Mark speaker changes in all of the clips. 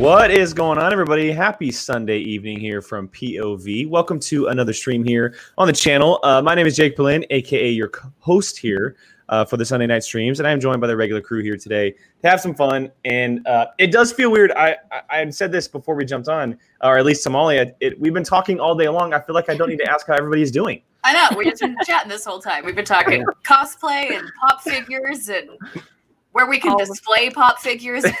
Speaker 1: What is going on, everybody? Happy Sunday evening here from POV. Welcome to another stream here on the channel. Uh, my name is Jake Berlin, aka your host here uh, for the Sunday night streams, and I am joined by the regular crew here today to have some fun. And uh, it does feel weird. I, I, I said this before we jumped on, or at least Somalia. It, we've been talking all day long. I feel like I don't need to ask how everybody's doing.
Speaker 2: I know. We've just been chatting this whole time. We've been talking cosplay and pop figures and where we can display pop figures.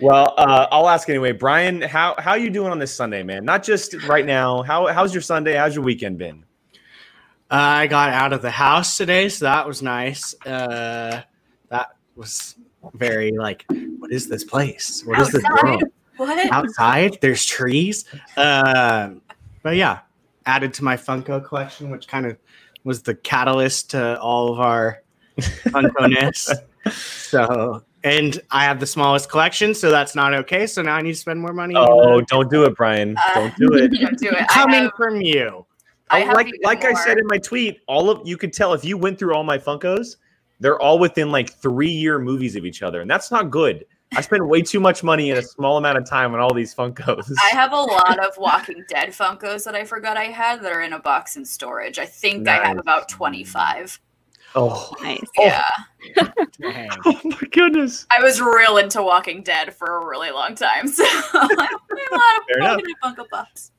Speaker 1: Well, uh, I'll ask anyway. Brian, how how you doing on this Sunday, man? Not just right now. How how's your Sunday? How's your weekend been?
Speaker 3: I got out of the house today, so that was nice. Uh, that was very like, what is this place? What is this
Speaker 2: Outside?
Speaker 3: world?
Speaker 2: What?
Speaker 3: Outside, there's trees. Uh, but yeah, added to my Funko collection, which kind of was the catalyst to all of our Funko-ness. so, and I have the smallest collection, so that's not okay. So now I need to spend more money.
Speaker 1: Oh, don't do it, Brian.
Speaker 2: Uh,
Speaker 1: Don't do it.
Speaker 2: Don't do it.
Speaker 3: Coming
Speaker 2: have,
Speaker 3: from you.
Speaker 2: I have
Speaker 1: like
Speaker 2: even
Speaker 1: like I said in my tweet, all of you could tell if you went through all my Funkos, they're all within like three year movies of each other, and that's not good. I spend way too much money in a small amount of time on all these Funkos.
Speaker 2: I have a lot of Walking Dead Funkos that I forgot I had that are in a box in storage. I think I have about 25.
Speaker 1: oh,
Speaker 4: Nice. Oh.
Speaker 2: Yeah.
Speaker 3: Dang.
Speaker 1: oh my goodness.
Speaker 2: I was real into Walking Dead for a really long time. So I have a lot of
Speaker 1: Fair enough.
Speaker 2: Funko Pops.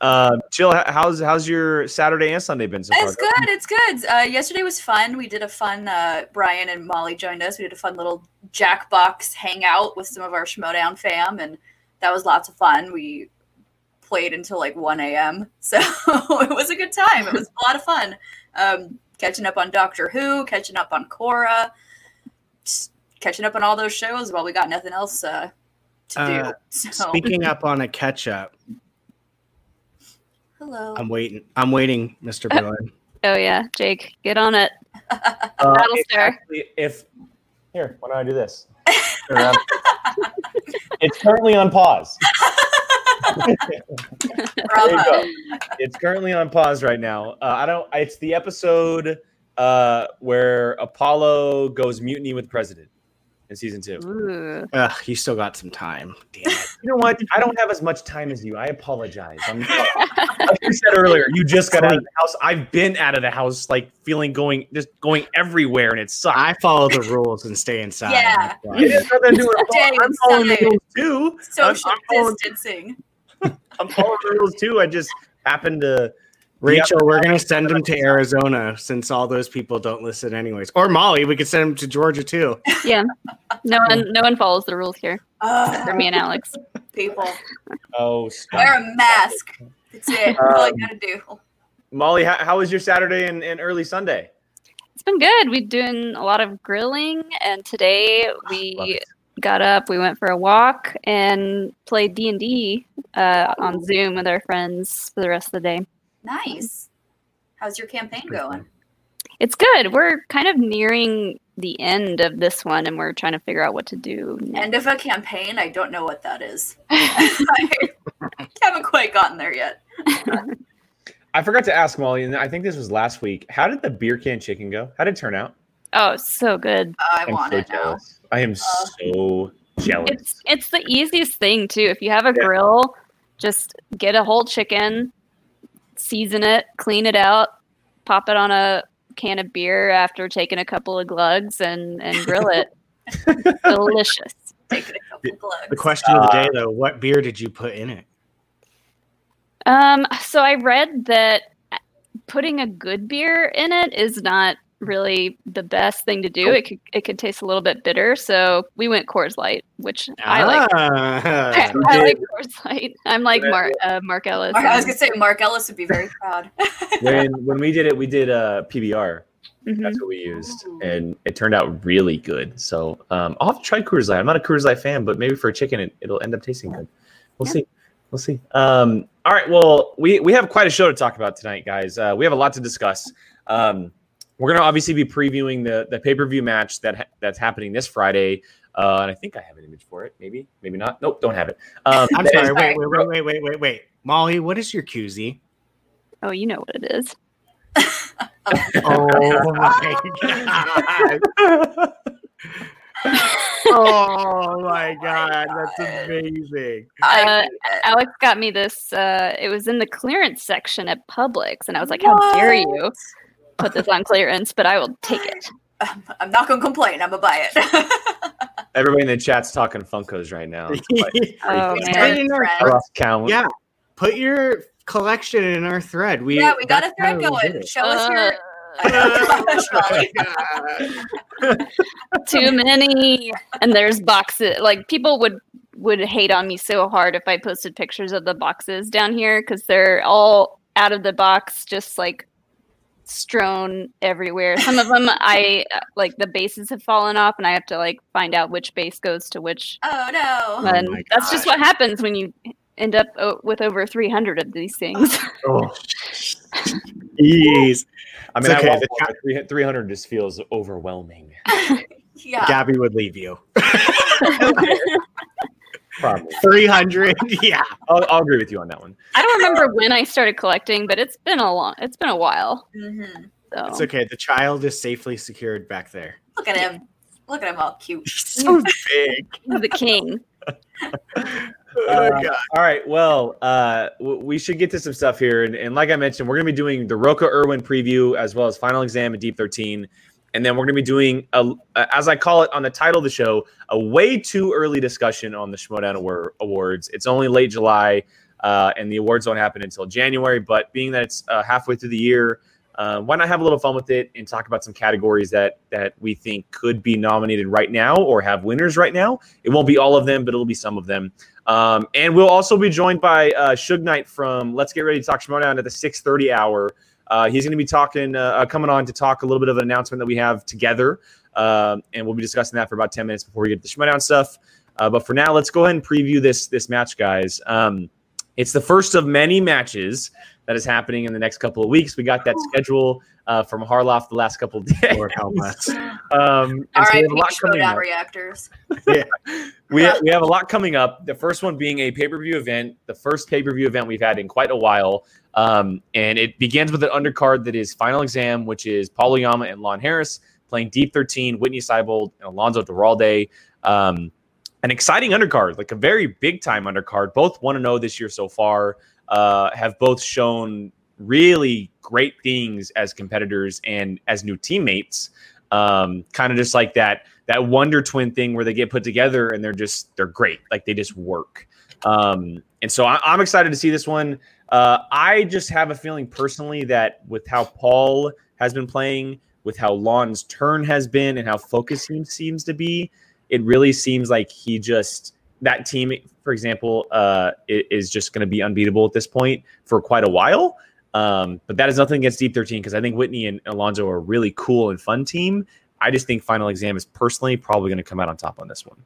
Speaker 1: Uh, Jill, how's how's your Saturday and Sunday been so far?
Speaker 2: It's good. It's good. Uh, yesterday was fun. We did a fun. Uh, Brian and Molly joined us. We did a fun little Jackbox hangout with some of our Schmoedown fam, and that was lots of fun. We played until like 1 a.m. So it was a good time. It was a lot of fun. Um, catching up on Doctor Who, catching up on Cora, catching up on all those shows while we got nothing else uh, to
Speaker 3: Uh,
Speaker 2: do. So
Speaker 3: Speaking up on a catch up,
Speaker 2: hello.
Speaker 3: I'm waiting. I'm waiting, Mr. Berlin.
Speaker 4: Oh yeah, Jake, get on it.
Speaker 1: Uh,
Speaker 4: Battle
Speaker 1: it's actually- if here, why don't I do this? Turn around. it's currently on pause. There you go. It's currently on pause right now. Uh, I don't. It's the episode uh, where Apollo goes mutiny with President in season two.
Speaker 3: Ugh, you still got some time. Damn it.
Speaker 1: You know what? I don't have as much time as you. I apologize. I'm, like you said earlier, you just got out of the house. I've been out of the house, like feeling going, just going everywhere, and it sucks.
Speaker 3: I follow the rules and stay inside.
Speaker 2: Yeah.
Speaker 3: That's why.
Speaker 1: It has to do with
Speaker 2: Stay
Speaker 1: I'm following the rules too. I'm,
Speaker 2: Social
Speaker 1: I'm following,
Speaker 2: distancing.
Speaker 1: I'm following the rules too. I just happened to.
Speaker 3: Rachel, we're gonna send them to Arizona since all those people don't listen anyways. Or Molly, we could send them to Georgia too.
Speaker 4: Yeah. No one no one follows the rules here.
Speaker 2: Ugh,
Speaker 4: For me and Alex.
Speaker 2: people.
Speaker 1: Oh,
Speaker 2: Wear a mask. That's it. That's all you um, gotta do.
Speaker 1: Molly, how, how was your Saturday and, and early Sunday?
Speaker 4: It's been good. We're doing a lot of grilling and today
Speaker 1: ah,
Speaker 4: we got up, we went for a walk and played D&D uh, on Zoom with our friends for the rest of the day.
Speaker 2: Nice. How's your campaign going?
Speaker 4: It's good. We're kind of nearing the end of this one and we're trying to figure out what to do next.
Speaker 2: End of a campaign? I don't know what that is. I haven't quite gotten there yet.
Speaker 1: I forgot to ask Molly, and I think this was last week. How did the beer can chicken go? How did it turn out?
Speaker 4: Oh, so good.
Speaker 2: I
Speaker 1: I'm
Speaker 2: want
Speaker 1: so
Speaker 2: it now.
Speaker 1: jealous. I am uh, so jealous.
Speaker 4: It's it's the easiest thing too. If you have a
Speaker 1: Yeah.
Speaker 4: grill, just get a whole chicken, season it, clean it out, pop it on a can of beer after taking a couple of glugs and and grill it. Delicious.
Speaker 2: Take a couple glugs.
Speaker 3: The question of the day though, what beer did you put in it?
Speaker 4: Um so I read that putting a good beer in it is not really the best thing to do. It could it could taste a little bit bitter, so we went Coors Light, which I like. I,
Speaker 3: Ah.
Speaker 4: I like Coors Light. I'm like Mark uh, Mark Ellis.
Speaker 2: Mark, I was gonna say Mark Ellis would be very proud.
Speaker 1: when when we did it, we did uh, PBR.
Speaker 4: Mhm.
Speaker 1: That's what we used, and it turned out really good. So um, I'll have to try Coors Light. I'm not a Coors Light fan, but maybe for a chicken, it, it'll end up tasting good. We'll
Speaker 4: Yeah.
Speaker 1: see. We'll see. Um, all right. Well, we we have quite a show to talk about tonight, guys. Uh, we have a lot to discuss. Um, we're gonna obviously be previewing the the pay per view match that ha- that's happening this Friday. Uh, and I think I have an image for it. Maybe, maybe not. Nope, don't have it. Um,
Speaker 3: I'm sorry.
Speaker 1: is-
Speaker 3: Wait, wait, wait, wait, wait, wait, wait. Molly, what is your koozie?
Speaker 4: Oh, you know what it is.
Speaker 3: Oh my god! oh my god, that's amazing.
Speaker 2: I,
Speaker 4: Alex got me this. Uh, it was in the clearance section at Publix, and I was like, "How dare you put this on clearance?" But I will take it.
Speaker 2: I'm not gonna complain. I'm gonna buy it.
Speaker 1: Everybody in the chat's talking Funkos right now. Like-
Speaker 4: Oh man,
Speaker 2: great.
Speaker 3: our-
Speaker 1: count.
Speaker 3: yeah, put your collection in our thread. We
Speaker 2: yeah, we got a thread
Speaker 3: we did
Speaker 2: going.
Speaker 3: it.
Speaker 2: Show us your.
Speaker 4: Uh, too many, and there's boxes. Like people would would hate on me so hard if I posted pictures of the boxes down here because they're all out of the box, just like strewn everywhere. Some of them, I uh, like the bases have fallen off, and I have to like find out which base goes to which.
Speaker 2: oh no.
Speaker 3: Oh
Speaker 4: and
Speaker 3: my
Speaker 4: that's just what happens when you end up o- with over 300 of these things.
Speaker 1: Oh,
Speaker 3: Jeez.
Speaker 1: I mean,
Speaker 3: okay,
Speaker 1: I
Speaker 3: the
Speaker 1: walk, 300 300 just feels overwhelming.
Speaker 2: Yeah.
Speaker 3: Gabby would leave you.
Speaker 1: Probably.
Speaker 3: 300. Yeah.
Speaker 1: I'll, I'll agree with you on that one.
Speaker 4: I don't remember when I started collecting, but it's been a long, it's been a while.
Speaker 2: hmm
Speaker 4: So
Speaker 3: It's okay. The child is safely secured back there.
Speaker 2: Look at him. Look at him all cute.
Speaker 3: So big.
Speaker 4: he's the king.
Speaker 3: Oh,
Speaker 1: Uh,
Speaker 3: God.
Speaker 1: All right. Well, uh, w- we should get to some stuff here. And, and like I mentioned, we're going to be doing the Rocha Erwin preview as well as final exam and Deep 13. And then we're going to be doing, a, as I call it on the title of the show, a way too early discussion on the Schmoedown Awards. It's only late July, uh, and the awards don't happen until January. But being that it's uh, halfway through the year, uh, why not have a little fun with it and talk about some categories that that we think could be nominated right now or have winners right now? It won't be all of them, but it'll be some of them. Um, and we'll also be joined by uh, Suge Knight from Let's Get Ready to Talk Schmoedown at the 6:30 hour. Uh, he's going to be talking, uh, uh, coming on to talk a little bit of an announcement that we have together, um, and we'll be discussing that for about 10 minutes before we get to the Schmoedown stuff. Uh, but for now, let's go ahead and preview this this match, guys. Um, it's the first of many matches that is happening in the next couple of weeks. We got that schedule uh, from Harloff the last couple of days.
Speaker 3: Lord help us.
Speaker 1: Um,
Speaker 2: All
Speaker 1: and so we have a lot coming
Speaker 2: showdown
Speaker 1: up
Speaker 2: reactors.
Speaker 1: we, we have a lot coming up. The first one being a pay per view event, the first pay per view event we've had in quite a while. Um, and it begins with an undercard that is Final Exam, which is Paul Oyama and Lon Harris playing Deep 13, Whitney Seibold, and Alonzo Duralde. Um, an exciting undercard, like a very big time undercard. Both 1 0 this year so far, uh, have both shown really great things as competitors and as new teammates. Um, kind of just like that that wonder twin thing where they get put together and they're just they're great like they just work um and so I, i'm excited to see this one uh i just have a feeling personally that with how paul has been playing with how lon's turn has been and how focused he seems to be it really seems like he just that team for example uh is just going to be unbeatable at this point for quite a while um, but that is nothing against Deep 13 because I think Whitney and Alonzo are a really cool and fun team. I just think Final Exam is personally probably going to come out on top on this one.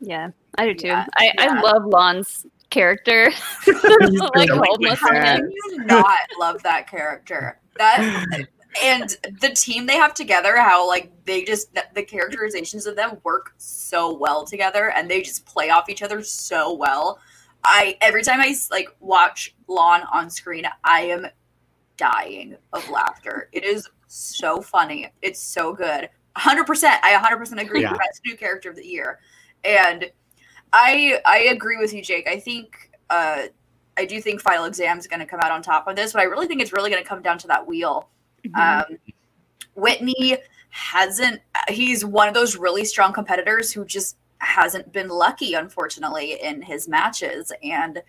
Speaker 4: Yeah, I do too.
Speaker 2: Yeah,
Speaker 4: I, I love Lon's character. like
Speaker 3: like
Speaker 4: homeless
Speaker 3: that.
Speaker 4: on
Speaker 2: How
Speaker 4: him.
Speaker 2: do you not love that character? That and the team they have together, how like they just the characterizations of them work so well together, and they just play off each other so well. I every time I like watch Lon on screen, I am dying of laughter. It is so funny. It's so good. 100%. I 100% agree.
Speaker 3: Yeah.
Speaker 2: Best new character of the year. And I I agree with you, Jake. I think uh I do think final exam is going to come out on top of this, but I really think it's really going to come down to that wheel.
Speaker 4: Mhm.
Speaker 2: Um, Whitney hasn't. He's one of those really strong competitors who just hasn't been lucky, unfortunately, in his matches. And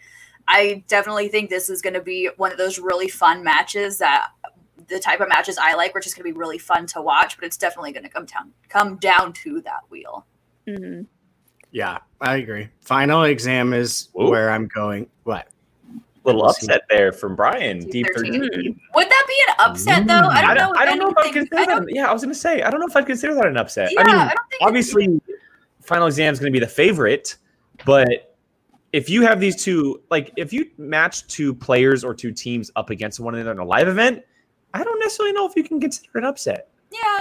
Speaker 2: I definitely think this is going to be one of those really fun matches that the type of matches I like, which is going to be really fun to watch. But it's definitely going to come down come down to that wheel.
Speaker 4: Mhm.
Speaker 3: Yeah, I agree. Final exam is
Speaker 1: Whoa.
Speaker 3: where I'm going. What?
Speaker 1: Little upset there from Brian.
Speaker 2: Deep
Speaker 1: Deep 13.
Speaker 2: 13. Would that be an upset though? I. Don't,
Speaker 1: don't,
Speaker 2: know.
Speaker 1: I don't know if I would consider that. Yeah, I was going to say, I don't know if I'd consider that an upset.
Speaker 2: Yeah,
Speaker 1: I mean,
Speaker 2: I don't think
Speaker 1: obviously, Final Exam is going to be the favorite, but if you have these two, like if you match two players or two teams up against one another in a live event, I don't necessarily know if you can consider an upset.
Speaker 2: Yeah,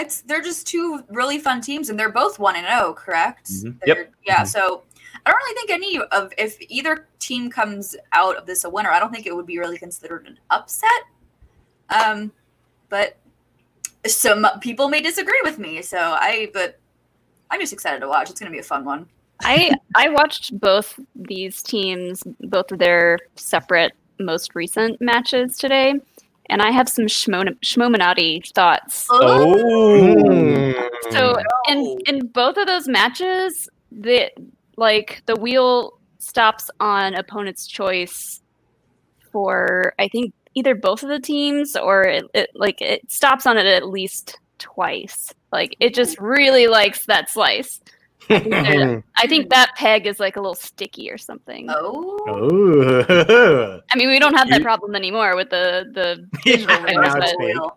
Speaker 2: it's they're just two really fun teams, and they're both one and zero, correct?
Speaker 1: Mhm. Yep.
Speaker 2: Yeah,
Speaker 1: Mhm.
Speaker 2: so I don't really think any of if either team comes out of this a winner, I don't think it would be really considered an upset. Um, but some people may disagree with me, so I but I'm just excited to watch. It's gonna be a fun one.
Speaker 4: I I watched both these teams, both of their separate most recent matches today, and I have some Shmon- Shmominati thoughts.
Speaker 1: Oh,
Speaker 4: So oh,
Speaker 2: in
Speaker 4: in both of those matches, the like the wheel stops on opponent's choice for I think either both of the teams or it, it like it stops on it at least twice. Like it just really likes that slice. I think that peg is like a little sticky or something.
Speaker 2: Oh,
Speaker 3: Ooh.
Speaker 4: I mean, we don't have that
Speaker 1: You-
Speaker 4: problem anymore with the the
Speaker 3: Yeah,
Speaker 4: digital
Speaker 3: now
Speaker 4: wheels, but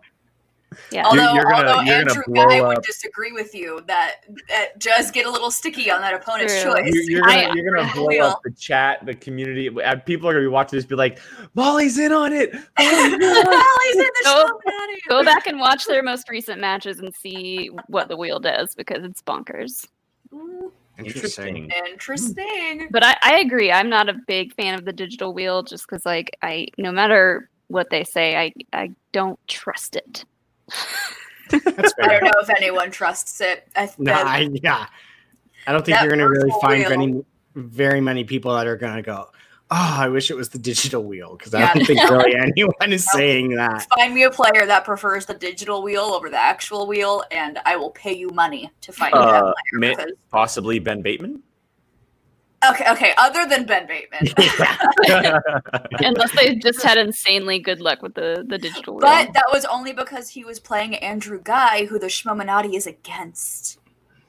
Speaker 4: yeah.
Speaker 2: Although,
Speaker 1: you're gonna-
Speaker 2: although
Speaker 1: you're gonna
Speaker 2: Andrew
Speaker 1: blow
Speaker 2: Guy would disagree with you that that does get a little sticky on that opponent's
Speaker 4: True.
Speaker 2: choice.
Speaker 1: You're, you're gonna
Speaker 4: I-
Speaker 1: you're gonna blow
Speaker 2: Wheel.
Speaker 1: up the chat, the community. Uh, People are gonna be watching this, be like, "Molly's in on it." Molly's in on it."
Speaker 2: Molly's in the
Speaker 4: Go- Go back and watch their most recent matches and see what the wheel does because it's bonkers.
Speaker 2: Ooh,
Speaker 3: Interesting.
Speaker 2: Interesting.
Speaker 4: But I, I agree. I'm not a big fan of the digital wheel just because, like, I no matter what they say, I I don't trust it.
Speaker 3: That's
Speaker 2: I don't know if anyone trusts it. I,
Speaker 3: No, I, yeah. I don't think you're going to really find
Speaker 2: wheel.
Speaker 3: any, very many people that are going to go, oh, I wish it was the digital wheel. Because I don't think really anyone is saying that.
Speaker 2: find me a player that prefers the digital wheel over the actual wheel, and I will pay you money to find me that
Speaker 1: Uh,
Speaker 2: player.
Speaker 1: may-
Speaker 2: because-
Speaker 1: possibly Ben Bateman.
Speaker 2: okay, okay. Other than Ben Bateman,
Speaker 4: Unless they just had insanely good luck with the the digital wheel.
Speaker 2: but that was only because he was playing Andrew Guy, who the Shmominati is against.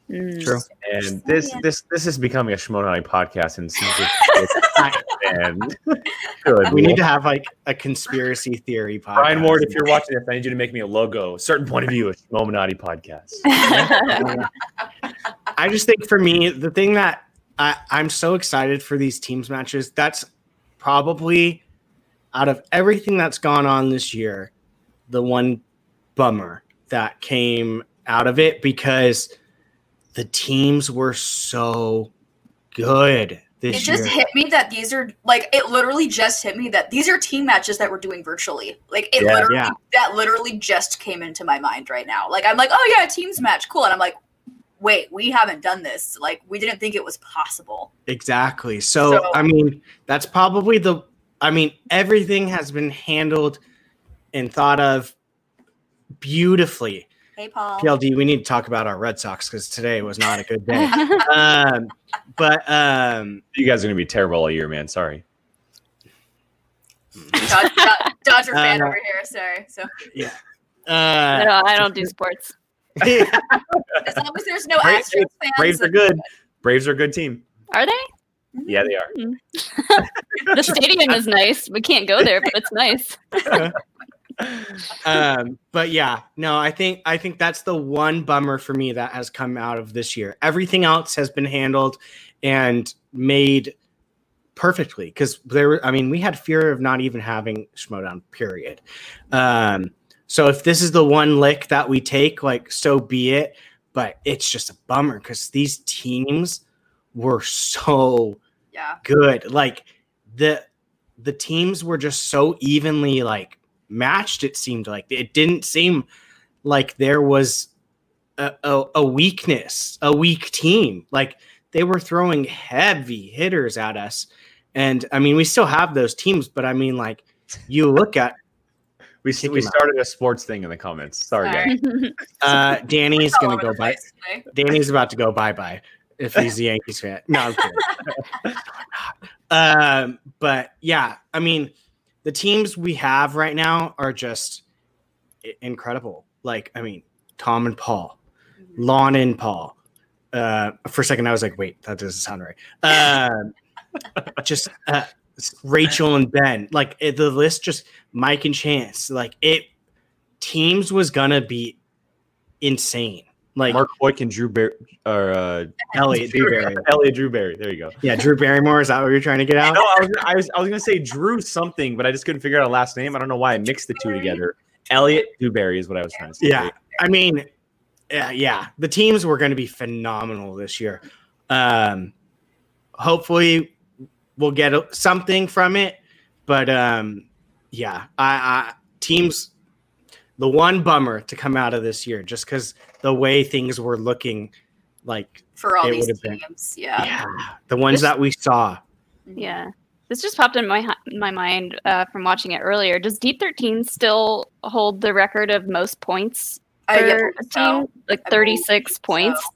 Speaker 4: Mm.
Speaker 3: True.
Speaker 1: and this this this is becoming a Shmonai podcast, and seems like- good.
Speaker 3: we need to have like a conspiracy theory podcast.
Speaker 1: Brian Ward, if you're watching this, I need you to make me a logo, a certain point of view, a Shmominati podcast.
Speaker 3: I just think for me, the thing that I, I'm so excited for these teams matches, that's probably out of everything that's gone on this year, the one bummer that came out of it because the teams were so good
Speaker 2: It
Speaker 3: this
Speaker 2: just
Speaker 3: year.
Speaker 2: hit me that these are like it literally just hit me that these are team matches that we're doing virtually. Like it
Speaker 1: Yeah.
Speaker 2: literally
Speaker 3: Yeah.
Speaker 2: that literally just came into my mind right now. Like I'm like, oh yeah, teams match, cool. And I'm like, wait, we haven't done this. Like we didn't think it was possible.
Speaker 3: Exactly. So,
Speaker 2: So-
Speaker 3: I mean, that's probably the I mean, everything has been handled and thought of beautifully.
Speaker 2: Hey Paul.
Speaker 3: PLD, we need to talk about our Red Sox because today was not a good day. um, but um,
Speaker 1: You guys are gonna be terrible all year, man. Sorry.
Speaker 2: Dod- Dod- Dodger fan
Speaker 3: Uh,
Speaker 2: over here, sorry. So
Speaker 4: yeah.
Speaker 3: uh,
Speaker 4: don't, I don't do sports.
Speaker 2: as long as there's no
Speaker 1: Braves-
Speaker 2: Astros fans,
Speaker 1: Braves are good. Braves are a good team.
Speaker 4: Are they?
Speaker 1: Yeah, they are.
Speaker 4: The stadium is nice. We can't go there, but it's nice.
Speaker 3: Um, but yeah, no, I think I think that's the one bummer for me that has come out of this year. Everything else has been handled and made perfectly because there were. I mean, we had fear of not even having Schmoedown. Period. Um, so if this is the one lick that we take, like so be it. But it's just a bummer because these teams were so
Speaker 2: yeah.
Speaker 3: good. Like the the teams were just so evenly like matched. It seemed like it didn't seem like there was a, a, a weakness, a weak team. Like they were throwing heavy hitters at us, and I mean we still have those teams, but I mean like you look at
Speaker 1: We, we
Speaker 3: him out.
Speaker 1: started a sports thing in the comments. Sorry,
Speaker 2: Sorry.
Speaker 1: guys.
Speaker 3: uh, Danny's gonna go
Speaker 2: the
Speaker 3: by. Danny's about to go bye bye if he's a Yankees fan. No, I'm kidding. um, but yeah, I mean, the teams we have right now are just incredible. Like, I mean, Tom and Paul, Lon and Paul. Uh, for a second, I was like, wait, that doesn't sound right. Um, just uh, Rachel and Ben. Like it, the list, just Mike and Chance. Like it, teams was gonna be insane. Like
Speaker 1: Mark Boyk and Drew Bar- or uh,
Speaker 3: Elliot Dewberry.
Speaker 1: Elliot Drew Barry. There you go.
Speaker 3: Yeah, Drew Barrymore. Is that what you're trying to get out?
Speaker 1: No, I was, I was I was gonna say Drew something, but I just couldn't figure out a last name. I don't know why I mixed the two together. Elliot Dewberry is what I was trying to say.
Speaker 3: Yeah, I mean, yeah, yeah. The teams were going to be phenomenal this year. Um, hopefully, we'll get something from it. But um, yeah, I, I teams. The one bummer to come out of this year, just because the way things were looking like
Speaker 2: for all these
Speaker 3: would've been-
Speaker 2: teams. Yeah.
Speaker 3: yeah, the ones
Speaker 4: This-
Speaker 3: that we saw.
Speaker 2: Mhm.
Speaker 4: Yeah. This just popped in my my mind uh, from watching it earlier. Does Deep 13 still hold the record of most points
Speaker 2: I
Speaker 4: for
Speaker 2: yeah,
Speaker 4: a
Speaker 2: so.
Speaker 4: team? Like
Speaker 2: I believe
Speaker 4: 36
Speaker 2: so.
Speaker 4: points.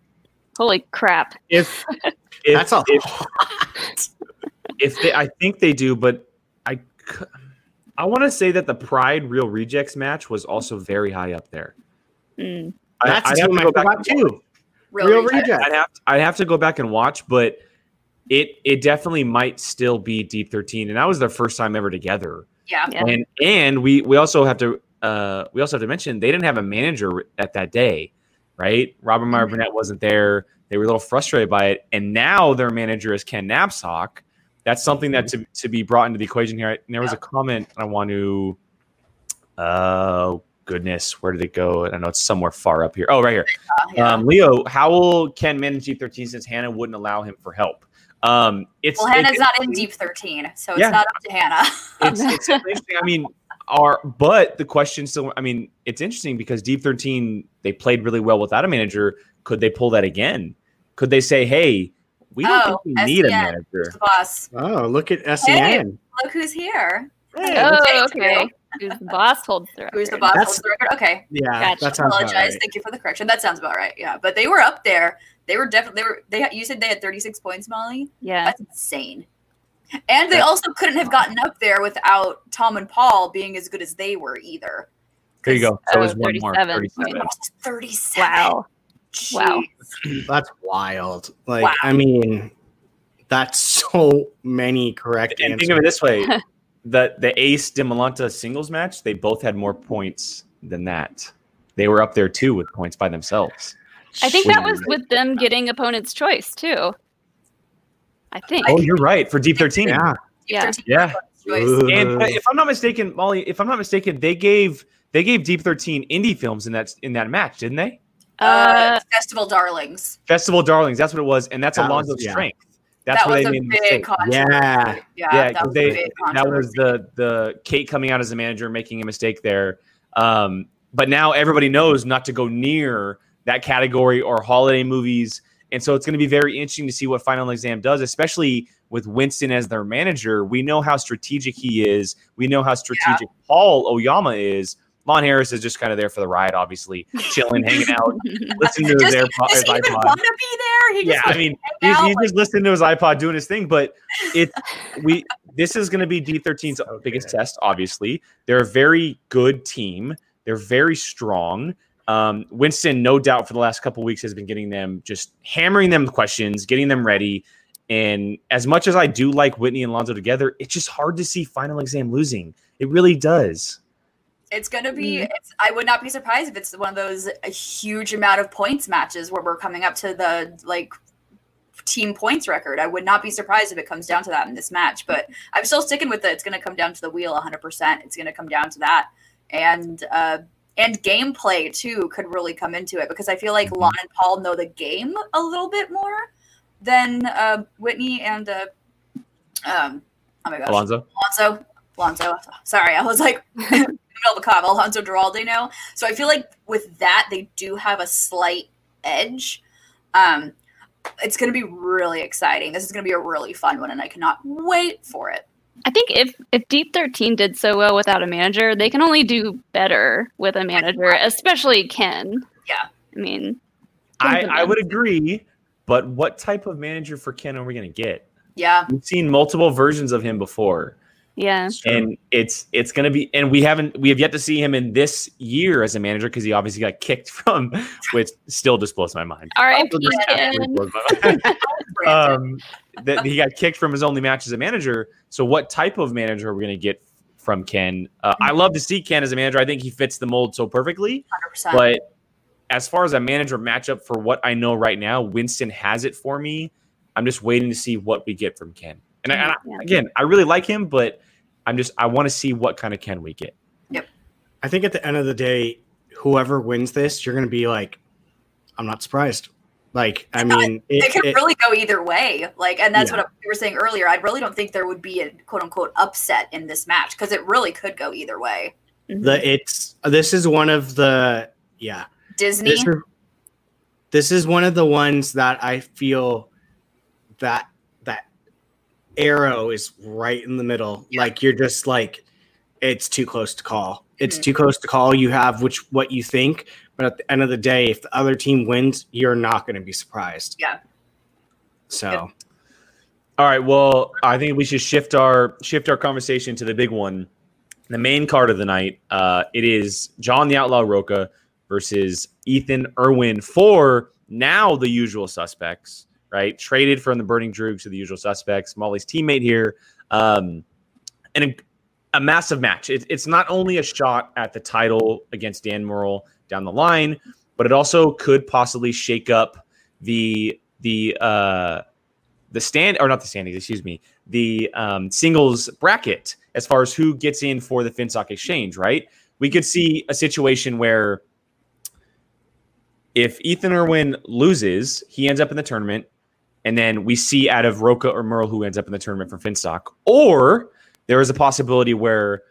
Speaker 4: Holy crap.
Speaker 1: If, if
Speaker 3: That's a
Speaker 1: if, if they, I think they do, but I, c- I want to say that the Pride Reel Rejects match was also very high up there.
Speaker 4: Mm.
Speaker 1: I-
Speaker 3: That's
Speaker 1: I'd have to
Speaker 3: I
Speaker 1: go back
Speaker 3: forgot too.
Speaker 2: Real,
Speaker 3: Real
Speaker 2: reject.
Speaker 3: reject.
Speaker 1: I'd have to, I'd have to go back and watch, but it it definitely might still be Deep Thirteen, and that was their first time ever together.
Speaker 2: Yeah.
Speaker 4: Yeah.
Speaker 1: And and we we also have to uh we also have to mention they didn't have a manager at that day, right? Robert Meyer
Speaker 2: Mhm.
Speaker 1: Burnett wasn't there. They were a little frustrated by it, and now their manager is Ken Napzok. That's something that to, to be brought into the equation here. And there was a comment I want to. Oh goodness, where did it go? I know it's somewhere far up here. Oh, right here. Um, Leo, how will Ken manage Deep 13 since Hannah wouldn't allow him for help? Um, it's
Speaker 2: well, Hannah's
Speaker 1: it-
Speaker 2: not in Deep 13, so it's
Speaker 1: Yeah.
Speaker 2: not up to Hannah.
Speaker 1: it's, it's interesting. I mean, are but the question still. I mean, it's interesting because Deep Thirteen they played really well without a manager. Could they pull that again? Could they say, "Hey, we don't
Speaker 2: Oh,
Speaker 1: think we need a manager"?
Speaker 2: the boss.
Speaker 3: Oh, look at SEN.
Speaker 2: Look who's here.
Speaker 1: Hey,
Speaker 4: Oh, okay.
Speaker 2: you.
Speaker 4: Who's the boss holds the record?
Speaker 2: Who's the boss?
Speaker 3: That's-
Speaker 2: Holds the record? Okay.
Speaker 3: Yeah,
Speaker 4: Gotcha.
Speaker 3: that sounds about
Speaker 2: Apologize.
Speaker 3: right.
Speaker 2: Thank you for the correction. That sounds about right. Yeah, but they were up there. They were definitely. They were. They. had- You said they had 36 points, Molly.
Speaker 4: Yeah.
Speaker 2: That's insane. And they also couldn't have gotten up there without Tom and Paul being as good as they were either.
Speaker 1: There you go. So
Speaker 4: Oh,
Speaker 1: it was one more.
Speaker 4: 37
Speaker 1: 37.
Speaker 2: 37.
Speaker 4: Wow. Wow.
Speaker 3: That's wild. Like,
Speaker 2: Wow.
Speaker 3: I mean, that's so many correct
Speaker 1: And
Speaker 3: answers.
Speaker 1: think of it this way: the the Ace Demolanta singles match, they both had more points than that. They were up there too with points by themselves.
Speaker 4: I think that was with them getting opponent's choice too. I think.
Speaker 1: Oh, you're right for Deep Thirteen.
Speaker 3: Yeah.
Speaker 4: Yeah.
Speaker 1: Yeah.
Speaker 3: Ooh.
Speaker 1: And uh, if I'm not mistaken, Molly, if I'm not mistaken, they gave they gave Deep Thirteen indie films in that in that match, didn't they?
Speaker 2: Uh,
Speaker 4: Uh,
Speaker 2: Festival Darlings.
Speaker 1: Festival Darlings, that's what it was, and that's
Speaker 3: That
Speaker 1: Alonzo's
Speaker 3: was- yeah.
Speaker 1: strength. That's
Speaker 2: that
Speaker 1: where
Speaker 2: was
Speaker 1: they
Speaker 2: a
Speaker 1: made the
Speaker 2: big
Speaker 1: mistake.
Speaker 2: controversy.
Speaker 3: Yeah.
Speaker 2: Yeah,
Speaker 1: Yeah,
Speaker 2: that was
Speaker 1: they
Speaker 2: big
Speaker 1: that was the the Kate coming out as a manager making a mistake there. Um, but now everybody knows not to go near that category or holiday movies, and so it's going to be very interesting to see what Final Exam does, especially with Winston as their manager. We know how strategic he is. We know how strategic Paul Oyama is. Lon Harris is just kind of there for the ride, obviously, chilling, hanging out, listening to his,
Speaker 2: Does,
Speaker 1: AirPod,
Speaker 2: does
Speaker 1: his
Speaker 2: he even
Speaker 1: iPod.
Speaker 2: want to be there? He
Speaker 1: Yeah,
Speaker 2: just
Speaker 1: I mean,
Speaker 2: hang
Speaker 1: he's,
Speaker 2: out,
Speaker 1: he's just listening to his iPod doing his thing. But it's we. This is going to be D13's
Speaker 3: So
Speaker 1: biggest
Speaker 3: good.
Speaker 1: test. Obviously, they're a very good team. They're very strong. Um, Winston, no doubt, for the last couple weeks has been getting them just hammering them questions, getting them ready. And as much as I do like Whitney and Lonzo together, it's just hard to see Final Exam losing. It really does.
Speaker 2: It's gonna be.
Speaker 4: Mhm.
Speaker 2: It's, I would not be surprised if it's one of those a huge amount of points matches where we're coming up to the like team points record. I would not be surprised if it comes down to that in this match. But I'm still sticking with it. It's gonna come down to the wheel 100. percent It's gonna come down to that, and uh, and gameplay too could really come into it because I feel like
Speaker 1: Mhm.
Speaker 2: Lon and Paul know the game a little bit more than uh, Whitney and uh, um. Oh my gosh,
Speaker 1: Alonzo.
Speaker 2: Alonzo. Alonso. Sorry, I was like in the middle of a cop. Alonzo Duralde now. So I feel like with that, they do have a slight edge. Um, it's going to be really exciting. This is going to be a really fun one, and I cannot wait for it.
Speaker 4: I think if if Deep Thirteen did so well without a manager, they can only do better with a manager, especially Ken.
Speaker 2: Yeah.
Speaker 4: I mean,
Speaker 1: I, I would agree, but what type of manager for Ken are we going to get?
Speaker 2: Yeah.
Speaker 1: We've seen multiple versions of him before,
Speaker 4: yeah.
Speaker 1: and it's it's going to be. And we haven't we have yet to see him in this year as a manager because he obviously got kicked from, which still just blows my mind.
Speaker 4: All
Speaker 1: right. Just blows my mind. Um, that he got kicked from his only match as a manager. So, what type of manager are we going to get from Ken? Uh, I love to see Ken as a manager. I think he fits the mold so perfectly.
Speaker 2: 100%.
Speaker 1: But as far as a manager matchup for what I know right now, Winston has it for me. I'm just waiting to see what we get from Ken. And, I, and I- again, I really like him, but I'm just I want to see what kind of Ken we get. Yep.
Speaker 3: I think at the end of the day, whoever wins this, you're going to be like, I'm not surprised. Like, I mean,
Speaker 2: it,
Speaker 3: it,
Speaker 2: could
Speaker 3: it-
Speaker 2: really go either way. Like, and that's
Speaker 3: Yeah.
Speaker 2: what we were saying earlier. I really don't think there would be a quote unquote upset in this match because it really could go either way.
Speaker 4: Mhm.
Speaker 3: the it's this is one of the yeah.
Speaker 2: Disney.
Speaker 3: This is, this is one of the ones that I feel that that arrow is right in the middle.
Speaker 2: Yeah.
Speaker 3: Like you're just like it's too close to call. It's
Speaker 2: Mhm.
Speaker 3: too close to call. You have which what you think, but at the end of the day, if the other team wins, you're not going to be surprised.
Speaker 2: Yeah.
Speaker 3: So
Speaker 2: Yep.
Speaker 1: All right. Well, I think we should shift our shift our conversation to the big one, the main card of the night. Uh, it is John the Outlaw Rocha versus Ethan Erwin for now the usual suspects. Right, traded from the Burning Droogs to the usual suspects. Molly's teammate here, um, and a, a massive match. It, it's not only a shot at the title against Dan Murrell down the line, but it also could possibly shake up the the uh, the stand or not the standings, excuse me, the um, singles bracket as far as who gets in for the Finstock exchange, right? We could see a situation where if Ethan Erwin loses, he ends up in the tournament, and then we see out of Rocha or Murrell who ends up in the tournament for Finstock. Or there is a possibility where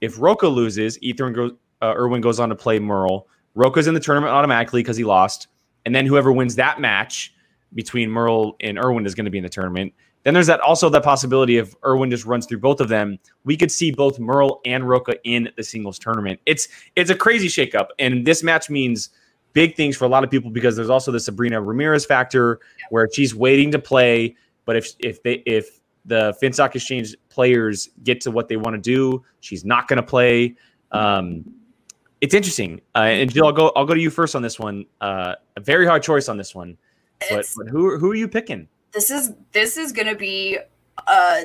Speaker 1: if Rocha loses, Ethan goes, uh, Erwin goes on to play Murrell. Rocha's in the tournament automatically because he lost, and then whoever wins that match between Murrell and Erwin is going to be in the tournament. Then there's that also the possibility if Erwin just runs through both of them, we could see both Murrell and Rocha in the singles tournament. It's it's a crazy shakeup, and this match means big things for a lot of people because there's also the Sabrina Ramirez factor where she's waiting to play, but if if they if the Finstock Exchange players get to what they want to do, she's not going to play. Um, it's interesting, uh, and Jill, I'll go. I'll go to you first on this one. Uh, a very hard choice on this one, but, but who who are you picking?
Speaker 2: this is this is gonna be a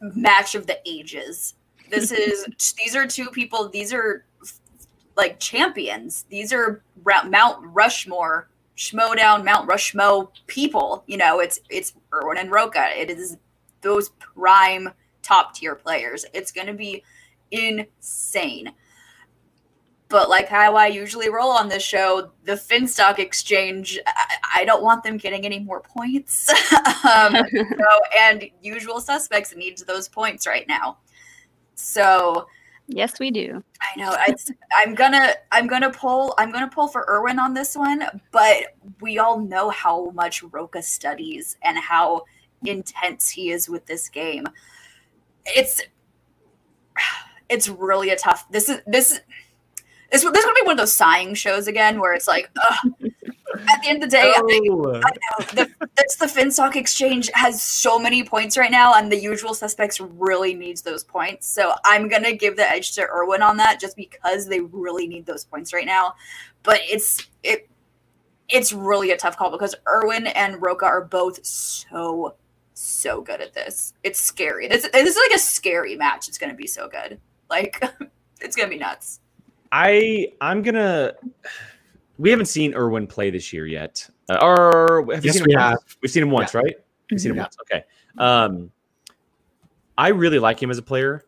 Speaker 2: match of the ages. This is these are two people. These are like champions. These are Mount Rushmore, Schmoedown, Mount Rushmo people. You know, it's it's Erwin and Rocha. It is those prime top tier players. It's gonna be insane. But like how I usually roll on this show, the Finstock exchange, I, I don't want them getting any more points. um, so, and usual suspects needs those points right now. So
Speaker 4: Yes, we do.
Speaker 2: I know I, I'm gonna I'm gonna pull I'm gonna pull for Erwin on this one, but we all know how much Rocha studies and how intense he is with this game. It's it's really a tough. This is this. This, is gonna be one of those sighing shows again, where it's like, ugh. at the end of the day, I,
Speaker 1: Oh,
Speaker 2: the, that's the FinStock exchange has so many points right now, and the usual suspects really needs those points. So I'm gonna give the edge to Erwin on that, just because they really need those points right now. But it's it it's really a tough call because Erwin and Rocha are both so so good at this. It's scary. This this is like a scary match. It's gonna be so good. Like it's gonna be nuts.
Speaker 1: I I'm gonna. We haven't seen Erwin play this year yet. Uh, or have you seen him
Speaker 3: we
Speaker 1: once?
Speaker 3: have.
Speaker 1: We've seen him once, right? We've seen him
Speaker 3: Yeah.
Speaker 1: once. Okay. Um, I really like him as a player.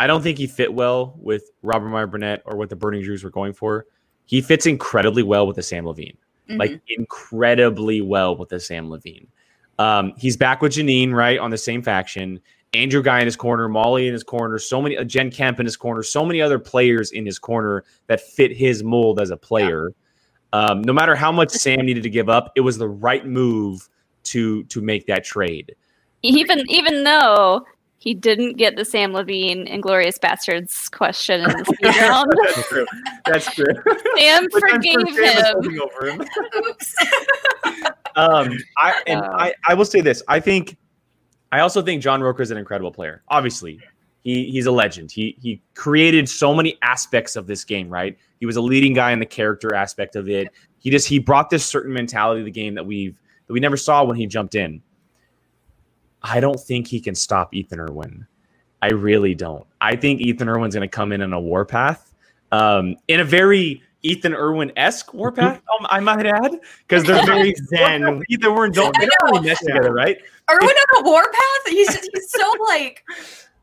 Speaker 1: I don't think he fit well with Robert Meyer Burnett or what the Burning Droogs were going for. He fits incredibly well with the Sam Levine.
Speaker 2: Mhm.
Speaker 1: like incredibly well with the Sam Levine. Um, he's back with Janine, right, on the same faction. Andrew Guy in his corner, Molly in his corner, so many uh, Jen Kemp in his corner, so many other players in his corner that fit his mold as a player. Um, no matter how much Sam needed to give up, it was the right move to to make that trade.
Speaker 4: Even even though he didn't get the Sam Levine and Glorious Bastards question in the speed round,
Speaker 1: That's true. That's true.
Speaker 4: Sam
Speaker 1: Which I'm sure
Speaker 4: forgave
Speaker 1: Sam
Speaker 4: him.
Speaker 1: him.
Speaker 2: Oops.
Speaker 1: Um, I and
Speaker 4: Uh.
Speaker 1: I, I will say this. I think I also think John Rocha is an incredible player. Obviously, he he's a legend. He he created so many aspects of this game. Right, he was a leading guy in the character aspect of it. He just he brought this certain mentality to the game that we've that we never saw when he jumped in. I don't think he can stop Ethan Erwin. I really don't. I think Ethan Erwin's going to come in on a warpath, um, in a very Ethan Erwin esque warpath. um, I might add, because they're very
Speaker 3: Zen.
Speaker 1: Ethan Erwin don't they don't really mesh together, right?
Speaker 2: Erwin on a warpath? He's he's so like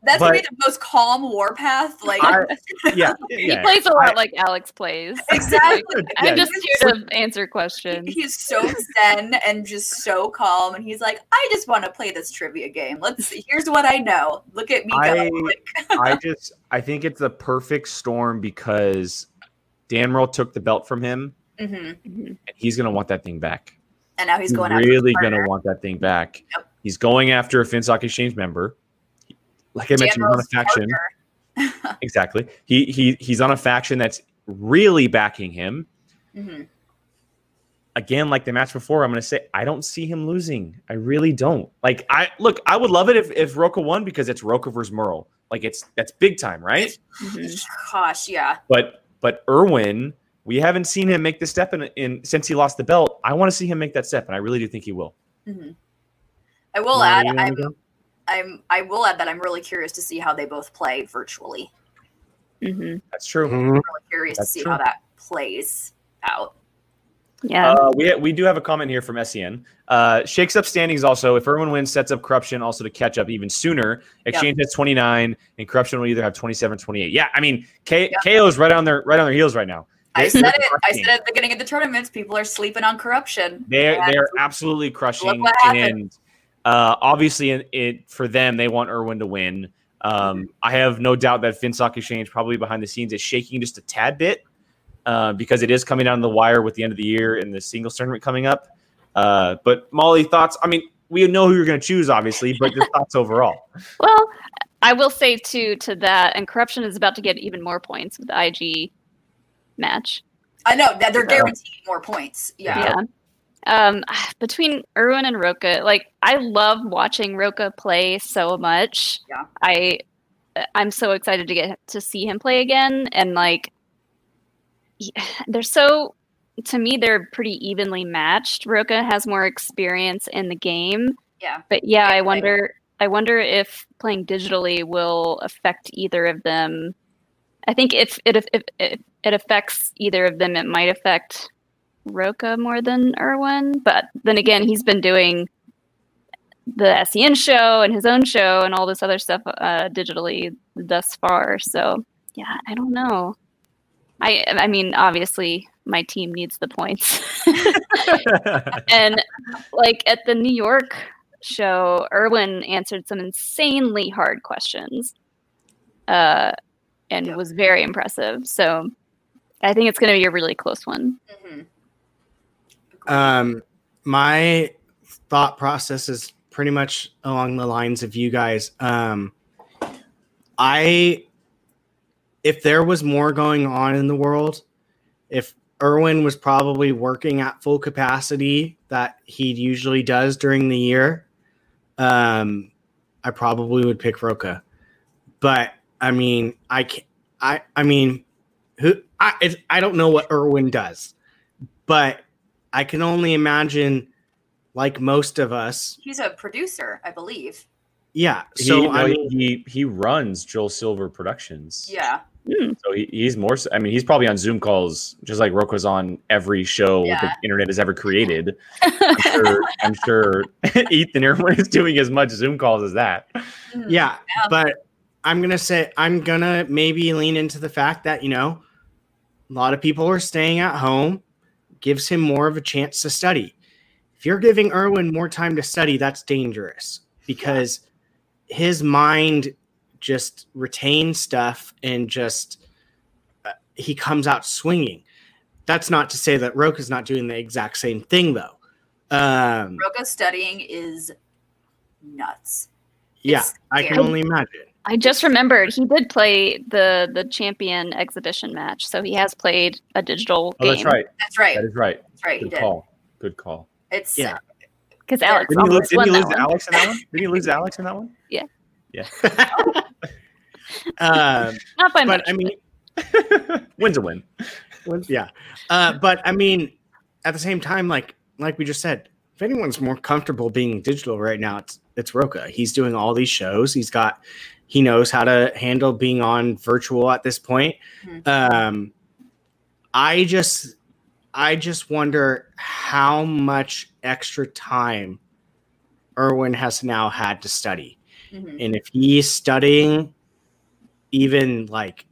Speaker 2: that's gonna be
Speaker 1: But-
Speaker 2: the most calm warpath. Like
Speaker 1: I- Yeah,
Speaker 4: He
Speaker 1: yeah.
Speaker 4: plays a lot
Speaker 1: I-
Speaker 4: like Alex plays.
Speaker 2: exactly.
Speaker 4: I'm just here to answer questions.
Speaker 2: He's so zen and just so calm, and he's like, "I just want to play this trivia game. Let's see. Here's what I know. Look at me go."
Speaker 1: I-
Speaker 2: Like,
Speaker 1: I just I think it's the perfect storm because Dan Murrell took the belt from him
Speaker 2: hmm
Speaker 4: Mhm.
Speaker 1: and he's going to want that thing back.
Speaker 2: And now he's
Speaker 1: He's
Speaker 2: going after
Speaker 1: really going to want that thing back.
Speaker 2: Yep.
Speaker 1: He's going after a Finstock Exchange member. Like I mentioned, he's on a faction. Exactly. He he he's on a faction that's really backing him.
Speaker 2: Mhm.
Speaker 1: Again, like the match before, I'm going to say I don't see him losing. I really don't. Like I look, I would love it if if Rocha won because it's Rocha versus Murrell. Like it's that's big time, right?
Speaker 2: Gosh, yeah.
Speaker 1: But but Erwin, we haven't seen him make the step in, in since he lost the belt. I want to see him make that step, and I really do think he will.
Speaker 2: hmm I will
Speaker 3: Mara,
Speaker 2: add, I'm. I'm, I will add that I'm really curious to see how they both play virtually.
Speaker 4: Mhm.
Speaker 1: That's true.
Speaker 3: Mhm.
Speaker 2: Really curious
Speaker 1: That's
Speaker 2: to see
Speaker 1: true.
Speaker 2: how that plays out.
Speaker 4: Yeah.
Speaker 1: Uh, we we do have a comment here from Sen. Uh, shakes up standings also. If Erwin wins, sets up corruption also to catch up even sooner. Exchange has 29, and corruption will either have 27, 28. Yeah, I mean, K-. KO is right on their right on their heels right now.
Speaker 2: I said it. I said at the beginning of the tournaments, people are sleeping on corruption.
Speaker 1: They they are absolutely crushing, and uh, obviously, it, it for them they want Erwin to win. Um. I have no doubt that Finstock Exchange probably behind the scenes is shaking just a tad bit uh, because it is coming down the wire with the end of the year and the singles tournament coming up. Uh, but Molly, thoughts? I mean, we know who you're going to choose, obviously, but your thoughts overall.
Speaker 4: Well, I will say too to that, and corruption is about to get even more points with the IG match.
Speaker 2: I know that they're
Speaker 1: Yeah.
Speaker 2: guaranteed more points. Yeah.
Speaker 4: Yeah. Um, between Erwin and Rocha, like I love watching Rocha play so much.
Speaker 2: Yeah.
Speaker 4: I I'm so excited to get to see him play again, and like he- they're so to me they're pretty evenly matched. Rocha has more experience in the game,
Speaker 2: Yeah.
Speaker 4: but yeah, I wonder I wonder if playing digitally will affect either of them. I think if it if, if, if it affects either of them, it might affect Rocha more than Erwin. But then again, he's been doing the SEN show and his own show and all this other stuff uh, digitally thus far. So yeah, I don't know. I I mean, obviously, my team needs the points. and like at the New York show, Erwin answered some insanely hard questions, uh, and
Speaker 2: Yep.
Speaker 4: was very impressive. So I think it's going to be a really close one.
Speaker 2: hmm
Speaker 3: Um, my thought process is pretty much along the lines of you guys. Um, I, if there was more going on in the world, if Erwin was probably working at full capacity that he usually does during the year, um, I probably would pick Rocha. But I mean, I can I I mean, who I it's, I don't know what Erwin does, but I can only imagine, like most of us,
Speaker 2: He's a producer, I believe.
Speaker 3: yeah.
Speaker 1: he,
Speaker 3: So
Speaker 1: no,
Speaker 3: I mean,
Speaker 1: he he runs Joel Silver Productions.
Speaker 2: Yeah.
Speaker 4: Hmm.
Speaker 1: So he, he's more. I mean, he's probably on Zoom calls, just like Rocha's on every show
Speaker 2: Yeah.
Speaker 1: the internet has ever created. I'm sure. I'm sure Ethan Erwin is doing as much Zoom calls as that.
Speaker 2: Mhm.
Speaker 3: yeah,
Speaker 2: Yeah.
Speaker 3: but I'm gonna say I'm gonna maybe lean into the fact that you know a lot of people are staying at home, gives him more of a chance to study. If you're giving Erwin more time to study, that's dangerous because his mind just retain stuff and just uh, he comes out swinging. That's not to say that Rocha's not doing the exact same thing though. Um,
Speaker 2: Rocha studying is nuts.
Speaker 3: yeah, I can only imagine.
Speaker 4: I just remembered he did play the the champion exhibition match, so he has played a digital
Speaker 1: Oh,
Speaker 4: game.
Speaker 1: that's right.
Speaker 2: That's right.
Speaker 1: That is right.
Speaker 2: That's right. He
Speaker 1: Good
Speaker 2: did.
Speaker 1: call. Good call.
Speaker 2: It's
Speaker 3: Yeah.
Speaker 4: Because Alex
Speaker 1: Didn't he, lose, didn't he lose
Speaker 4: that
Speaker 1: to
Speaker 4: one.
Speaker 1: Alex in that one? Did he lose Alex in that one?
Speaker 3: um,
Speaker 4: Not by
Speaker 3: but
Speaker 4: much.
Speaker 3: I mean,
Speaker 1: Win's a win.
Speaker 3: yeah. Uh, but I mean, at the same time, like like we just said, if anyone's more comfortable being digital right now, it's it's Rocha. He's doing all these shows. He's got he knows how to handle being on virtual at this point.
Speaker 2: Mhm.
Speaker 3: Um, I just I just wonder how much extra time Erwin has now had to study.
Speaker 2: Mhm.
Speaker 3: And if he's studying even like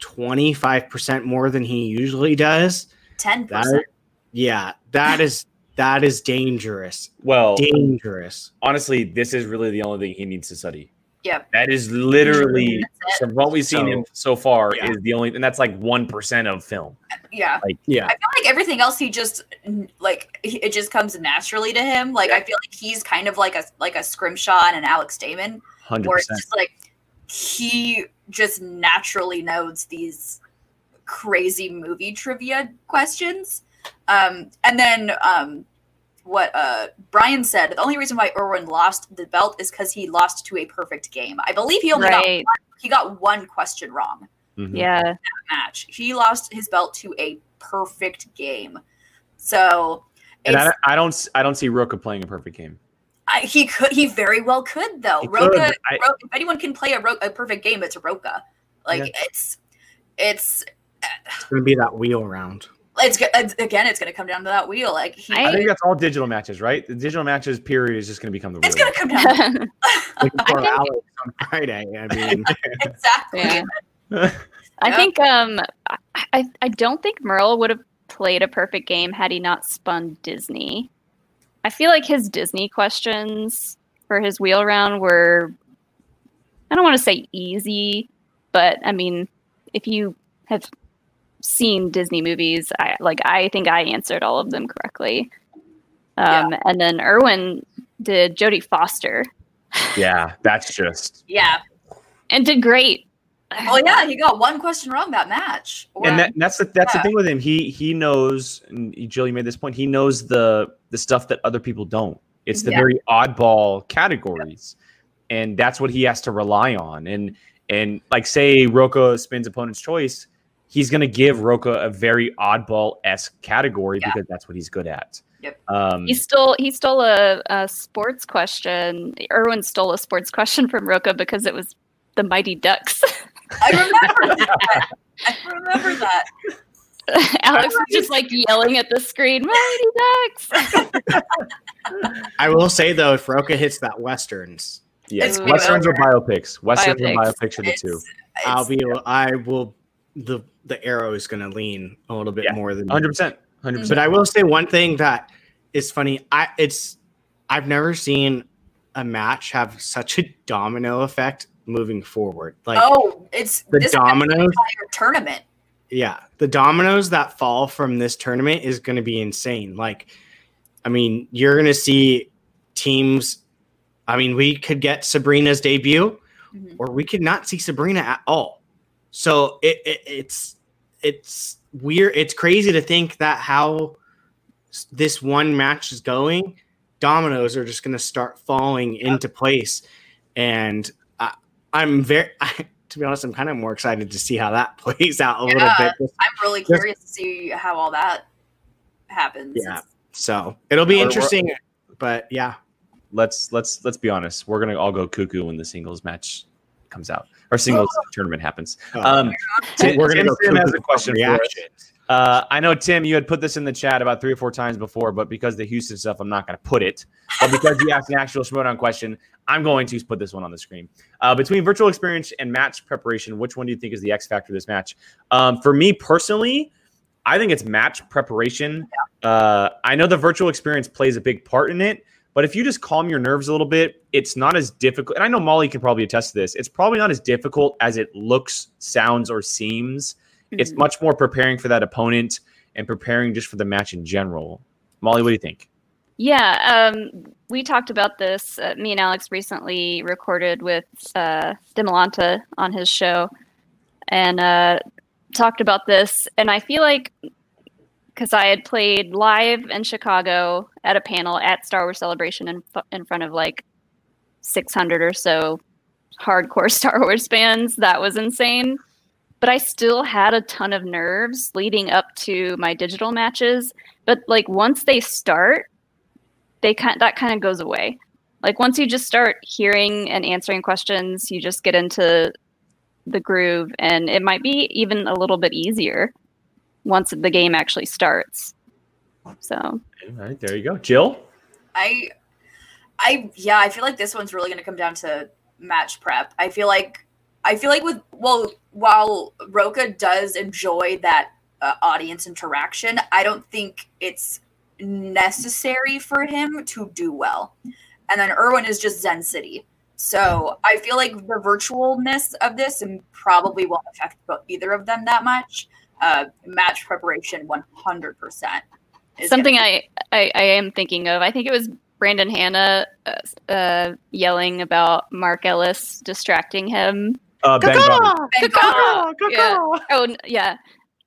Speaker 3: 25% more than he usually does,
Speaker 2: ten
Speaker 3: that
Speaker 2: percent.
Speaker 3: yeah, that is that is dangerous.
Speaker 1: Well,
Speaker 3: Dangerous.
Speaker 1: honestly, this is really the only thing he needs to study.
Speaker 2: Yep.
Speaker 1: That is literally from what we've seen
Speaker 3: So-
Speaker 1: him so far
Speaker 3: Yeah.
Speaker 1: is the only, and that's like one percent of film.
Speaker 2: Yeah.
Speaker 3: Like, Yeah.
Speaker 2: I feel like everything else he just like it just comes naturally to him. Like I feel like he's kind of like a like a Scrimshaw and an Alex Damon,
Speaker 1: Hundred
Speaker 2: where it's just like he just naturally knows these crazy movie trivia questions. Um, and then um, what uh, Brian said, the only reason why Erwin lost the belt is because he lost to a perfect game. I believe he only got
Speaker 4: Right.
Speaker 2: he got one question wrong
Speaker 1: Mhm.
Speaker 4: Yeah.
Speaker 2: match. He lost his belt to a perfect game. So
Speaker 1: And I, don't- I don't, I don't see Rocha playing a perfect game.
Speaker 2: I, he could, he very well could though.
Speaker 1: He could,
Speaker 2: Rocha,
Speaker 1: but I-
Speaker 2: Ro- if anyone can play a, Ro- a perfect game, it's Rocha. Like
Speaker 1: Yeah.
Speaker 2: it's, it's,
Speaker 3: It's gonna be that wheel round.
Speaker 2: It's again, it's going to come down to that wheel. Like he,
Speaker 4: I-
Speaker 1: I think that's all digital matches, right? The digital matches period is just going to become the
Speaker 2: wheel.
Speaker 1: it's
Speaker 2: going to come down
Speaker 3: Like
Speaker 4: I
Speaker 3: for Alex on Friday. I mean,
Speaker 2: exactly.
Speaker 4: Yeah. I
Speaker 2: Yeah.
Speaker 4: think um I, I I don't think Murrell would have played a perfect game had he not spun Disney. I feel like his Disney questions for his wheel round were I don't want to say easy, but I mean if you have seen Disney movies, I like I think I answered all of them correctly. Um and then Erwin did Jodie Foster
Speaker 1: yeah, that's just.
Speaker 2: Yeah.
Speaker 4: and did great.
Speaker 2: Oh yeah, he got one question wrong that match. Or-
Speaker 1: and that, that's the that's
Speaker 2: Yeah.
Speaker 1: the thing with him. He he knows. And Jill, you made this point. He knows the the stuff that other people don't. It's the
Speaker 2: Yeah.
Speaker 1: very oddball categories, and that's what he has to rely on. And and like say Rocha spins opponent's choice, he's going to give Rocha a very oddball esque category
Speaker 2: Yeah.
Speaker 1: because that's what he's good at.
Speaker 2: Yep.
Speaker 1: Um,
Speaker 4: He stole he stole a, a sports question. Erwin stole a sports question from Rocha because it was the Mighty Ducks.
Speaker 2: I remember that. I remember that.
Speaker 4: Alex was just like yelling at the screen, Mighty Ducks.
Speaker 3: I will say though, if Rocha hits that westerns,
Speaker 1: yes,
Speaker 2: It's
Speaker 1: westerns or biopics. Westerns
Speaker 4: Biopics.
Speaker 1: and biopics are the
Speaker 2: It's,
Speaker 1: two.
Speaker 3: I'll
Speaker 2: it's-
Speaker 3: be. I will. The the arrow is gonna lean a little bit
Speaker 1: Yeah.
Speaker 3: more than
Speaker 1: Hundred percent. Hundred
Speaker 3: But
Speaker 1: percent.
Speaker 3: I will say one thing that is funny. I it's I've never seen a match have such a domino effect moving forward. Like
Speaker 2: oh, it's
Speaker 3: the
Speaker 2: this
Speaker 3: dominoes,
Speaker 2: tournament.
Speaker 3: yeah, the dominoes that fall from this tournament is going to be insane. Like, I mean, you're going to see teams. I mean, we could get Sabrina's debut,
Speaker 2: Mhm.
Speaker 3: or we could not see Sabrina at all. So it, it it's it's weird. It's crazy to think that how this one match is going, dominoes are just going to start falling into place, and I, I'm very. to be honest, I'm kind of more excited to see how that plays out a little
Speaker 2: Yeah.
Speaker 3: bit.
Speaker 2: I'm really curious to see how all that happens.
Speaker 3: Yeah. So it'll be
Speaker 1: We're-
Speaker 3: interesting, but yeah,
Speaker 1: let's let's let's be honest. We're gonna all go cuckoo when the singles match comes out or singles tournament happens.
Speaker 3: Uh,
Speaker 1: Um, Tim,
Speaker 3: we're gonna
Speaker 1: Tim
Speaker 3: go
Speaker 1: has a question
Speaker 3: for
Speaker 1: for us. Uh, I know Tim, you had put this in the chat about three or four times before, but because the Houston stuff, I'm not going to put it. But because you asked an actual Schmoedown question, I'm going to put this one on the screen. Uh, between virtual experience and match preparation, which one do you think is the X factor of this match? Um, for me personally, I think it's match preparation. Uh, I know the virtual experience plays a big part in it, but if you just calm your nerves a little bit, it's not as difficult. And I know Molly can probably attest to this. It's probably not as difficult as it looks, sounds, or seems. It's
Speaker 4: Mhm.
Speaker 1: much more preparing for that opponent and preparing just for the match in general. Molly, what do you think?
Speaker 4: Yeah, um, we talked about this. Uh, me and Alex recently recorded with uh, Demolanta on his show and uh, talked about this. And I feel like because I had played live in Chicago at a panel at Star Wars Celebration in, in front of like 600 or so hardcore Star Wars fans, that was insane. But I still had a ton of nerves leading up to my digital matches. But like once they start, they kind that kind of goes away. Like once you just start hearing and answering questions, you just get into the groove, and it might be even a little bit easier once the game actually starts. So
Speaker 1: All right, there you go. Jill?
Speaker 2: I, I yeah, I feel like this one's really going to come down to match prep. I feel like, I feel like with well, while Rocha does enjoy that uh, audience interaction, I don't think it's necessary for him to do well. And then Erwin is just Zen City, So I feel like the virtualness of this and probably won't affect either of them that much. Uh, match preparation, one hundred percent.
Speaker 4: Something I, I I am thinking of. I think it was Brandon Hanna uh, uh, yelling about Mark Ellis distracting him.
Speaker 1: Uh, ben Garber.
Speaker 2: Ben
Speaker 4: Caw-caw!
Speaker 2: Garber.
Speaker 4: Yeah. Oh yeah,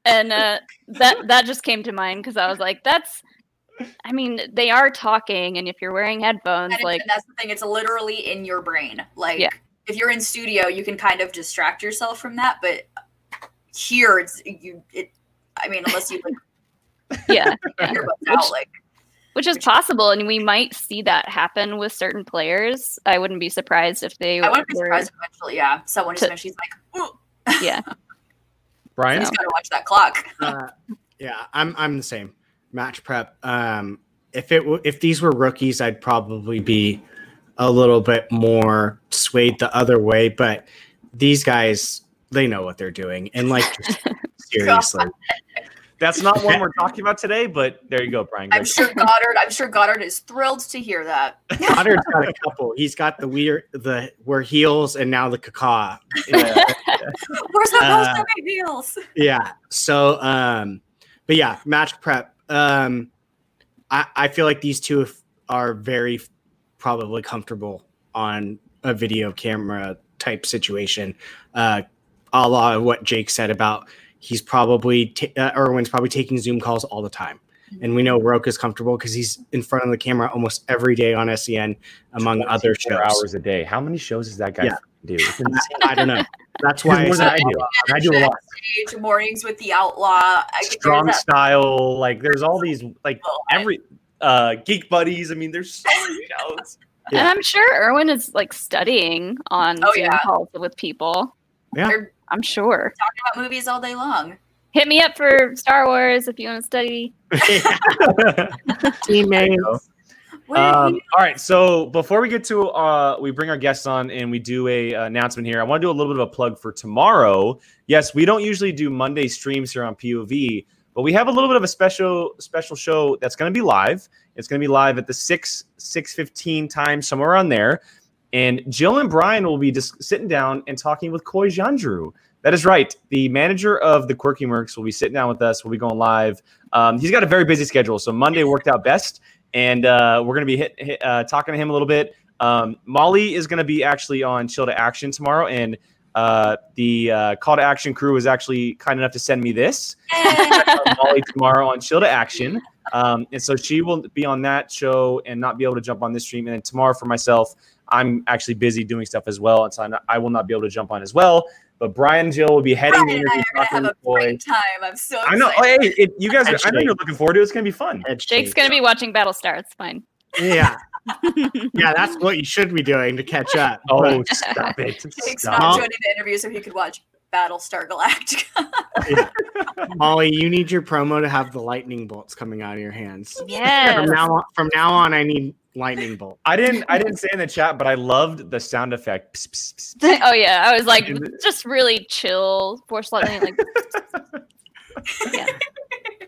Speaker 4: and uh, that that just came to mind because I was like, that's. I mean, they are talking, and if you're wearing headphones,
Speaker 2: And,
Speaker 4: like
Speaker 2: and that's the thing; it's literally in your brain. Like
Speaker 4: Yeah.
Speaker 2: if you're in studio, you can kind of distract yourself from that, but here it's you. It. I mean, unless you like
Speaker 4: yeah, yeah. Which-
Speaker 2: out, like
Speaker 4: which is possible, and we might see that happen with certain players. I wouldn't be surprised if they
Speaker 2: I wouldn't be surprised eventually. Yeah, someone
Speaker 4: To-
Speaker 2: just she's like, Ooh,
Speaker 4: Yeah,
Speaker 1: Brian.
Speaker 2: he's gotta watch that clock.
Speaker 3: Uh, yeah, I'm I'm the same. Match prep. Um, if it w- if these were rookies, I'd probably be a little bit more swayed the other way. But these guys, they know what they're doing, and like seriously,
Speaker 1: That's not one we're talking about today, but there you go, Brian.
Speaker 2: I'm sure Goddard. I'm sure Goddard is thrilled to hear that.
Speaker 3: Goddard's got a couple. He's got the weird, the we're heels, and now the caca.
Speaker 1: Yeah.
Speaker 2: Where's the
Speaker 3: Uh,
Speaker 2: post heels?
Speaker 3: yeah. So, um, but yeah, match prep. Um, I, I feel like these two are very probably comfortable on a video camera type situation. Uh, a lot of what Jake said about he's probably ta- uh, Erwin's probably taking Zoom calls all the time. And we know Rocha is comfortable because he's in front of the camera almost every day on SEN, among other shows.
Speaker 1: hours a day. How many shows does that guy
Speaker 3: Yeah.
Speaker 1: do?
Speaker 3: I don't know. That's why I
Speaker 1: More than
Speaker 3: said
Speaker 1: I do. I do a lot.
Speaker 2: Stage mornings with the outlaw.
Speaker 1: Strong
Speaker 2: that-
Speaker 1: style. Like there's all these like every uh geek buddies. I mean, there's so many shows.
Speaker 3: Yeah.
Speaker 4: and I'm sure Erwin is like studying on
Speaker 2: Oh,
Speaker 4: Zoom
Speaker 2: yeah.
Speaker 4: calls with people.
Speaker 3: Yeah.
Speaker 2: They're
Speaker 4: I'm sure.
Speaker 2: talking about movies all day long.
Speaker 4: Hit me up for Star Wars if you want to study.
Speaker 3: teammates.
Speaker 1: Um, all right. So before we get to uh, we bring our guests on and we do a uh, announcement here. I want to do a little bit of a plug for tomorrow. Yes, we don't usually do Monday streams here on POV, but we have a little bit of a special special show that's going to be live. It's going to be live at the six six fifteen time somewhere on there, and Jill and Brian will be just sitting down and talking with Coy Jandreau. That is right. The manager of the Quirky Mercs will be sitting down with us. We'll be going live. Um, he's got a very busy schedule, so Monday worked out best and uh, we're going to be hit, hit, uh, talking to him a little bit. Um, Molly is going to be actually on Chill to Action tomorrow, and uh, the uh, Call to Action crew was actually kind enough to send me this. Uh, Molly tomorrow on Chill to Action, um, and so she will be on that show and not be able to jump on this stream. And then tomorrow for myself, I'm actually busy doing stuff as well, and so I'm not, I will not be able to jump on as well. But Brian and Jill will be heading
Speaker 2: Brian
Speaker 1: the
Speaker 2: and I are have a
Speaker 1: with
Speaker 2: great time. I'm so excited.
Speaker 1: I know.
Speaker 2: excited.
Speaker 1: Hey, it, you guys, are, I know you're looking forward to it. It's going to be fun.
Speaker 3: Edge
Speaker 4: Jake's
Speaker 3: case.
Speaker 4: gonna be watching Battlestar. It's fine.
Speaker 3: Yeah. yeah, that's what you should be doing to catch up.
Speaker 1: Oh,
Speaker 3: But,
Speaker 1: stop it!
Speaker 2: Jake's
Speaker 1: Stop.
Speaker 2: not joining the interview so he could watch Battlestar Galactica.
Speaker 3: Molly, you need your promo to have the lightning bolts coming out of your hands.
Speaker 4: Yes.
Speaker 3: From now on, from now on, I need lightning bolt.
Speaker 1: I didn't. I didn't say in the chat, but I loved the sound effect. Pss, pss, pss.
Speaker 4: oh yeah, I was like
Speaker 1: And-
Speaker 4: just really chill, force lightning. Like yeah,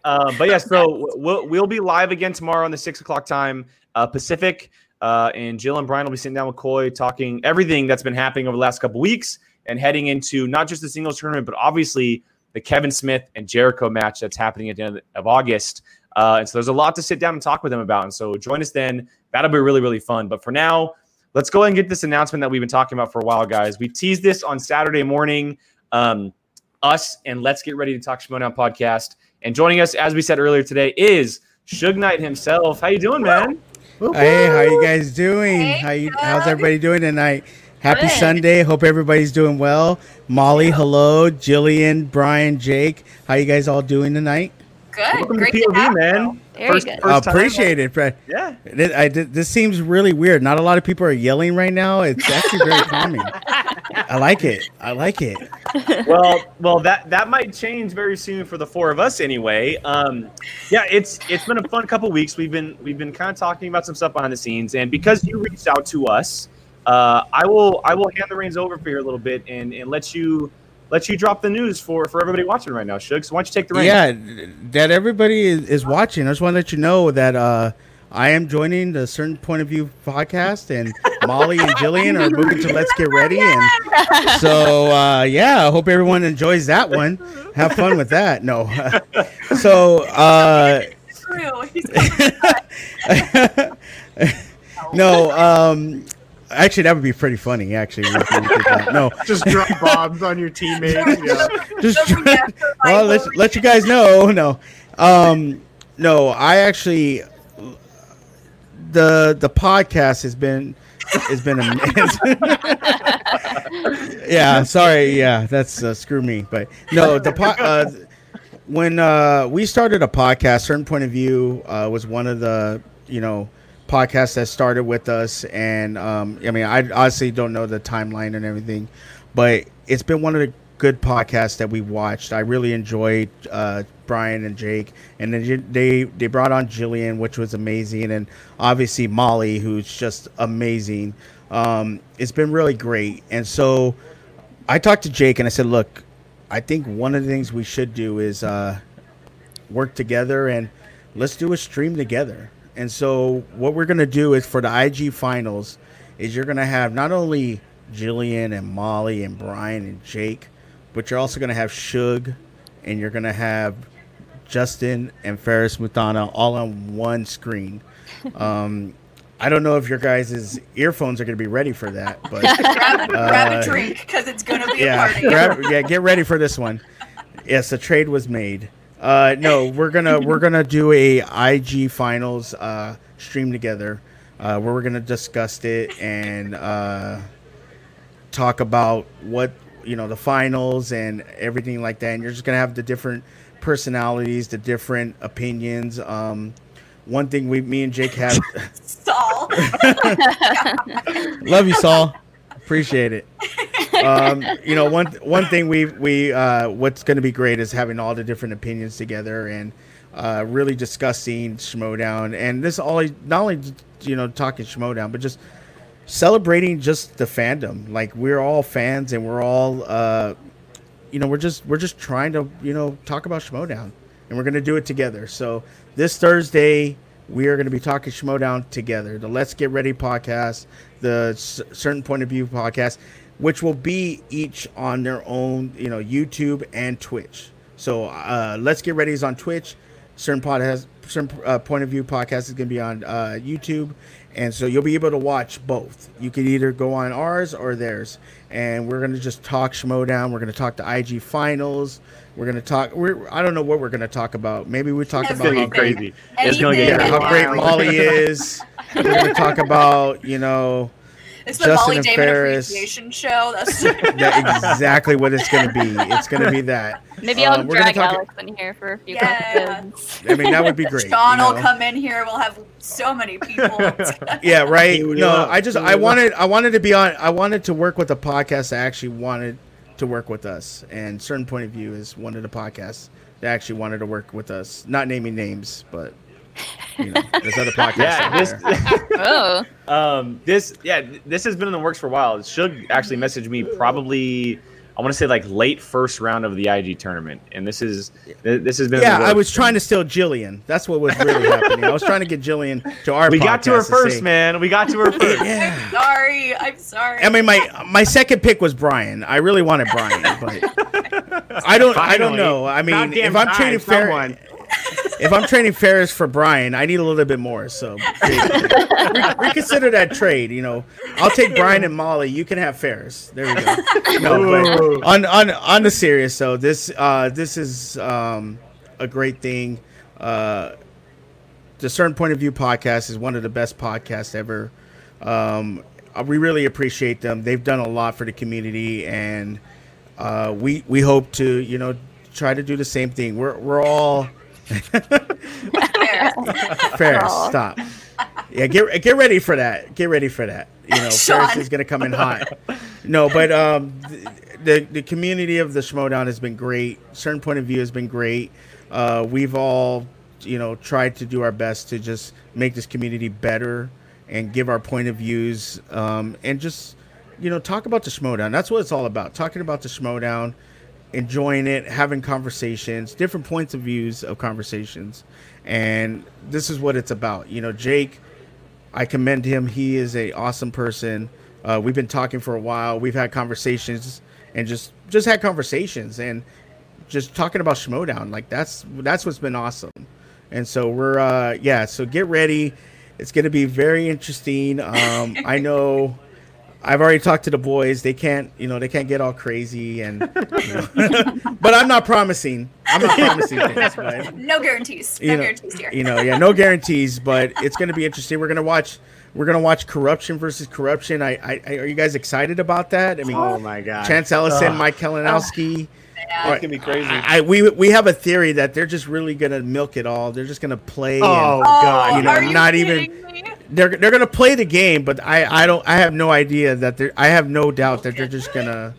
Speaker 1: Uh, but yeah, so we'll we'll be live again tomorrow on the six o'clock time uh, Pacific. Uh, and Jill and Brian will be sitting down with Coy, talking everything that's been happening over the last couple weeks, and heading into not just the singles tournament, but obviously the Kevin Smith and Jericho match that's happening at the end of August. Uh, and so there's a lot to sit down and talk with them about. And so join us then. That'll be really, really fun. But for now, let's go ahead and get this announcement that we've been talking about for a while, guys. We teased this on Saturday morning. Um, us and Let's Get Ready to Talk Schmoedown podcast. And joining us, as we said earlier today, is Suge Knight himself. How you doing, man?
Speaker 5: Hey, how you guys doing?
Speaker 2: Hey,
Speaker 5: how you? How's everybody doing tonight? Happy
Speaker 4: Good.
Speaker 5: Sunday. Hope everybody's doing well. Molly, hello. Jillian, Brian, Jake. How you guys all doing tonight?
Speaker 2: Good.
Speaker 1: Welcome
Speaker 2: Great
Speaker 1: to
Speaker 2: to
Speaker 1: POV,
Speaker 2: have you.
Speaker 1: man.
Speaker 4: very
Speaker 1: First-
Speaker 4: good.
Speaker 1: first- time,
Speaker 5: Appreciate it. Fred.
Speaker 1: Yeah.
Speaker 5: Th- I did- this seems really weird. Not a lot of people are yelling right now. It's actually very calming. I like it. I like it.
Speaker 1: Well, well, that that might change very soon for the four of us, anyway. Um, yeah, it's it's been a fun couple weeks. We've been we've been kind of talking about some stuff behind the scenes, and because you reached out to us, uh, I will I will hand the reins over for you a little bit and and let you let you drop the news for for everybody watching right now, Suge. So why don't you take the reins?
Speaker 5: Yeah, that everybody is, is watching. I just want to let you know that uh, I am joining the Certain Point of View podcast, and Molly and Jillian are moving to Let's Get Ready, and so uh, yeah, I hope everyone enjoys that one. Have fun with that. No, so uh,
Speaker 2: True.
Speaker 5: No, um, actually, that would be pretty funny. Actually, if we did that. no,
Speaker 3: Just drop bombs on your teammates. Yeah.
Speaker 5: just
Speaker 2: Something
Speaker 5: well, let let you guys know. No, um, no, I actually the the podcast has been has been amazing. yeah, sorry. Yeah, that's uh, screw me. But no, the po- uh, when uh, we started a podcast, certain point of view uh, was one of the you know podcasts that started with us, and um, I mean, I honestly don't know the timeline and everything, but it's been one of the good podcasts that we watched. I really enjoyed uh, Brian and Jake, and then they they brought on Jillian, which was amazing, and obviously Molly, who's just amazing. Um, it's been really great, and so I talked to Jake and I said, look, I think one of the things we should do is uh, work together and let's do a stream together. And so what we're gonna do is for the IG finals is you're gonna have not only Jillian and Molly and Brian and Jake, but you're also gonna have Shug and you're gonna have Justin and Ferris Mutana all on one screen. Um, I don't know if your guys' earphones are gonna be ready for that, but
Speaker 2: grab, grab
Speaker 5: Uh,
Speaker 2: a drink because it's gonna be a
Speaker 5: yeah,
Speaker 2: party.
Speaker 5: grab, yeah, get ready for this one. Yes, a trade was made. Uh, no, we're gonna we're gonna do a IG finals uh, stream together, uh, where we're gonna discuss it and uh, talk about what you know the finals and everything like that. And you're just gonna have the different personalities, the different opinions. Um, one thing we, me and Jake have.
Speaker 2: Saul.
Speaker 5: Love you, Saul. Appreciate it. Um, you know, one one thing we we uh, what's going to be great is having all the different opinions together and uh, really discussing Schmoedown. And this all not only you know talking Schmoedown, but just celebrating just the fandom. Like we're all fans and we're all uh, you know we're just we're just trying to you know talk about Schmoedown, and we're going to do it together. So this Thursday we are going to be talking Schmoedown together. The Let's Get Ready podcast, the S- Certain Point of View podcast, which will be each on their own, you know, YouTube and Twitch. So uh, Let's Get Ready is on Twitch. Certain podcast, certain uh, Point of View podcast is going to be on uh, YouTube, and so you'll be able to watch both. You can either go on ours or theirs, and we're going to just talk Schmoedown. We're going to talk the IG finals. We're going to talk. We're I don't know what we're going to talk about. Maybe we talk about how
Speaker 1: crazy. It's gonna get
Speaker 5: yeah, how great. Molly is. We're going to talk about, you know,
Speaker 2: It's the
Speaker 5: Justin
Speaker 2: Molly
Speaker 5: and
Speaker 2: Damon
Speaker 5: Ferris.
Speaker 2: appreciation show. That's
Speaker 5: exactly what it's going to be. It's going to be that.
Speaker 4: Maybe I'll
Speaker 5: Um,
Speaker 4: drag
Speaker 5: talk-
Speaker 4: Alex in here for a few
Speaker 2: Yeah.
Speaker 4: questions.
Speaker 5: I mean, that would be great.
Speaker 2: Sean
Speaker 5: you
Speaker 2: will come in here. We'll have so many people.
Speaker 5: Yeah, right. No, I just I wanted I wanted to be on. I wanted to work with a podcast that actually wanted to work with us. And certain point of view is one of the podcasts that actually wanted to work with us. Not naming names, but you know, there's other podcasts.
Speaker 1: Yeah, this.
Speaker 4: Oh,
Speaker 1: um this yeah this has been in the works for a while. Shug actually messaged me probably I want to say like late first round of the IG tournament, and this is this has been.
Speaker 5: Yeah, I was trying to steal Jillian. That's what was really happening. I was trying to get Jillian to our.
Speaker 1: We got to her
Speaker 5: podcast
Speaker 1: first,
Speaker 5: say-
Speaker 1: man. We got to her first.
Speaker 5: Yeah.
Speaker 2: sorry. I'm sorry.
Speaker 5: I mean, my my second pick was Brian. I really wanted Brian, but I don't. I don't know. I mean, if I'm
Speaker 3: time,
Speaker 5: trading Ferris,
Speaker 3: someone.
Speaker 5: If I'm trading Ferris for Brian, I need a little bit more. So reconsider that trade. You know, I'll take Brian and Molly. You can have Ferris. There we go. No, but on on on the serious though, this uh this is um a great thing. Uh, the certain point of view podcast is one of the best podcasts ever. Um, uh, we really appreciate them. They've done a lot for the community, and uh, we we hope to you know try to do the same thing. We're we're all
Speaker 2: Fair.
Speaker 5: Ferris. Stop. Yeah, get get ready for that. Get ready for that. You know, Ferris is gonna come in hot. No, but um, the the community of the Schmoedown has been great. Certain point of view has been great. Uh, we've all you know tried to do our best to just make this community better and give our point of views um, and just you know talk about the Schmoedown. That's what it's all about. Talking about the Schmoedown, enjoying it, having conversations, different points of views of conversations, and this is what it's about. You know, Jake. I commend him. He is a awesome person. Uh, we've been talking for a while. We've had conversations and just just had conversations and just talking about Schmoedown. Like that's that's what's been awesome. And so we're uh yeah, so get ready. It's gonna be very interesting. Um I know I've already talked to the boys. They can't, you know, they can't get all crazy and you know. but I'm not promising. I'm not promising things, but
Speaker 2: No guarantees.
Speaker 5: You
Speaker 2: No
Speaker 5: know-
Speaker 2: guarantees here.
Speaker 5: you know, yeah, no guarantees, but it's going to be interesting. We're going to watch. We're going to watch corruption versus corruption. I, I, I, are you guys excited about that? I mean,
Speaker 3: Oh my god.
Speaker 5: Chance Ellison,
Speaker 1: Ugh.
Speaker 5: Mike Kalinowski.
Speaker 2: Yeah.
Speaker 1: It's gonna be crazy.
Speaker 5: I, I we we have a theory that they're just really going to milk it all. They're just going to play.
Speaker 3: Oh
Speaker 5: and
Speaker 3: god.
Speaker 5: you know,
Speaker 2: are you
Speaker 5: not even-
Speaker 2: me?
Speaker 5: they're they're going to play the game, but I I don't I have no idea that they're. I have no doubt that they're just going to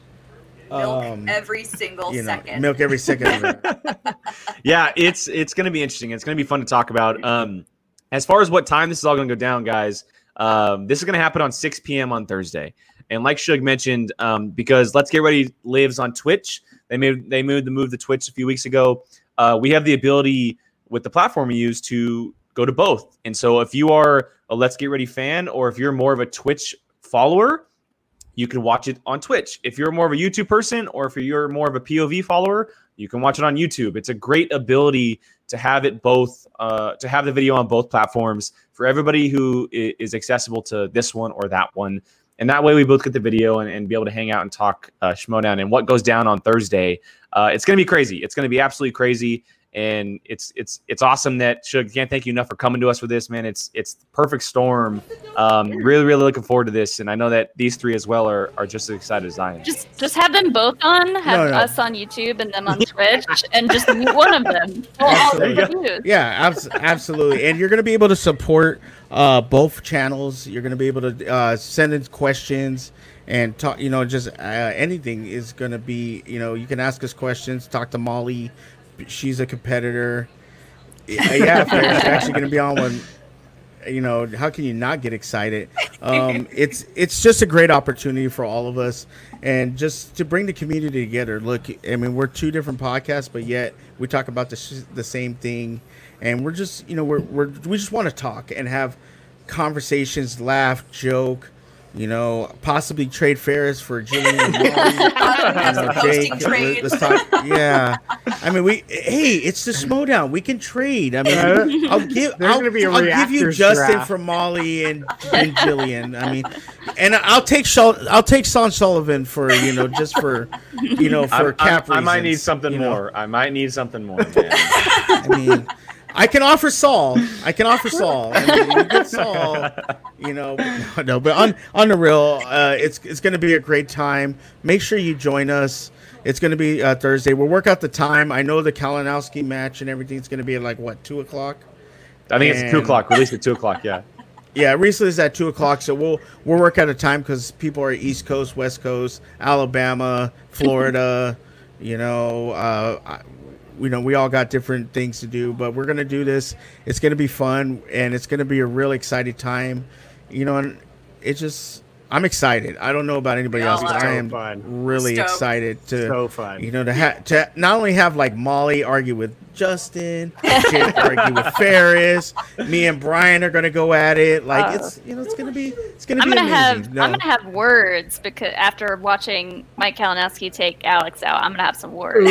Speaker 2: Milk
Speaker 5: um,
Speaker 2: every single
Speaker 5: you know
Speaker 2: second.
Speaker 5: milk every second of it.
Speaker 1: yeah, it's it's going to be interesting. It's going to be fun to talk about. Um, as far as what time this is all going to go down, guys, um, this is going to happen on 6 p.m. on Thursday. And like Shug mentioned, um, because Let's Get Ready lives on Twitch, they made they moved the move to Twitch a few weeks ago. Uh, we have the ability with the platform we use to go to both. And so if you are a Let's Get Ready fan, or if you're more of a Twitch follower, you can watch it on Twitch. If you're more of a YouTube person, or if you're more of a POV follower, you can watch it on YouTube. It's a great ability to have it both, uh, to have the video on both platforms for everybody who is accessible to this one or that one. And that way we both get the video and, and be able to hang out and talk uh, Schmoedown and what goes down on Thursday. Uh, it's going to be crazy. It's going to be absolutely crazy. And it's it's it's awesome that Shug can't thank you enough for coming to us for this, man. It's it's the perfect storm. Um, really, really looking forward to this, and I know that these three as well are, are just as excited as I am.
Speaker 4: Just just have them both on. Have
Speaker 5: No, no.
Speaker 4: us on YouTube and them on Twitch, and just mute one of them. Pull all
Speaker 1: There
Speaker 4: the
Speaker 1: you
Speaker 4: views.
Speaker 5: Yeah, abs- absolutely. And you're going to be able to support uh, both channels. You're going to be able to uh, send in questions and talk. You know, just uh, anything is going to be. You know, you can ask us questions. Talk to Molly. She's a competitor. Yeah, yeah actually going to be on one. You know, how can you not get excited? Um, it's it's just a great opportunity for all of us, and just to bring the community together. Look, I mean, we're two different podcasts, but yet we talk about the sh- the same thing, and we're just you know we're, we're we just want to talk and have conversations, laugh, joke. You know, possibly trade Ferris for Jillian and Molly.
Speaker 2: Have some
Speaker 5: Jake,
Speaker 2: trades.
Speaker 5: let's talk. Yeah, I mean, we. Hey, it's the Schmoedown. We can trade. I mean, I'll give. I'll,
Speaker 3: gonna be a
Speaker 5: I'll give you
Speaker 3: reactors
Speaker 5: Justin
Speaker 3: draft.
Speaker 5: for Molly and and Jillian. I mean, and I'll take Shaw, I'll take Sean Sullivan for you know just for you know
Speaker 1: I'm-
Speaker 5: for cap
Speaker 1: I'm- I might need something
Speaker 5: you know.
Speaker 1: more. I might need something more, man.
Speaker 5: I mean, I can offer Saul. I can offer Saul. I mean, you Saul. You know, no, no, but on on the real, uh, it's it's going to be a great time. Make sure you join us. It's going to be uh, Thursday. We'll work out the time. I know the Kalinowski match and everything's going to be at like what two o'clock.
Speaker 1: I think it's two
Speaker 5: And-
Speaker 1: o'clock. Released at two o'clock. Yeah.
Speaker 5: Yeah, recently it's at two o'clock, so we'll we'll work out a time because people are East Coast, West Coast, Alabama, Florida. you know, uh, you know, we all got different things to do, but we're gonna do this. It's gonna be fun, and it's gonna be a real exciting time. You know, and it's just I'm excited. I don't know about anybody
Speaker 2: We
Speaker 5: else, but
Speaker 2: are.
Speaker 5: I am
Speaker 3: fun.
Speaker 5: really
Speaker 2: Stoked.
Speaker 5: excited to
Speaker 3: So fun.
Speaker 5: you know, to have to not only have like Molly argue with Justin, Jake argue with Ferris, me and Brian are gonna go at it. Like
Speaker 4: Uh,
Speaker 5: it's you know, it's gonna be it's gonna
Speaker 4: I'm
Speaker 5: be
Speaker 4: gonna
Speaker 5: amazing.
Speaker 4: have
Speaker 5: No.
Speaker 4: I'm gonna have words because after watching Mike Kalinowski take Alex out, I'm gonna have some words.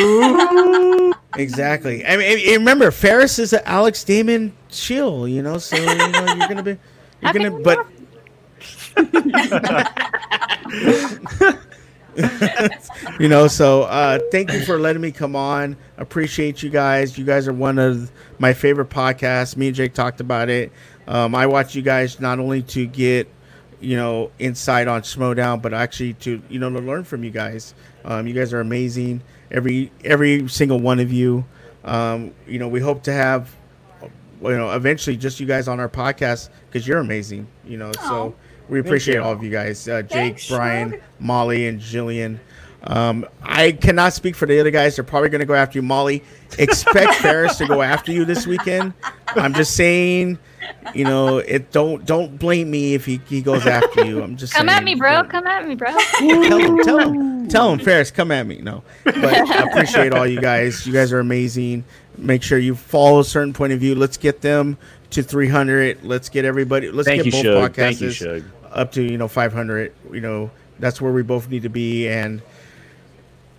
Speaker 5: exactly. I mean, and remember, Ferris is an Alex Damon chill. You know, so you know you're gonna be you're gonna
Speaker 4: can you
Speaker 5: but. you know so uh thank you for letting me come on. Appreciate you guys. You guys are one of my favorite podcasts. Me and jake talked about it. Um i watch you guys not only to get you know insight on Schmoedown, but actually to you know to learn from you guys. Um you guys are amazing every every single one of you. Um you know we hope to have you know eventually just you guys on our podcast because you're amazing you know so we appreciate all of you guys uh, jake
Speaker 2: Thanks,
Speaker 5: brian
Speaker 2: Shug.
Speaker 5: molly and jillian um, I cannot speak for the other guys. They're probably going to go after you, Molly. Expect Ferris to go after you this weekend. I'm just saying, you know, it don't don't blame me if he, he goes after you. I'm just saying,
Speaker 4: Come
Speaker 5: saying,
Speaker 4: at me, bro.
Speaker 5: but-
Speaker 4: Come at me, bro.
Speaker 5: tell him, tell him, tell him, Ferris, come at me. No, but I appreciate all you guys. You guys are amazing. Make sure you follow a certain point of view. Let's get them to 300. Let's get everybody. Let's
Speaker 1: Thank
Speaker 5: get
Speaker 1: you,
Speaker 5: both
Speaker 1: Shug.
Speaker 5: podcasts
Speaker 1: Thank you, Shug.
Speaker 5: up to you know 500. You know that's where we both need to be, and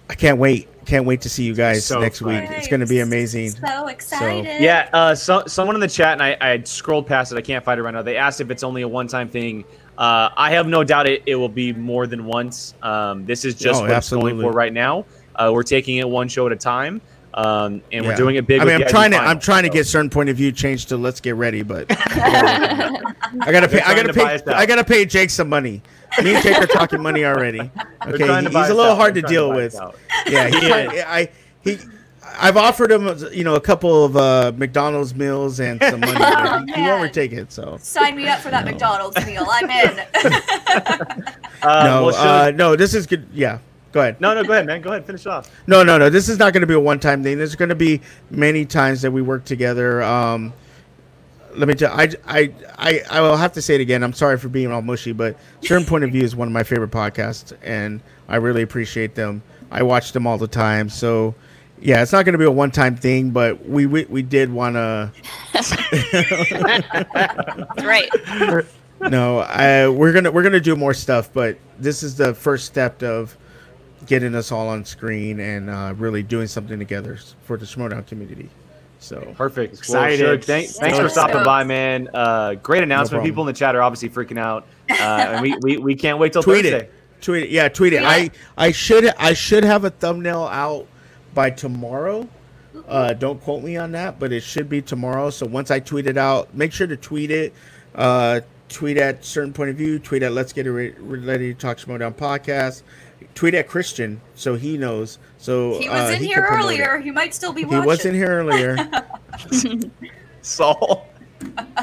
Speaker 5: I can't wait. Can't wait to see you guys
Speaker 3: So
Speaker 5: next
Speaker 3: fun.
Speaker 5: week. It's going to be amazing.
Speaker 2: So excited.
Speaker 1: Yeah, uh, so, someone in the chat, and I, I scrolled past it. I can't find it right now. They asked if it's only a one-time thing. Uh, I have no doubt it, it will be more than once. Um, this is just
Speaker 5: Oh,
Speaker 1: what it's going for right now. Uh, we're taking it one show at a time, um, and we're doing it big.
Speaker 5: I mean, I'm trying to.
Speaker 1: final,
Speaker 5: I'm trying to get certain point of view changed to let's get ready, but I gotta pay. I gotta pay. I gotta pay Jake some money. Me and Jake are talking money already. Okay,
Speaker 1: trying to
Speaker 5: he's a little
Speaker 1: out.
Speaker 5: hard to
Speaker 1: They're trying
Speaker 5: deal
Speaker 1: buy us
Speaker 5: with. Yeah, he,
Speaker 1: Yeah.
Speaker 5: I he. I've offered him, you know, a couple of uh, McDonald's meals and some money.
Speaker 2: Oh,
Speaker 5: but he won't
Speaker 2: man.
Speaker 5: take it. So
Speaker 2: Sign me up for that McDonald's meal. I'm in.
Speaker 1: Uh,
Speaker 5: no,
Speaker 1: well,
Speaker 5: uh, no, this is good. Yeah, go ahead.
Speaker 1: no, no, go ahead, man. Go ahead, finish it off.
Speaker 5: No, no, no. This is not going to be a one-time thing. There's going to be many times that we work together. Um, let me tell. I, I, I, I will have to say it again. I'm sorry for being all mushy, but certain point of view is one of my favorite podcasts, and I really appreciate them. I watch them all the time. So, yeah, it's not going to be a one-time thing, but we we, we did want to.
Speaker 4: Right.
Speaker 5: no, I, we're gonna we're gonna do more stuff, but this is the first step of getting us all on screen and uh, really doing something together for the Schmoedown community. So
Speaker 1: Perfect.
Speaker 3: Excited.
Speaker 1: Well, Shug, thank, thanks for stopping by, man. Uh, great announcement.
Speaker 5: problem.
Speaker 1: People in the chat are obviously freaking out, uh, and we, we, we can't wait till
Speaker 5: tweet
Speaker 1: Thursday.
Speaker 5: it, tweet it, yeah, tweet it.
Speaker 2: Tweet
Speaker 5: I. I should I should have a thumbnail out by tomorrow. Uh, don't quote me on that, but it should be tomorrow. So once I tweet it out, make sure to tweet it. Uh, tweet at certain point of view. Tweet at Let's Get It Re- Ready to Talk Schmoedown podcast. Tweet at Christian so he knows. So
Speaker 2: He was
Speaker 5: uh,
Speaker 2: in
Speaker 5: he
Speaker 2: here
Speaker 5: can it.
Speaker 2: earlier. He might still be watching.
Speaker 5: He was in here earlier.
Speaker 1: Saul.
Speaker 2: apparently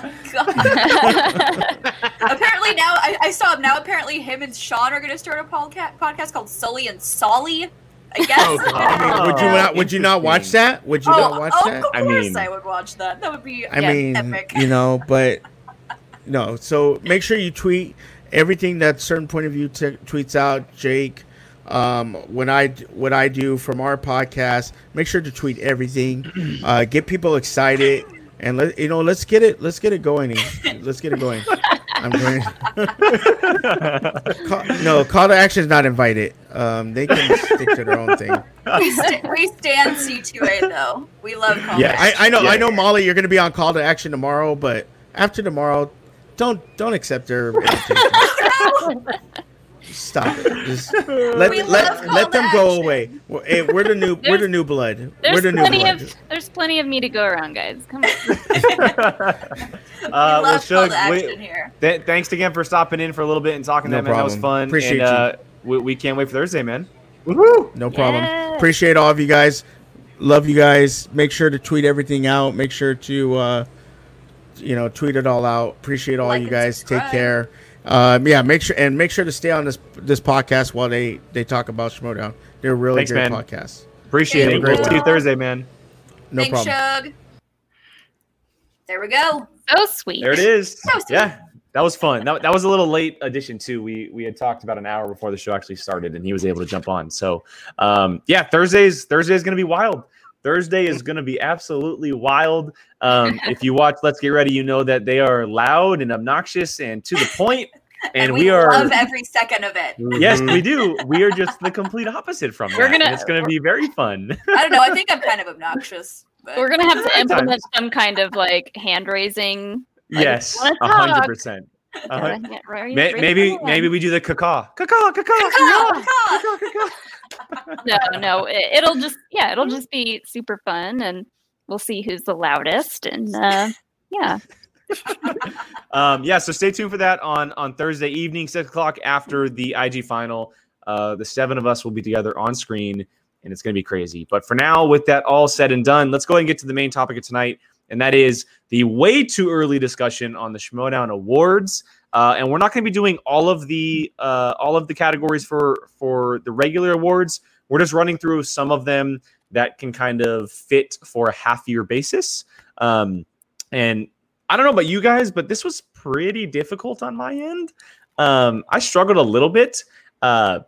Speaker 2: now I, I saw him now. Apparently him and Sean are going to start a podca- podcast called Sully and Solly. I guess.
Speaker 3: Oh,
Speaker 5: I mean, would you not? Would you not watch that? Would you
Speaker 2: oh,
Speaker 5: not watch
Speaker 2: oh,
Speaker 5: that?
Speaker 2: of
Speaker 1: I mean-
Speaker 2: I would watch that. That would be
Speaker 5: I
Speaker 2: yeah,
Speaker 5: mean,
Speaker 2: epic.
Speaker 5: you know, but no. So make sure you tweet everything that certain point of view t- tweets out. Jake, um, when I what I do from our podcast, make sure to tweet everything. Uh, get people excited, and let you know. Let's get it. Let's get it going. Let's get it going. I'm going. call, no, call to action is not invited. Um, they can stick to their own thing.
Speaker 2: we, st- we stand C2A though. We love Call
Speaker 1: Yeah,
Speaker 5: I, I know, I know, Molly. You're going to be on call to action tomorrow, but after tomorrow, don't don't accept their invitation. Stop it. Just let
Speaker 2: We
Speaker 5: let,
Speaker 2: love
Speaker 5: let them
Speaker 2: to
Speaker 5: go
Speaker 2: action.
Speaker 5: away. We're, hey, we're the new we're the new blood. We're
Speaker 4: There's
Speaker 5: the new
Speaker 4: plenty
Speaker 5: blood.
Speaker 4: of there's plenty of me to go around, guys. Come on.
Speaker 1: uh,
Speaker 2: we
Speaker 1: well,
Speaker 2: love Call
Speaker 1: Shug,
Speaker 2: to
Speaker 1: we-
Speaker 2: here.
Speaker 1: th- thanks again for stopping in for a little bit and talking
Speaker 5: No
Speaker 1: to that, man. That was
Speaker 5: problem.
Speaker 1: fun.
Speaker 5: Appreciate
Speaker 1: and, uh, we, we can't wait for Thursday, man.
Speaker 3: Woohoo!
Speaker 5: No problem.
Speaker 4: Yes.
Speaker 5: Appreciate all of you guys. Love you guys. Make sure to tweet everything out. Make sure to uh, you know tweet it all out. Appreciate all
Speaker 2: Like
Speaker 5: you guys.
Speaker 2: subscribe.
Speaker 5: Take care. Um, yeah, make sure and make sure to stay on this this podcast while they they talk about Schmoedown. They're a really
Speaker 1: Thanks,
Speaker 5: great
Speaker 1: man.
Speaker 5: podcast.
Speaker 1: Appreciate
Speaker 2: Thank
Speaker 1: it. We'll
Speaker 5: you.
Speaker 1: see you Thursday, man.
Speaker 5: No
Speaker 2: Thanks,
Speaker 5: problem.
Speaker 2: Shug. There we go.
Speaker 4: So sweet.
Speaker 1: There it is.
Speaker 2: That was
Speaker 1: Yeah, that was fun. That, that was a little late addition too. We we had talked about an hour before the show actually started, and he was able to jump on. So, um, yeah, Thursdays Thursday is going to be wild. Thursday is going to be absolutely wild. Um, if you watch Let's Get Ready, you know that they are loud and obnoxious and to the point. point, and, we, are.
Speaker 2: love every second of it.
Speaker 1: Yes, we do. We are just the complete opposite from
Speaker 4: We're
Speaker 1: that.
Speaker 4: gonna-
Speaker 1: it's going to be very fun.
Speaker 2: I don't know. I think I'm kind of obnoxious. But
Speaker 4: We're gonna have to implement some kind of like hand raising. Like,
Speaker 1: yes, a hundred percent.
Speaker 4: Uh,
Speaker 1: Uh-huh.
Speaker 4: yeah, right-
Speaker 1: May-
Speaker 4: right
Speaker 1: Maybe maybe we do the caca caca caca
Speaker 2: Caw,
Speaker 1: caca.
Speaker 4: No, no. It, it'll just yeah, it'll just be super fun, and we'll see who's the loudest, and uh, yeah,
Speaker 1: Um, yeah, so stay tuned for that on on Thursday evening, six o'clock after the IG final. Uh, the seven of us will be together on screen, and it's going to be crazy. But for now, with that all said and done, let's go ahead and get to the main topic of tonight, and that is the way too early discussion on the Schmoedown Awards. Uh, and we're not going to be doing all of the uh, all of the categories for for the regular awards. We're just running through some of them that can kind of fit for a half year basis. Um, and I don't know about you guys, but this was pretty difficult on my end. Um, I struggled a little bit. Uh,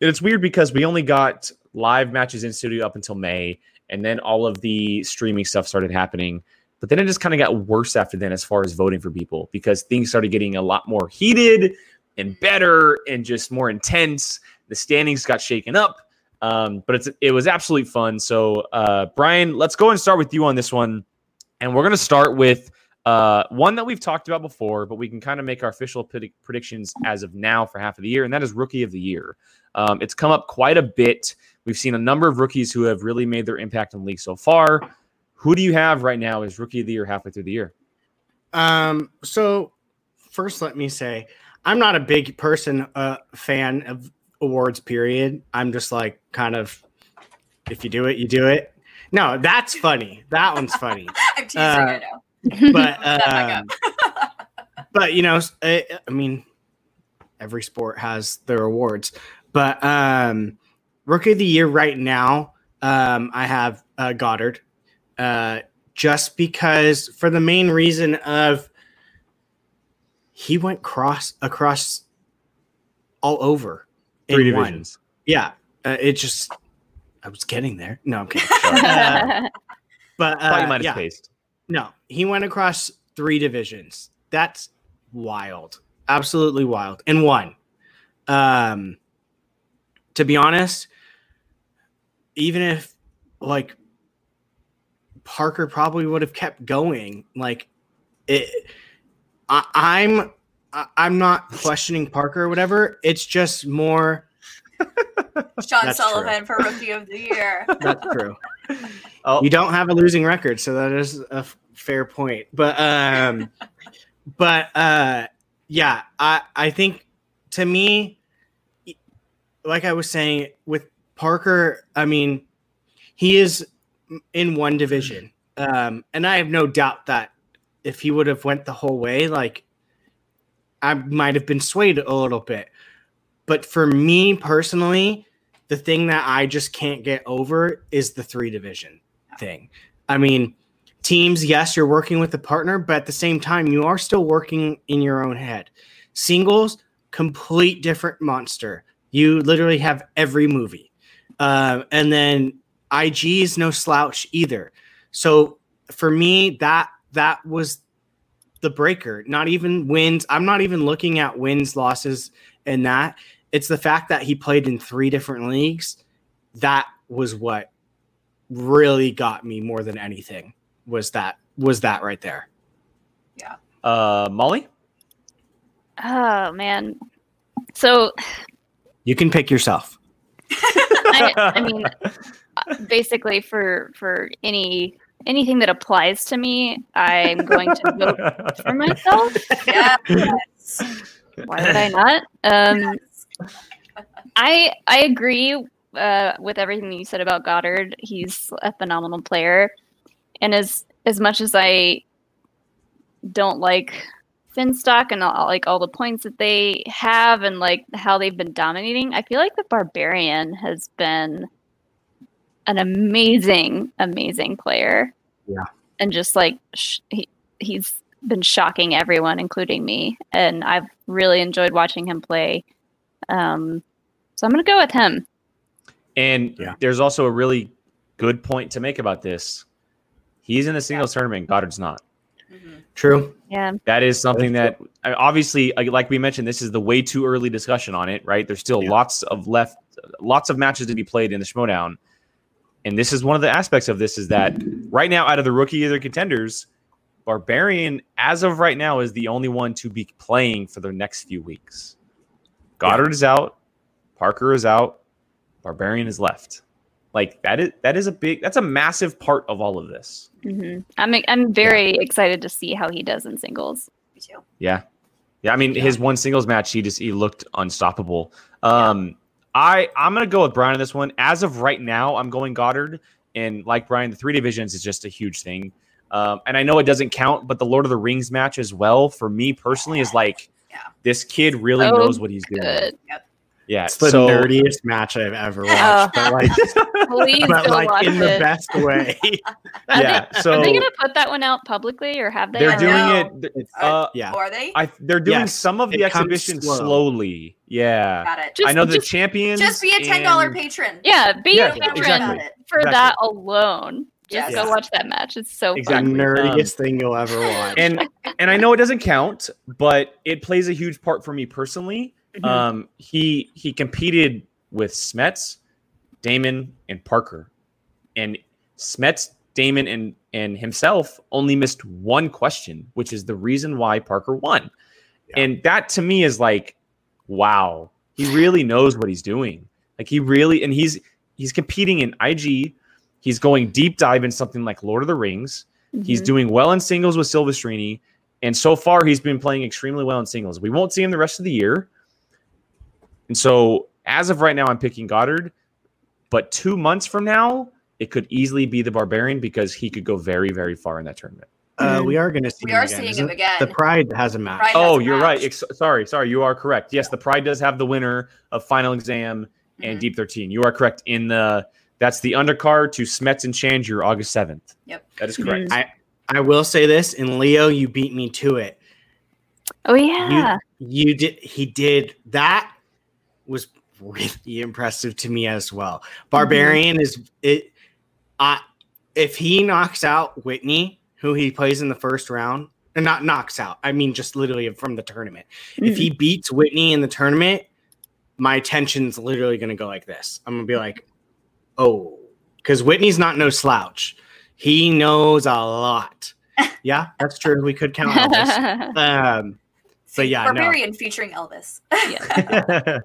Speaker 1: it's weird because we only got live matches in studio up until May, and then all of the streaming stuff started happening. But then it just kind of got worse after then, as far as voting for people, because things started getting a lot more heated and better and just more intense. The standings got shaken up. Um, but it's it was absolutely fun. So, uh, Brian, let's go and start with you on this one, and we're gonna start with uh, one that we've talked about before, but we can kind of make our official predic- predictions as of now for half of the year, and that is Rookie of the Year. Um, it's come up quite a bit. We've seen a number of rookies who have really made their impact in the league so far. Who do you have right now as Rookie of the Year halfway through the year?
Speaker 3: Um, so first, let me say I'm not a big person uh, fan of awards. Period. I'm just like kind of if you do it, you do it. No, that's funny. That one's funny.
Speaker 2: I'm teasing.
Speaker 3: Uh,
Speaker 2: I know.
Speaker 3: But
Speaker 2: Shut
Speaker 3: um, but you know, I, I mean, every sport has their awards. But um, rookie of the year right now, um, I have uh, Goddard, uh, just because for the main reason of he went cross across all over in
Speaker 1: Three
Speaker 3: one.
Speaker 1: divisions.
Speaker 3: Yeah, uh, it just I was getting there. No, I'm kidding. Uh, but
Speaker 1: Thought you
Speaker 3: uh,
Speaker 1: might have
Speaker 3: yeah.
Speaker 1: spaced.
Speaker 3: No, he went across three divisions. That's wild. Absolutely wild. And won. Um to be honest, even if like Parker probably would have kept going, like it I, I'm I, I'm not questioning Parker or whatever. It's just more
Speaker 2: Sean
Speaker 3: That's
Speaker 2: Sullivan for Rookie of the Year.
Speaker 3: that's true.
Speaker 1: Oh,
Speaker 3: you don't have a losing record, so that is a f- fair point. But um, but uh, yeah, I I think to me, like I was saying with Parker, I mean, he is in one division, um, and I have no doubt that if he would have went the whole way, like I might have been swayed a little bit. But for me personally, the thing that I just can't get over is the three division thing. I mean, teams, yes, you're working with a partner, but at the same time, you are still working in your own head. Singles, complete different monster. You literally have every movie. Um, and then IG is no slouch either. So for me, that that was the breaker. Not even wins. I'm not even looking at wins, losses, and that. It's the fact that he played in three different leagues. That was what really got me more than anything. Was that was that right there? Yeah.
Speaker 1: Uh, Molly.
Speaker 4: oh man. So
Speaker 3: You can pick yourself.
Speaker 4: I, I mean, basically for for any anything that applies to me, I'm going to vote for myself.
Speaker 2: Yes.
Speaker 4: Why would I not? Um, I I agree uh, with everything that you said about Goddard. He's a phenomenal player, and as as much as I don't like Finstock and all, like all the points that they have and like how they've been dominating, I feel like the Barbarian has been an amazing, amazing player.
Speaker 3: Yeah.
Speaker 4: and just like sh- he he's been shocking everyone, including me, and I've really enjoyed watching him play. Um, so I'm gonna go with him.
Speaker 1: And
Speaker 3: Yeah.
Speaker 1: there's also a really good point to make about this. He's in the singles tournament. Goddard's not.
Speaker 2: Mhm.
Speaker 3: True.
Speaker 4: Yeah,
Speaker 1: That is something that I- obviously, like- like we mentioned, this is the way too early discussion on it. Right? There's still
Speaker 3: Yeah.
Speaker 1: lots of left, lots of matches to be played in the Schmoedown, and this is one of the aspects of this is that right now, out of the rookie of the contenders, Barbarian, as of right now, is the only one to be playing for the next few weeks. Goddard is out, Parker is out, Barbarian is left. Like that is that is a big that's a massive part of all of this.
Speaker 4: hmm I'm I'm very excited to see how he does in singles.
Speaker 2: Me too.
Speaker 1: Yeah. Yeah, I mean
Speaker 3: Yeah.
Speaker 1: his one singles match he just he looked unstoppable. Um I I'm going to go with Brian on this one. As of right now, I'm going Goddard and like Brian the 3 divisions is just a huge thing. Um and I know it doesn't count, but the Lord of the Rings match as well for me personally is like
Speaker 2: Yeah.
Speaker 1: this kid really
Speaker 4: Oh,
Speaker 1: knows what he's doing.
Speaker 4: Good.
Speaker 1: Yeah,
Speaker 3: It's the
Speaker 1: so
Speaker 3: nerdiest match I've ever watched,
Speaker 4: Oh.
Speaker 3: but like,
Speaker 4: Please
Speaker 3: but like
Speaker 4: watch
Speaker 3: in the best way.
Speaker 4: Are
Speaker 1: yeah,
Speaker 4: they,
Speaker 1: so
Speaker 4: are they gonna put that one out publicly, or have they?
Speaker 1: they're
Speaker 2: I
Speaker 1: doing
Speaker 2: know.
Speaker 1: it. Uh,
Speaker 3: yeah,
Speaker 2: Are they?
Speaker 1: I they're doing
Speaker 3: Yes,
Speaker 1: some of the
Speaker 3: it
Speaker 1: exhibition
Speaker 3: slow.
Speaker 1: slowly. Yeah,
Speaker 2: Got it.
Speaker 4: Just-
Speaker 1: I know the champions.
Speaker 2: Just be a ten dollar patron.
Speaker 4: Yeah, be
Speaker 1: Yeah,
Speaker 4: a patron
Speaker 1: exactly.
Speaker 4: For
Speaker 1: Exactly.
Speaker 4: that alone. Just
Speaker 2: Yes.
Speaker 4: go watch that match. It's so
Speaker 1: Exactly.
Speaker 3: the
Speaker 4: fun.
Speaker 3: nerdiest thing you'll ever watch.
Speaker 1: and and I know it doesn't count, but it plays a huge part for me personally.
Speaker 4: Mhm.
Speaker 1: Um, he he competed with Smets, Damon, and Parker, and Smets, Damon, and and himself only missed one question, which is the reason why Parker won.
Speaker 3: Yeah.
Speaker 1: And that to me is like, wow, he really knows what he's doing. Like he really, and he's he's competing in IG. He's going deep dive in something like Lord of the Rings. He's
Speaker 4: Mhm.
Speaker 1: doing well in singles with Silvestrini, and so far he's been playing extremely well in singles. We won't see him the rest of the year, and so as of right now, I'm picking Goddard. But two months from now, it could easily be the Barbarian because he could go very, very far in that tournament.
Speaker 3: uh, we are going to see.
Speaker 2: We
Speaker 3: him
Speaker 2: are
Speaker 3: again,
Speaker 2: seeing
Speaker 3: isn't
Speaker 2: him again.
Speaker 3: The Pride has a match.
Speaker 2: Pride-
Speaker 1: Oh,
Speaker 2: a
Speaker 1: you're right.
Speaker 2: match.
Speaker 1: Ex- sorry, sorry, you are correct. Yes, the Pride does have the winner of Final Exam and
Speaker 2: Mhm.
Speaker 1: Deep 13. You are correct. In the that's the undercard to Smets and Chandler, August 7th.
Speaker 2: Yep.
Speaker 1: that is correct.
Speaker 3: I I will say this, and Leo, you beat me to it.
Speaker 4: Oh yeah.
Speaker 3: You did. He did that. Was really impressive to me as well. Barbarian is it. I if he knocks out Whitney, who he plays in the first round, and not knocks out. I mean, just literally from the tournament. If he beats Whitney in the tournament, my attention's literally going to go like this. I'm going to be like, oh, because Whitney's not no slouch. He knows a lot. Yeah, that's true. We could count Elvis. Um, but yeah, no.
Speaker 2: Barbarian featuring Elvis.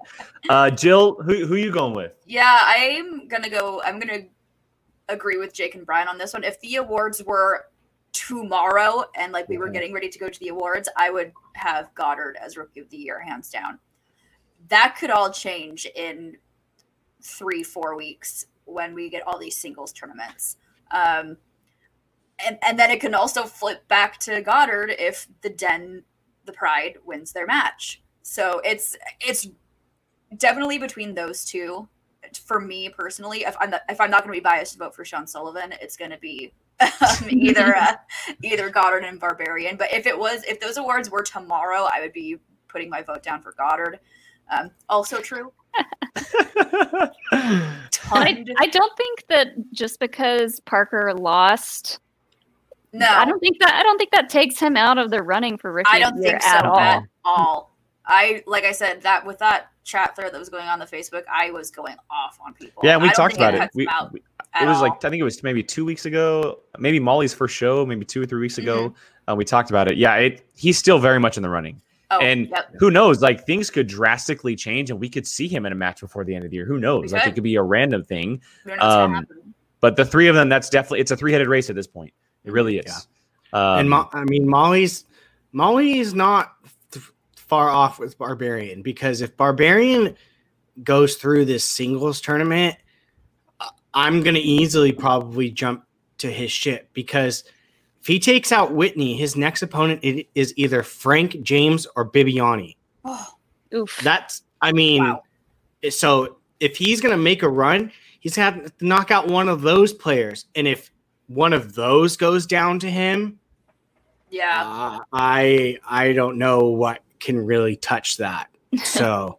Speaker 1: uh, Jill, who who you going with?
Speaker 2: Yeah, I'm gonna go. I'm gonna agree with Jake and Brian on this one. If the awards were tomorrow and like we were
Speaker 1: Mhm.
Speaker 2: getting ready to go to the awards, I would have Goddard as Rookie of the Year, hands down. That could all change in three, four weeks when we get all these singles tournaments. Um, and, and then it can also flip back to Goddard if the Den, the Pride, wins their match. So it's it's definitely between those two. For me personally, if I'm not, if I'm not going to be biased to vote for Sean Sullivan, it's going to be um, either uh, either Goddard and Barbarian. But if it was if those awards were tomorrow, I would be putting my vote down for Goddard. Um, also true.
Speaker 4: I, I don't think that just because Parker lost,
Speaker 2: no,
Speaker 4: I don't think that I don't think that takes him out of the running for rookie
Speaker 2: I don't
Speaker 4: the year
Speaker 2: think so
Speaker 4: at all.
Speaker 2: at all. I like I said that with that chat thread that was going on the Facebook, I was going off on people.
Speaker 1: yeah, we
Speaker 2: I
Speaker 1: talked about it. We, we- it was
Speaker 2: all.
Speaker 1: like I think it was maybe two weeks ago, maybe Molly's first show, maybe two or three weeks ago.
Speaker 2: Mm-hmm.
Speaker 1: Uh, we talked about it. Yeah, it, he's still very much in the running.
Speaker 2: oh,
Speaker 1: and
Speaker 2: yep.
Speaker 1: who knows? Like things could drastically change, and we could see him in a match before the end of the year. Who knows? Like it could be a random thing.
Speaker 2: Who knows what's
Speaker 1: um. But the three of them, that's definitely it's a three headed race at this point. It really is. Um,
Speaker 3: and Mo- I mean, Molly's Molly is not th- far off with Barbarian because if Barbarian goes through this singles tournament, I- I'm gonna easily probably jump to his ship because if he takes out Whitney, his next opponent is either Frank James or Bibiani.
Speaker 2: Oh,
Speaker 4: Oof.
Speaker 3: That's I mean,
Speaker 2: Wow.
Speaker 3: so if he's gonna make a run, he's gonna have to knock out one of those players, and if one of those goes down to him,
Speaker 2: yeah.
Speaker 3: uh, I I don't know what can really touch that. So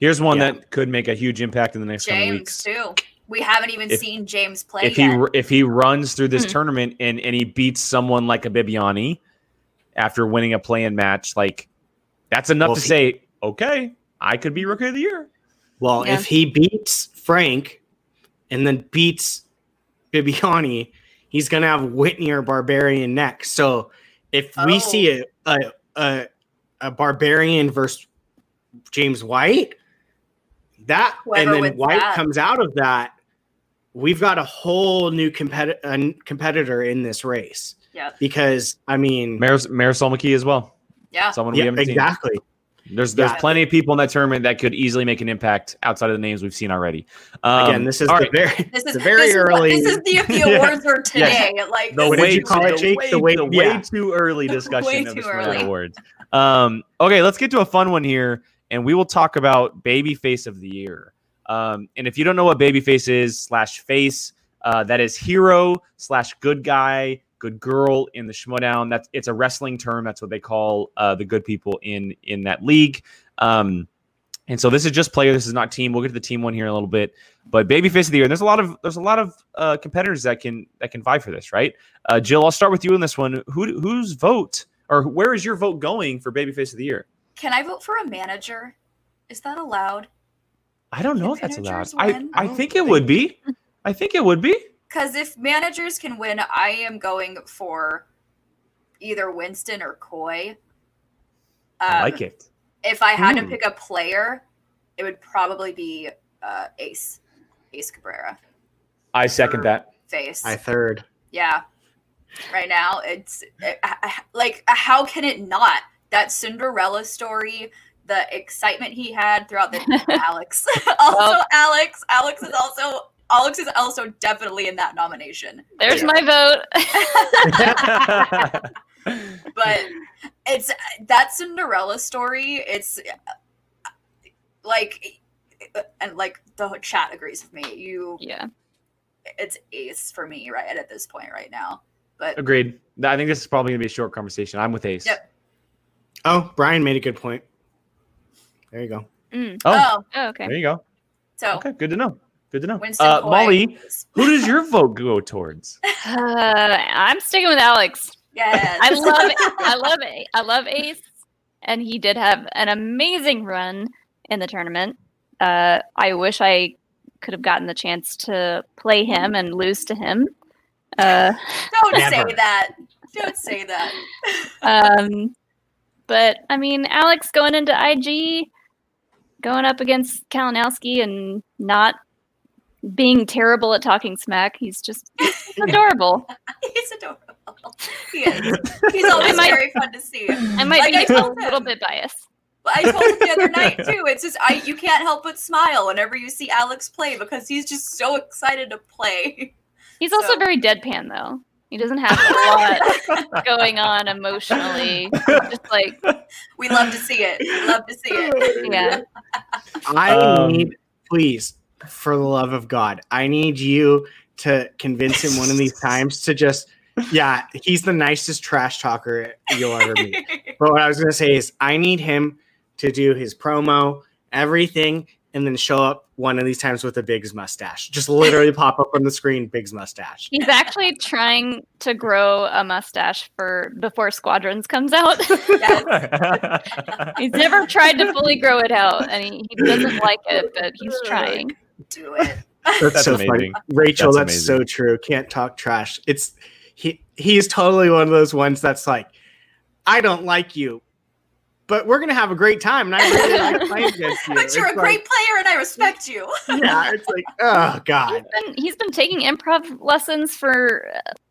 Speaker 1: here's one
Speaker 3: Yeah.
Speaker 1: that could make a huge impact in the next couple
Speaker 2: James
Speaker 1: weeks.
Speaker 2: too. We haven't even
Speaker 1: If-
Speaker 2: seen James play
Speaker 1: If he
Speaker 2: yet.
Speaker 1: r- if he runs through this
Speaker 4: Hmm.
Speaker 1: tournament and and he beats someone like a Bibiani after winning a play-in match, like that's enough
Speaker 3: Well,
Speaker 1: to
Speaker 3: if he-
Speaker 1: say, okay, I could be rookie of the year.
Speaker 3: well,
Speaker 4: Yeah.
Speaker 3: if he beats Frank and then beats Bibiani, he's gonna have Whitney or Barbarian next. So if we
Speaker 2: Oh.
Speaker 3: see a a, a a Barbarian versus James White, that
Speaker 2: Whoever
Speaker 3: and then White
Speaker 2: that.
Speaker 3: comes out of that, we've got a whole new competi- uh, competitor in this race.
Speaker 2: Yeah.
Speaker 3: Because I mean,
Speaker 1: Maris- Marisol McKee as well.
Speaker 2: Yeah.
Speaker 1: Someone we
Speaker 3: yeah,
Speaker 1: haven't seen.
Speaker 3: Exactly.
Speaker 1: There's there's
Speaker 3: Yeah.
Speaker 1: plenty of people in that tournament that could easily make an impact outside of the names we've seen already. Um,
Speaker 3: Again, this is
Speaker 1: all
Speaker 3: the
Speaker 1: right.
Speaker 3: very
Speaker 2: This is
Speaker 3: the very
Speaker 2: this is
Speaker 3: early.
Speaker 2: this is the if the
Speaker 1: Yeah.
Speaker 2: awards were today. Like
Speaker 1: the
Speaker 3: What
Speaker 2: this
Speaker 3: did
Speaker 1: way,
Speaker 3: you call it,
Speaker 1: the
Speaker 3: Jake?
Speaker 1: way,
Speaker 3: The way-
Speaker 1: the
Speaker 3: yeah.
Speaker 1: too early discussion
Speaker 2: Way
Speaker 1: of the
Speaker 2: early.
Speaker 1: Awards. Um, okay, let's get to a fun one here. and we will talk about babyface of the year. Um, and if you don't know what babyface is slash face, uh, that is hero slash good guy, good girl in the Schmoedown. That's it's a wrestling term. That's what they call uh, the good people in in that league. Um, and so this is just player. This is not team. We'll get to the team one here in a little bit. But babyface of the year. And there's a lot of there's a lot of uh, competitors that can that can vie for this, right? Uh, Jill, I'll start with you in this one. Who whose vote or where is your vote going for babyface of the year?
Speaker 2: Can I vote for a manager? Is that allowed?
Speaker 1: I don't know
Speaker 2: Can
Speaker 1: if that's allowed.
Speaker 2: win?
Speaker 1: I
Speaker 3: I
Speaker 1: think it would be. I think it would be.
Speaker 2: Because if managers can win, I am going for either Winston or Coy.
Speaker 1: I
Speaker 2: Um,
Speaker 1: like it.
Speaker 2: If I had to
Speaker 1: Hmm.
Speaker 2: pick a player, it would probably be uh, Ace, Ace Cabrera
Speaker 1: I second that.
Speaker 2: face.
Speaker 3: I third.
Speaker 2: yeah, right now it's it, I- I- like how can it not? That Cinderella story, the excitement he had throughout the Alex, also
Speaker 4: Well-
Speaker 2: Alex. Alex is also Alex is also definitely in that nomination.
Speaker 4: There's
Speaker 1: Yeah.
Speaker 4: my vote.
Speaker 2: but it's that Cinderella story. It's like, and like the chat agrees with me. You,
Speaker 4: yeah.
Speaker 2: it's ace for me right at this point right now. But
Speaker 1: Agreed. I think this is probably gonna be a short conversation. I'm with Ace.
Speaker 2: Yep.
Speaker 3: Oh, Brian made a good point. There you go.
Speaker 4: Mm.
Speaker 1: Oh,
Speaker 2: oh,
Speaker 4: Oh, okay.
Speaker 1: there you go.
Speaker 2: so
Speaker 1: Okay, good to know. Good to know.
Speaker 2: Winston
Speaker 1: Uh, Molly, who does your vote go towards?
Speaker 4: Uh, I'm sticking with Alex.
Speaker 2: Yes.
Speaker 4: I love I love I love Ace, and he did have an amazing run in the tournament. Uh, I wish I could have gotten the chance to play him and lose to him. Uh,
Speaker 2: Don't
Speaker 3: Never.
Speaker 2: say that. Don't say that.
Speaker 4: um, but I mean, Alex going into IG, going up against Kalinowski and not being terrible at talking smack. He's just he's adorable.
Speaker 2: He's adorable. He is. He's always
Speaker 4: might-
Speaker 2: very fun to see.
Speaker 4: I might
Speaker 2: Like
Speaker 4: be
Speaker 2: I
Speaker 4: a
Speaker 2: told
Speaker 4: little
Speaker 2: him.
Speaker 4: bit biased.
Speaker 2: I told him the other night too. It's just I you can't help but smile whenever you see Alex play because he's just so excited to play.
Speaker 4: He's also very deadpan though. He doesn't have a lot going on emotionally. Just like
Speaker 2: We love to see it. We love to see it.
Speaker 4: yeah.
Speaker 3: I
Speaker 1: Um,
Speaker 3: need, please, for the love of God, I need you to convince him one of these times to just, yeah, he's the nicest trash talker you'll ever meet. But what I was going to say is, I need him to do his promo, everything, and then show up one of these times with a Biggs mustache. Just literally pop up on the screen, Biggs mustache.
Speaker 4: He's actually trying to grow a mustache for before Squadrons comes out. he's never tried to fully grow it out, and he, he doesn't like it, but he's trying.
Speaker 2: Do it.
Speaker 3: That's,
Speaker 1: That's
Speaker 3: so
Speaker 1: amazing.
Speaker 3: funny. Rachel,
Speaker 1: That's
Speaker 3: that's, so true. Can't talk trash. It's he he's totally one of those ones that's like, I don't like you, but we're gonna have a great time. And I really like playing against you.
Speaker 2: But you're a
Speaker 3: It's
Speaker 2: great player and I respect you.
Speaker 3: yeah, it's like, oh
Speaker 4: He's
Speaker 3: God.
Speaker 4: been he's been taking improv lessons for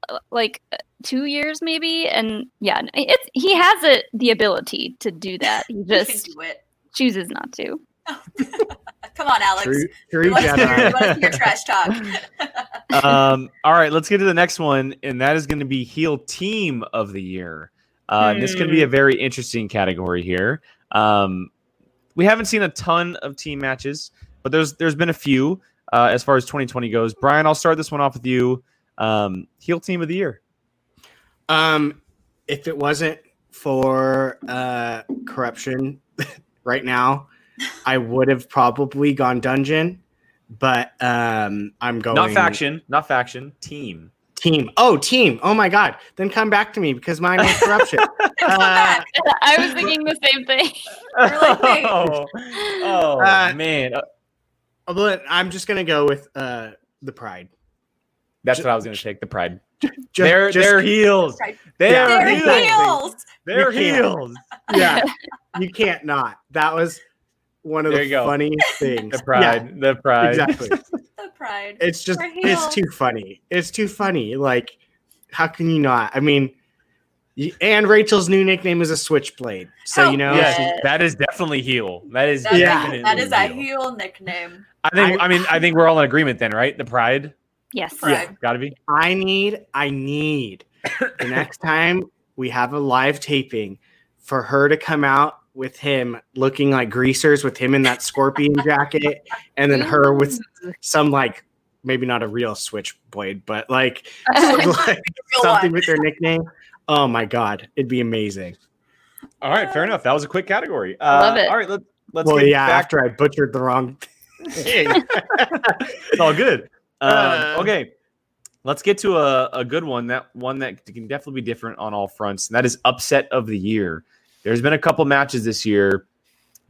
Speaker 4: uh, like uh, two years maybe, and yeah, it's he has it the ability to do that. He
Speaker 2: You can
Speaker 4: just
Speaker 2: do it.
Speaker 4: chooses not to.
Speaker 2: Come on, Alex.
Speaker 3: True, true
Speaker 2: want to hear- we
Speaker 3: Jedi.
Speaker 2: want to hear trash talk.
Speaker 1: um, all right, let's get to the next one, and that is going to be heel team of the year. Uh, and This is going to be a very interesting category here. Um, we haven't seen a ton of team matches, but there's there's been a few uh, as far as 2020 goes. Brian, I'll start this one off with you. Um, heel team of the year.
Speaker 3: Um, if it wasn't for uh corruption right now, I would have probably gone dungeon. But um, I'm going
Speaker 1: Not faction, not faction, team.
Speaker 3: team. Oh, team. Oh my God. Then come back to me because mine was corruption. Uh.
Speaker 4: I was thinking the same thing.
Speaker 2: Like,
Speaker 1: oh, oh,
Speaker 3: Uh,
Speaker 1: man, Uh,
Speaker 3: But I'm just gonna go with uh the pride.
Speaker 1: that's
Speaker 3: ju-
Speaker 1: what I was going to take. The pride.
Speaker 3: Just,
Speaker 1: they're
Speaker 3: just-
Speaker 1: they're heels.
Speaker 2: Right.
Speaker 1: They're
Speaker 3: Yeah,
Speaker 2: They're
Speaker 3: exactly.
Speaker 2: heels.
Speaker 1: They're
Speaker 3: You can't.
Speaker 1: heels.
Speaker 3: yeah, you can't not. That was one of
Speaker 1: There
Speaker 3: the
Speaker 1: you
Speaker 3: funniest things.
Speaker 1: The pride. the pride.
Speaker 3: exactly.
Speaker 2: The pride.
Speaker 3: It's just it's too funny. It's too funny. Like, how can you not? I mean, and Rachel's new nickname is a switchblade. So
Speaker 2: How
Speaker 3: you know,
Speaker 1: Yes,
Speaker 2: Yeah.
Speaker 1: that is definitely heel. That is
Speaker 2: That's
Speaker 3: Yeah.
Speaker 1: definitely
Speaker 2: that is a
Speaker 1: heel.
Speaker 2: heel nickname.
Speaker 1: I think.
Speaker 3: I-
Speaker 1: I, mean, I think we're all in agreement then, right? The pride.
Speaker 4: Yes.
Speaker 2: Pride.
Speaker 1: Got to be.
Speaker 3: I need, I need the next time we have a live taping for her to come out with him looking like greasers with him in that scorpion jacket and then her with some like maybe not a real switchblade but like, like something with their nickname oh my god it'd be amazing
Speaker 1: All right, fair enough. That was a quick category. Uh,
Speaker 4: Love it.
Speaker 1: All right, let, let's
Speaker 3: well
Speaker 1: get
Speaker 3: yeah
Speaker 1: back.
Speaker 3: after i butchered the wrong thing
Speaker 1: it's all good. Um,
Speaker 3: Uh.
Speaker 1: okay, let's get to a, a good one. That one that can definitely be different on all fronts, and that is upset of the year. There's been a couple matches this year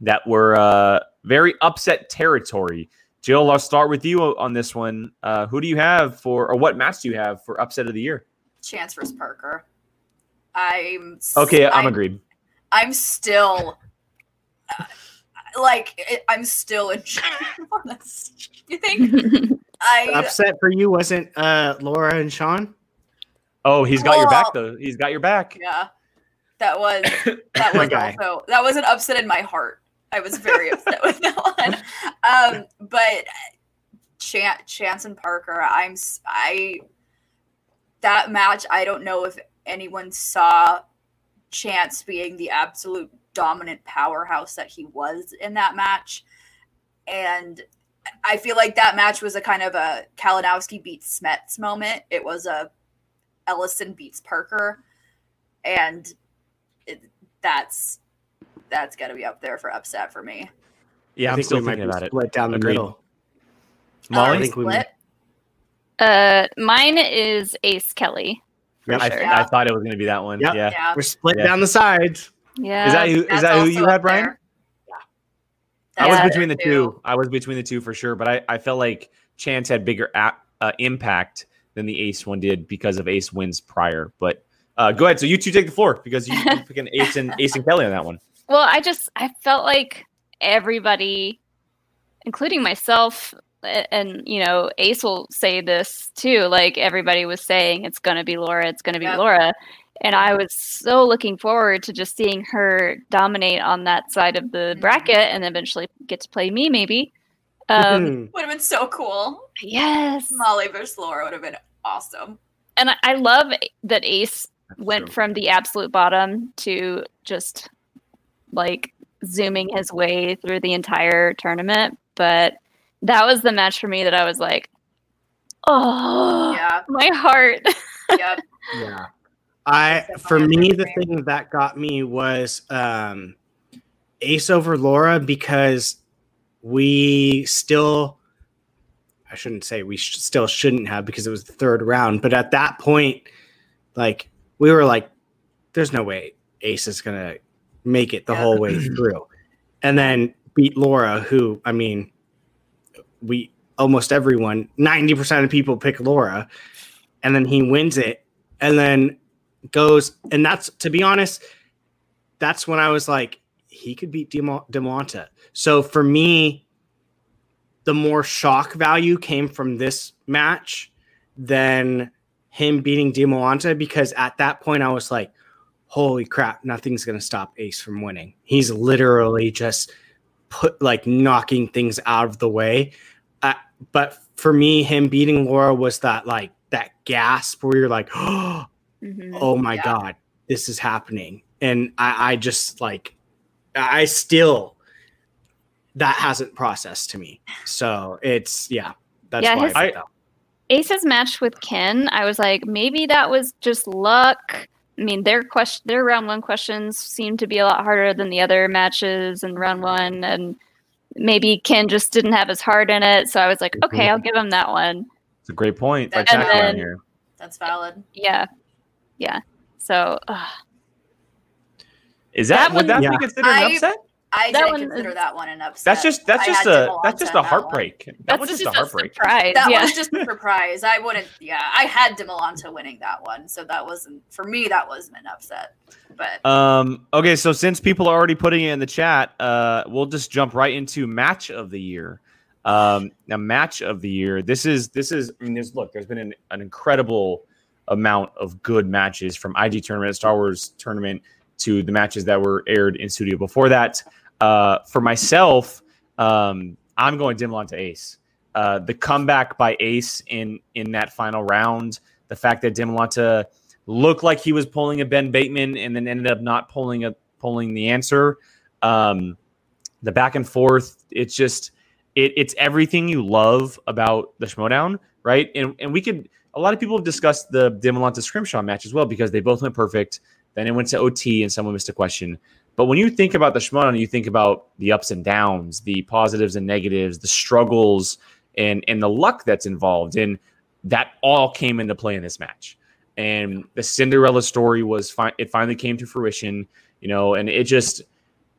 Speaker 1: that were uh, very upset territory. Jill, I'll start with you on this one. Uh, who do you have for, or what match do you have for upset of the year?
Speaker 2: Chance versus Parker. I'm
Speaker 1: Okay, I'm agreed.
Speaker 2: I'm still uh, like I'm still in on. You think I
Speaker 3: upset for you wasn't uh laura and sean
Speaker 1: Oh, he's got your back though. He's got your back.
Speaker 2: yeah. That was that was
Speaker 3: Okay.
Speaker 2: also that was an upset in my heart. I was very upset with that one. Um, but Chance, Chance and Parker, I'm I that match. I don't know if anyone saw Chance being the absolute dominant powerhouse that he was in that match, and I feel like that match was a kind of a Kalinowski beats Smets moment. It was a Ellison beats Parker, and that's that's got to be up there for upset for me.
Speaker 1: Yeah,
Speaker 3: I
Speaker 1: I'm still thinking
Speaker 3: be
Speaker 1: about it.
Speaker 3: split down the
Speaker 1: Agreed.
Speaker 3: middle
Speaker 1: Molly?
Speaker 3: I think we
Speaker 2: split.
Speaker 4: uh, mine is Ace Kelly. for
Speaker 3: Yep.
Speaker 1: I,
Speaker 4: sure.
Speaker 2: Yeah.
Speaker 1: I thought it was going to be that one.
Speaker 3: Yep.
Speaker 1: Yeah.
Speaker 2: Yeah,
Speaker 3: we're split
Speaker 1: Yeah.
Speaker 3: down the sides
Speaker 4: Yeah.
Speaker 1: Is that who? Is that who you had, Brian?
Speaker 2: there.
Speaker 1: I was between the two. I was between the two for sure, but I, I felt like Chance had bigger a- uh, impact than the Ace one did because of Ace wins prior. But uh, go ahead. So you two take the floor because you you're picking Ace and Ace and Kelly on that one.
Speaker 4: Well, I just I felt like everybody, including myself, and you know, Ace will say this too. Like everybody was saying, it's gonna be Laura. It's gonna be
Speaker 2: Yep.
Speaker 4: Laura. And I was so looking forward to just seeing her dominate on that side of the
Speaker 2: Mhm.
Speaker 4: bracket, and eventually get to play me, maybe. Um,
Speaker 2: Would have been so cool.
Speaker 4: yes,
Speaker 2: Molly versus Laura would have been awesome.
Speaker 4: and I, I love that Ace
Speaker 1: That's
Speaker 4: went
Speaker 1: true.
Speaker 4: from the absolute bottom to just like zooming his way through the entire tournament. But that was the match for me that I was like, oh,
Speaker 2: Yeah,
Speaker 4: my heart.
Speaker 2: yep.
Speaker 3: Yeah. I for me the thing that got me was um Ace over Laura because we still I shouldn't say we sh- still shouldn't have because it was the third round, but at that point like we were like there's no way Ace is going to make it the
Speaker 2: Yeah.
Speaker 3: whole way through. And then beat Laura who I mean we almost everyone 90% of people pick Laura and then he wins it and then goes and that's to be honest that's when i was like he could beat Demo- demolanta so for me the more shock value came from this match than him beating demolanta because at that point i was like holy crap nothing's going to stop ace from winning he's literally just put like knocking things out of the way uh, but for me him beating laura was that like that gasp where you're like oh
Speaker 4: Mhm.
Speaker 3: oh my
Speaker 2: Yeah.
Speaker 3: god this is happening and i i just like i still that hasn't processed to me so it's yeah that's
Speaker 4: Yeah,
Speaker 3: why
Speaker 4: his-
Speaker 3: I,
Speaker 1: I-
Speaker 3: picked that.
Speaker 4: Ace's match with Ken, I was like, maybe that was just luck. I mean, their question, their round one questions seemed to be a lot harder than the other matches in round one, and maybe Ken just didn't have his heart in it. So I was like, okay, I'll give him that one.
Speaker 1: It's a great point by
Speaker 2: And
Speaker 4: then-
Speaker 1: here.
Speaker 2: That's valid.
Speaker 4: Yeah, yeah. So uh,
Speaker 1: Is that,
Speaker 4: that
Speaker 1: would
Speaker 4: one-
Speaker 1: that
Speaker 3: Yeah.
Speaker 1: be considered an
Speaker 2: I-
Speaker 1: upset?
Speaker 2: I
Speaker 4: That
Speaker 2: didn't consider
Speaker 4: is-
Speaker 2: that one an upset.
Speaker 1: That's just that's
Speaker 2: I
Speaker 1: just a that's just a heartbreak. That
Speaker 4: that's
Speaker 1: was just,
Speaker 4: just
Speaker 1: a heartbreak.
Speaker 4: surprise.
Speaker 2: That
Speaker 4: yeah.
Speaker 2: was just a surprise. I wouldn't. Yeah, I had Demolanta winning that one, so that wasn't for me. That wasn't an upset. But
Speaker 1: Um, okay, so since people are already putting it in the chat, uh, we'll just jump right into match of the year. Um, now match of the year. This is this is. I mean, there's look. There's been an, an incredible amount of good matches from IG tournament, Star Wars tournament to the matches that were aired in studio before that. Uh, for myself, um, I'm going Dimlon to Ace. Uh, the comeback by Ace in in that final round, the fact that Dimlanta looked like he was pulling a Ben Bateman and then ended up not pulling a pulling the answer. Um, the back and forth, it's just it, it's everything you love about the Schmoedown, right? And and we could a lot of people have discussed the Demolanta Scrimshaw match as well because they both went perfect. Then it went to OT and someone missed a question. But when you think about the Schmoedown, you think about the ups and downs, the positives and negatives, the struggles, and and the luck that's involved. And that all came into play in this match. And the Cinderella story was fine. It finally came to fruition, you know, and it just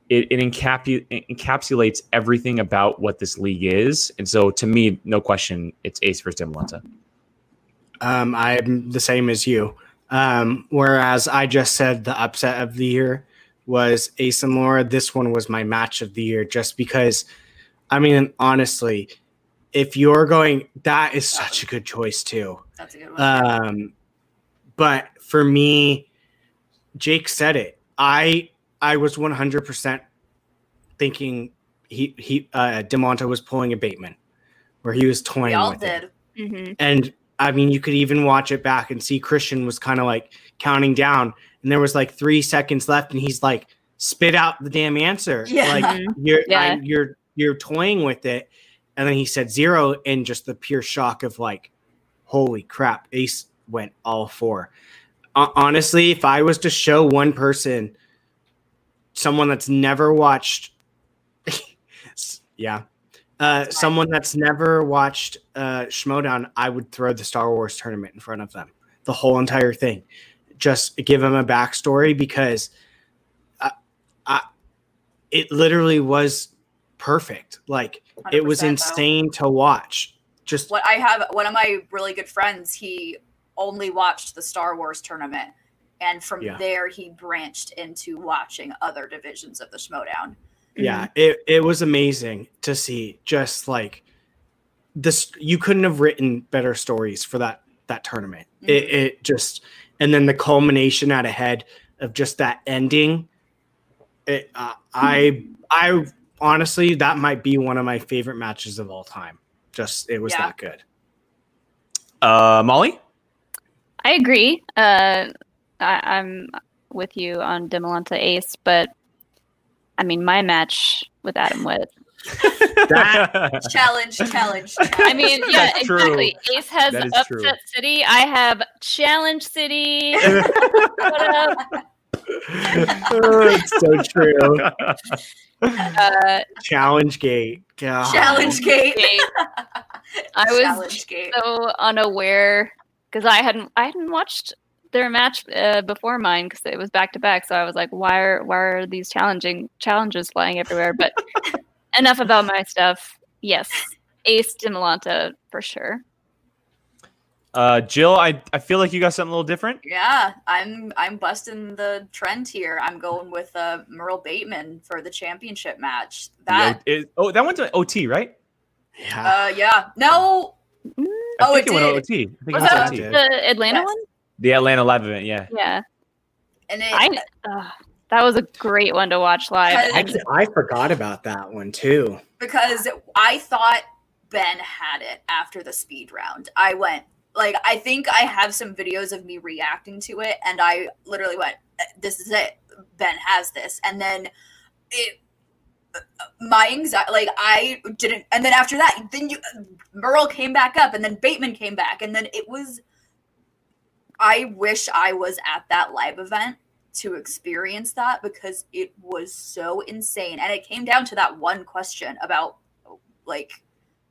Speaker 1: it, it, encapu- encapsulates everything about what this league is. And so, to me, no question, it's Ace versus Demolanta.
Speaker 3: Um, I'm the same as you. Um, whereas I just said the upset of the year was Ace and Laura. This one was my match of the year just because, I mean, honestly, if you're going, that is such a good choice too.
Speaker 2: That's a good one.
Speaker 3: Um, but for me, Jake said it. I I was 100% thinking he he uh Demonta was pulling a Bateman where he was toying
Speaker 2: we all
Speaker 3: with it.
Speaker 2: did.
Speaker 4: hmm
Speaker 3: And I mean, you could even watch it back and see Christian was kind of like counting down, and there was like three seconds left, and he's like, "Spit out the damn answer!"
Speaker 2: Yeah.
Speaker 3: Like you're
Speaker 4: Yeah.
Speaker 3: I- you're you're toying with it, and then he said zero, and just the pure shock of like, "Holy crap!" Ace went all four. Ho- honestly, if I was to show one person, someone that's never watched, yeah, uh, someone that's never watched uh, Schmoedown, I would throw the Star Wars tournament in front of them, the whole entire thing. Just give them a backstory because I, I, it literally was perfect. Like it was
Speaker 2: 100% though.
Speaker 3: insane to watch. Just
Speaker 2: What I have one of my really good friends, he only watched the Star Wars tournament. And from
Speaker 3: Yeah.
Speaker 2: there he branched into watching other divisions of the Schmoedown.
Speaker 3: yeah it, it was amazing to see just like this you couldn't have written better stories for that that tournament it, mm-hmm. it just and then the culmination out ahead of just that ending it, uh, i i honestly that might be one of my favorite matches of all time just it was
Speaker 2: Yeah.
Speaker 3: that good
Speaker 1: Uh, Molly,
Speaker 4: I agree. Uh, I, I'm with you on Demolanta Ace, but I mean, my match with Adam Witt.
Speaker 2: Challenge, challenge, challenge.
Speaker 4: I mean, yeah,
Speaker 1: That's true.
Speaker 4: exactly. Ace has Upset
Speaker 1: true.
Speaker 4: City. I have Challenge City.
Speaker 3: oh, it's so true
Speaker 4: Uh,
Speaker 3: challenge gate God.
Speaker 2: challenge gate.
Speaker 4: Gate. I was
Speaker 2: challenge gate.
Speaker 4: so unaware because I hadn't I hadn't watched their match uh, before mine because it was back to back. So I was like, why are why are these challenging challenges flying everywhere? But enough about my stuff. Yes, Ace Demolanta for sure.
Speaker 1: uh, Jill, I, I feel like you got something a little different.
Speaker 2: Yeah, I'm I'm busting the trend here. I'm going with uh, Murrell Bateman for the championship match. That
Speaker 1: O- it- oh, that went to OT, right?
Speaker 3: yeah
Speaker 2: uh yeah. No.
Speaker 4: Mm,
Speaker 1: I
Speaker 2: Oh,
Speaker 1: think
Speaker 2: it
Speaker 1: went
Speaker 2: did.
Speaker 1: OT. I think
Speaker 4: Was
Speaker 1: it
Speaker 3: that
Speaker 1: went OT.
Speaker 4: the Atlanta
Speaker 2: Yes.
Speaker 4: one?
Speaker 1: The Atlanta live event, yeah.
Speaker 4: Yeah,
Speaker 2: And it,
Speaker 4: I uh, that was a great one to watch live.
Speaker 2: Because-
Speaker 3: I, I forgot about that one too
Speaker 2: because I thought Ben had it after the speed round. I went like I think I have some videos of me reacting to it, and I literally went, "This is it. Ben has this," and then it. My anxiety, like I didn't, and then after that, then you, Murrell came back up, and then Bateman came back, and then it was. I wish I was at that live event to experience that because it was so insane. And it came down to that one question about like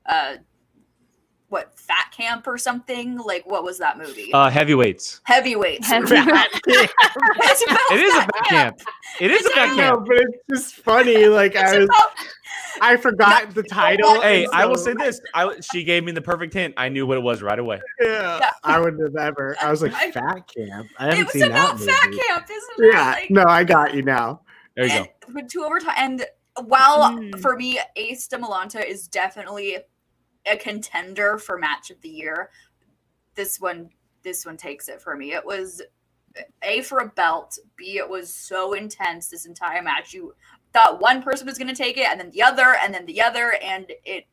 Speaker 2: uh what fat camp or something like what was that movie
Speaker 1: Uh, heavyweights.
Speaker 2: heavyweights
Speaker 4: Heavyweights.
Speaker 2: It's about
Speaker 1: It is a
Speaker 2: fat
Speaker 1: back camp. It is a
Speaker 2: It's
Speaker 1: back
Speaker 2: a-
Speaker 1: camp.
Speaker 3: but it's just funny like i was
Speaker 2: about-
Speaker 3: I forgot the title.
Speaker 1: Hey,
Speaker 3: and
Speaker 1: I will say this. I she gave me the perfect hint. I knew what it was right away.
Speaker 3: Yeah,
Speaker 2: Yeah.
Speaker 3: I wouldn't have ever. I was like,
Speaker 2: I-
Speaker 3: fat camp. I haven't
Speaker 2: was
Speaker 3: seen
Speaker 2: about
Speaker 3: that
Speaker 2: fat camp isn't it
Speaker 3: Yeah,
Speaker 2: Like-
Speaker 3: no, I got you now.
Speaker 1: There you go.
Speaker 2: and, But two overtime, and while
Speaker 4: Mm.
Speaker 2: for me, Ace Demolanta is definitely a contender for match of the year. This one, this one takes it for me. It was a for a belt. B it was so intense this entire match. You thought one person was going to take it, and then the other, and then the other, and it.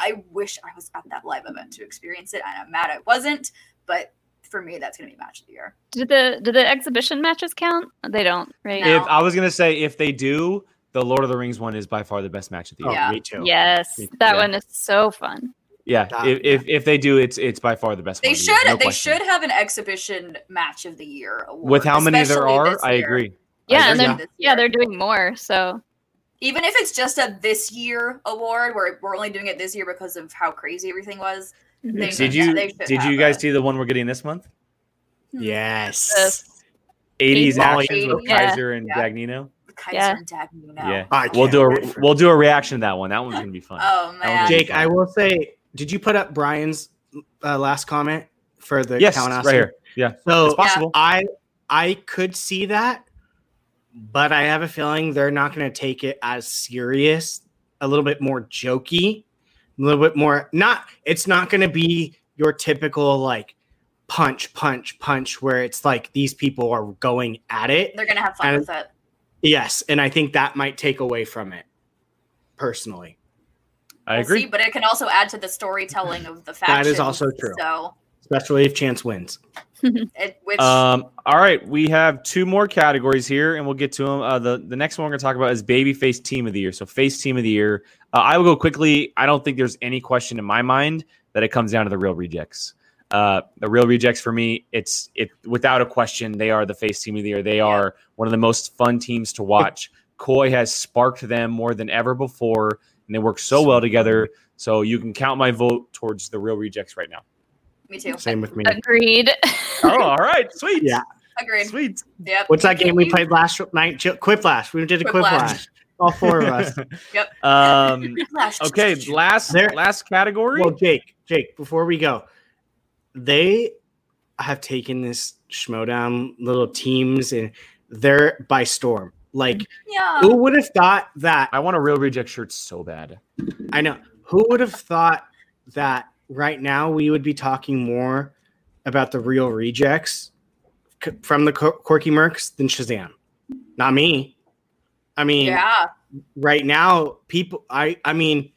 Speaker 2: I wish I was at that live event to experience it, and I'm mad I wasn't. But for me, that's going to be match of the year.
Speaker 4: Did the did the exhibition matches count? They don't, right?
Speaker 2: No.
Speaker 1: If I was gonna say if they do, the Lord of the Rings one is by far the best match of the
Speaker 3: Oh,
Speaker 1: year.
Speaker 2: Yeah.
Speaker 3: me too.
Speaker 4: Yes,
Speaker 3: Me-
Speaker 4: that
Speaker 1: yeah.
Speaker 4: one is so fun.
Speaker 1: Yeah,
Speaker 3: That-
Speaker 1: if, if if they do, it's it's by far the best.
Speaker 2: They
Speaker 1: one of the
Speaker 2: should
Speaker 1: no
Speaker 2: they
Speaker 1: question.
Speaker 2: should have an exhibition match of the year award.
Speaker 1: With how many there are, I agree.
Speaker 4: Yeah,
Speaker 1: I
Speaker 4: and
Speaker 1: agree.
Speaker 4: then
Speaker 2: This
Speaker 4: yeah, they're doing more. So
Speaker 2: even if it's just a this year award where we're only doing it this year because of how crazy everything was.
Speaker 4: mhm.
Speaker 2: They
Speaker 1: Did you did you guys
Speaker 2: a-
Speaker 1: see the one we're getting this month?
Speaker 3: Yes.
Speaker 4: Yes.
Speaker 1: 80s
Speaker 3: Molly.
Speaker 1: actions with
Speaker 4: Yeah.
Speaker 1: Kaiser and
Speaker 2: Yeah.
Speaker 1: Dagnino.
Speaker 2: Kaiser
Speaker 4: Yeah.
Speaker 2: and Dagnino.
Speaker 1: Yeah,
Speaker 3: I
Speaker 1: we'll do a we'll do a reaction to that one. That one's gonna be fun.
Speaker 2: Oh man.
Speaker 1: Jake,
Speaker 3: Jake, I will say, did you put up Brian's uh, last comment for the
Speaker 1: yes,
Speaker 3: Kalinowski?
Speaker 1: right here. Yeah,
Speaker 3: So
Speaker 1: it's possible.
Speaker 3: I I could see that, but I have a feeling they're not going to take it as serious. A little bit more jokey, a little bit more. Not. It's not going to be your typical like punch, punch, punch, where it's like these people are going at it.
Speaker 2: They're gonna have fun
Speaker 3: And-
Speaker 2: with it.
Speaker 3: Yes, and I think that might take away from it. Personally,
Speaker 1: I
Speaker 2: We'll
Speaker 1: agree.
Speaker 2: see, but it can also add to the storytelling of the
Speaker 3: fact
Speaker 2: that
Speaker 3: is also true.
Speaker 2: So,
Speaker 3: especially if Chance wins.
Speaker 2: it, which
Speaker 1: Um, all right, we have two more categories here, and we'll get to them. Uh, the the next one we're going to talk about is babyface team of the year. So face team of the year. Uh, I will go quickly. I don't think there's any question in my mind that it comes down to the Reel Rejects. Uh, the Reel Rejects for me, it's it without a question. They are the face team of the year. They are one of the most fun teams to watch. Coy has sparked them more than ever before, and they work so well together. So you can count my vote towards the Reel Rejects right now.
Speaker 2: me too.
Speaker 3: Same with me.
Speaker 4: Agreed.
Speaker 1: Oh, all right, sweet.
Speaker 3: Yeah.
Speaker 2: Agreed.
Speaker 1: sweet.
Speaker 2: Yep.
Speaker 3: What's that game we played last night? Ch- Quiplash. We did a
Speaker 2: Quiplash.
Speaker 3: Quiplash. All four of us.
Speaker 1: Yep.
Speaker 2: Um,
Speaker 1: okay, last
Speaker 3: There-
Speaker 1: last category.
Speaker 3: Well, Jake, Jake, before we go, they have taken this Schmoedown little teams and they're by storm. Like,
Speaker 2: Yeah.
Speaker 3: who would have thought that?
Speaker 1: I want a Reel Reject shirt so bad.
Speaker 3: I know. Who would have thought that right now we would be talking more about the Reel Rejects c- from the Cor- Corky Mercs than Shazam? Not me. I mean,
Speaker 2: Yeah.
Speaker 3: right now people i i mean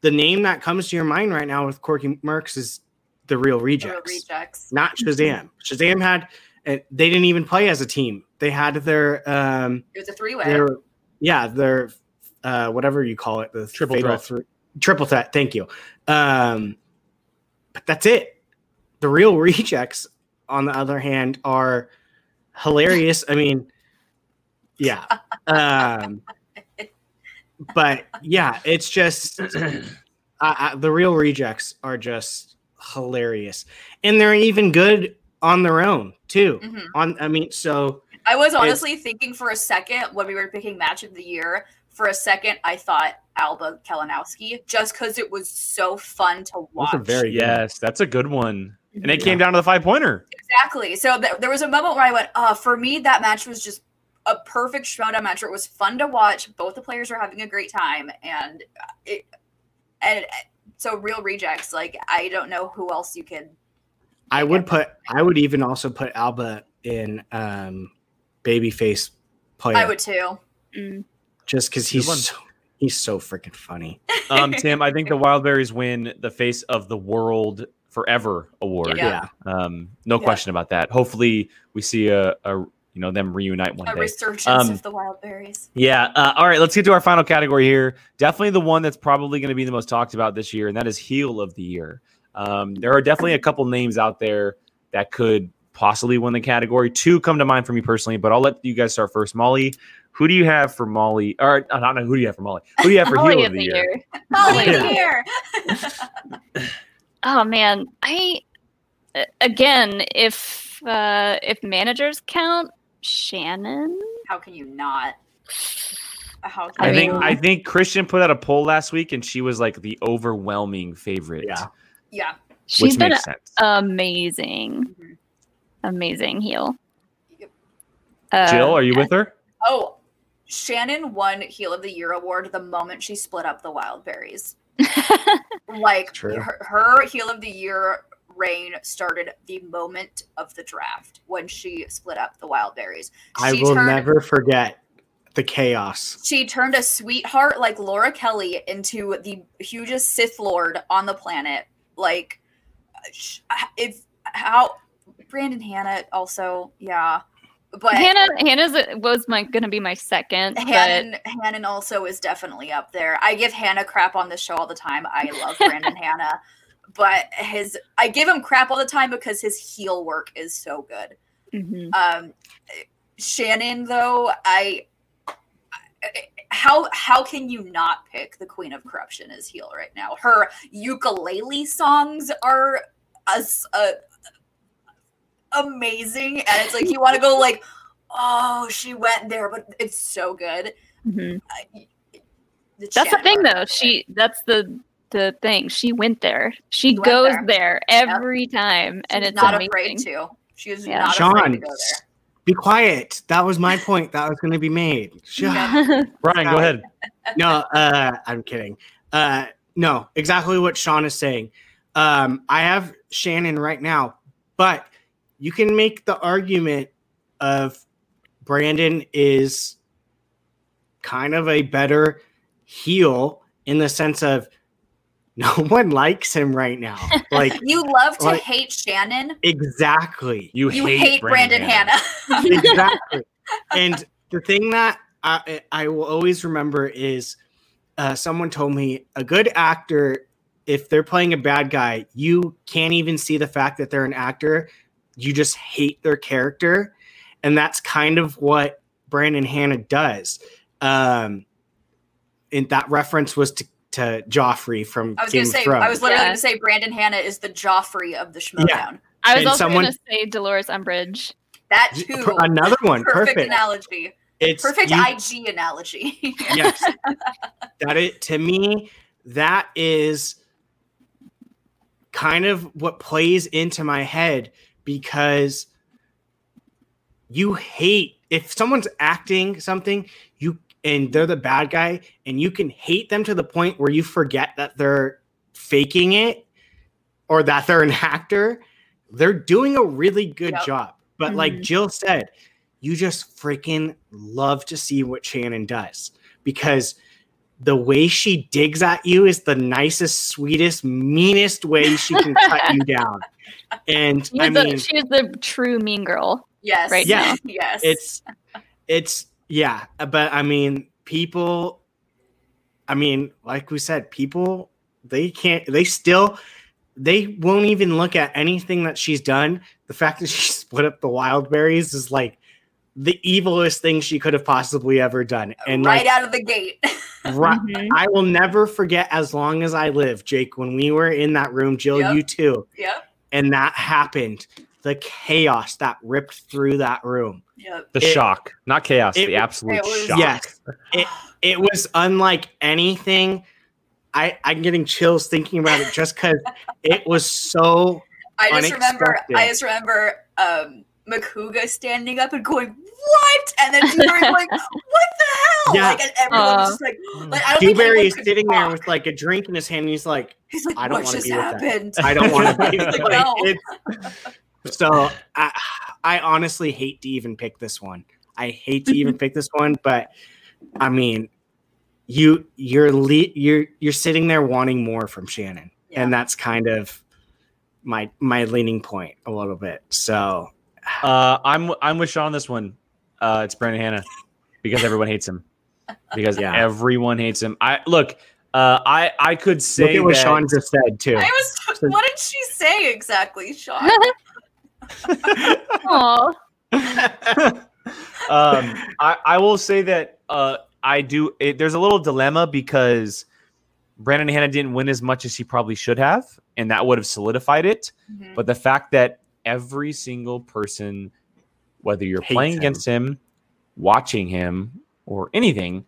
Speaker 3: the name that comes to your mind right now with corky mercs is the real
Speaker 2: The
Speaker 3: rejects
Speaker 2: rejects.
Speaker 3: not shazam shazam had they didn't even play as a team they had their um
Speaker 2: It was a three way.
Speaker 3: their yeah their uh whatever you call it the
Speaker 1: Triple threat.
Speaker 3: three- triple threat thank you um but that's it the real rejects on the other hand are hilarious i mean yeah um but yeah it's just I, I, the Reel Rejects are just hilarious and they're even good on their own too
Speaker 2: Mhm.
Speaker 3: on i mean so
Speaker 2: I was honestly thinking for a second when we were picking match of the year. For a second, I thought Alba Kalinowski just because it was so fun to watch.
Speaker 3: are very.
Speaker 1: Yes, that's a good one. And it
Speaker 3: Yeah.
Speaker 1: came down to the five pointer.
Speaker 2: Exactly. So th- there was a moment where I went, uh, for me, that match was just a perfect showdown match. Where it was fun to watch. Both the players were having a great time, and it, and so Reel Rejects. Like I don't know who else you could.
Speaker 3: I would put. I would even also put Alba in um, babyface player.
Speaker 2: I would too.
Speaker 4: Mm.
Speaker 3: just because he's
Speaker 1: one.
Speaker 3: so, he's so freaking funny.
Speaker 1: Um, Tim, I think the Wildberries win the Face of the World Forever award.
Speaker 2: Yeah.
Speaker 1: Um, no
Speaker 2: Yeah.
Speaker 1: question about that. Hopefully, we see a, a you know them reunite one
Speaker 2: A
Speaker 1: day.
Speaker 2: resurgence
Speaker 1: Um,
Speaker 2: of the wild berries.
Speaker 1: Yeah. Uh, all right. Let's get to our final category here. Definitely the one that's probably going to be the most talked about this year, and that is heel of the year. Um, there are definitely a couple names out there that could possibly win the category. Two come to mind for me personally, but I'll let you guys start first. Molly, who do you have for Molly? Or I don't know who do you have for Molly? Who do you have for heel
Speaker 4: of
Speaker 1: of the year?
Speaker 2: Molly
Speaker 3: Yeah.
Speaker 2: here.
Speaker 4: Oh man, I again, if uh if managers count, Shannon.
Speaker 2: How can you not? How can
Speaker 1: I,
Speaker 4: I
Speaker 1: think
Speaker 4: mean-
Speaker 1: I think Christian put out a poll last week, and she was like the overwhelming favorite.
Speaker 3: Yeah.
Speaker 2: Yeah.
Speaker 4: She's
Speaker 1: which
Speaker 4: been
Speaker 1: makes sense.
Speaker 4: amazing,
Speaker 2: Mhm.
Speaker 4: amazing heel.
Speaker 2: Yep.
Speaker 4: Uh,
Speaker 1: Jill, are you with her?
Speaker 2: Oh, Shannon won Heel of the Year award the moment she split up the wild berries. Like
Speaker 3: True.
Speaker 2: her, her Heel of the Year reign started the moment of the draft when she split up the wild berries.
Speaker 3: I will
Speaker 2: turned-
Speaker 3: never forget the chaos.
Speaker 2: She turned a sweetheart like Laura Kelly into the hugest Sith Lord on the planet. Like, sh- if how Brandon Hannah also, yeah. but
Speaker 4: Hannah Hannah's uh, was my gonna be my second. but
Speaker 2: Hannon, Hannon also is definitely up there. I give Hannah crap on this show all the time. I love Brandon Hannah, but his I give him crap all the time because his heel work is so good.
Speaker 4: Mhm.
Speaker 2: Um, Shannon, though, I, I- how how can you not pick the Queen of Corruption as heel right now? Her ukulele songs are as uh, amazing, and it's like you want to go like, oh, she went there, but it's so good.
Speaker 4: Mhm.
Speaker 2: The
Speaker 4: That's the thing, though. She that's the the thing. She went there. She
Speaker 2: She
Speaker 4: goes
Speaker 2: there.
Speaker 4: there, every time,
Speaker 2: good.
Speaker 4: and it's
Speaker 2: not
Speaker 4: amazing.
Speaker 2: afraid to. She is
Speaker 4: Yeah.
Speaker 2: not afraid to
Speaker 3: Sean,
Speaker 2: go there.
Speaker 3: be quiet. That was my point. That was going to be made. Shut
Speaker 1: Brian, go ahead.
Speaker 3: no, uh, I'm kidding. Uh, no, exactly what Sean is saying. Um, I have Shannon right now, but you can make the argument of Brandon is kind of a better heel in the sense of no one likes him right now. Like
Speaker 2: You love to
Speaker 3: Like-
Speaker 2: hate Shannon.
Speaker 3: exactly.
Speaker 1: You,
Speaker 2: You hate, Brandon, Hannah.
Speaker 3: exactly. And the thing that I, I will always remember is uh, someone told me a good actor, if they're playing a bad guy, you can't even see the fact that they're an actor. You just hate their character. And that's kind of what Brandon Hannah does. Um, and that reference was to, to Joffrey from
Speaker 2: I was
Speaker 3: Game
Speaker 2: gonna
Speaker 3: of
Speaker 2: say,
Speaker 3: Thrones.
Speaker 2: I was literally
Speaker 4: Yeah.
Speaker 2: gonna say Brandon Hannah is the Joffrey of the Schmoedown.
Speaker 4: I was
Speaker 3: And
Speaker 4: also
Speaker 3: someone-
Speaker 4: gonna say Dolores Umbridge.
Speaker 2: That too.
Speaker 3: Another one,
Speaker 2: perfect,
Speaker 3: perfect.
Speaker 2: analogy.
Speaker 3: It's
Speaker 2: Perfect
Speaker 3: you-
Speaker 2: IG analogy.
Speaker 3: yes that it to me that is kind of what plays into my head because you hate if someone's acting something you and they're the bad guy and you can hate them to the point where you forget that they're faking it or that they're an actor they're doing a really good
Speaker 2: Yep.
Speaker 3: job but like
Speaker 4: Mhm.
Speaker 3: jill said you just freaking love to see what shannon does because the way she digs at you is the nicest sweetest meanest way she can cut you down and
Speaker 4: She
Speaker 3: i
Speaker 4: is, the,
Speaker 3: mean
Speaker 4: she is the true mean girl.
Speaker 2: yes.
Speaker 4: Right
Speaker 3: now.
Speaker 2: Yes.
Speaker 3: it's it's yeah but i mean people i mean like we said people they can't they still they won't even look at anything that she's done the fact that she split up the wild berries is like the evilest thing she could have possibly ever done and
Speaker 2: right
Speaker 3: like
Speaker 2: out of the gate.
Speaker 3: right,
Speaker 4: Mhm.
Speaker 3: i will never forget as long as i live jake when we were in that room jill
Speaker 2: Yep.
Speaker 3: you too
Speaker 2: Yeah.
Speaker 3: and that happened the chaos that ripped through that room
Speaker 2: Yep.
Speaker 1: The
Speaker 3: It-
Speaker 1: shock, not chaos.
Speaker 3: it-
Speaker 1: the absolute
Speaker 2: it was-
Speaker 1: shock.
Speaker 3: Yes. it it was unlike anything. I I'm getting chills thinking about it just because it was so.
Speaker 2: I just remember. I just remember um, McHooga standing up and going, "What?" And then Dewberry going, "What the hell?"
Speaker 3: Yeah.
Speaker 2: Like, and everyone was just like, like I don't
Speaker 3: Dewberry
Speaker 2: anyone
Speaker 3: is
Speaker 2: could
Speaker 3: sitting there with like a drink in his hand. And he's like,
Speaker 2: He's like,
Speaker 3: I don't wanna
Speaker 2: just
Speaker 3: be with that. I don't want to be.
Speaker 2: Like,
Speaker 3: like,
Speaker 2: no.
Speaker 3: It's- so I I honestly hate to even pick this one. I hate to even pick this one, but I mean, you you're le- you're you're sitting there wanting more from Shannon,
Speaker 2: Yeah.
Speaker 3: and that's kind of my my leaning point a little bit. So
Speaker 1: Uh, I'm I'm with Sean on this one. Uh, it's Brandon Hannah because everyone hates him. Because
Speaker 3: Yeah.
Speaker 1: everyone hates him. I look. Uh, I I could
Speaker 3: look
Speaker 1: say
Speaker 3: at what
Speaker 1: that,
Speaker 3: Sean just said too.
Speaker 2: I was. What did she say exactly, Sean?
Speaker 4: Aw.
Speaker 1: um, I, I will say that uh, I do. It, there's a little dilemma because Brandon Hannah didn't win as much as he probably should have, and that would have solidified it.
Speaker 2: Mhm.
Speaker 1: But the fact that every single person, whether you're
Speaker 3: Hates
Speaker 1: playing
Speaker 3: him.
Speaker 1: against him, watching him, or anything,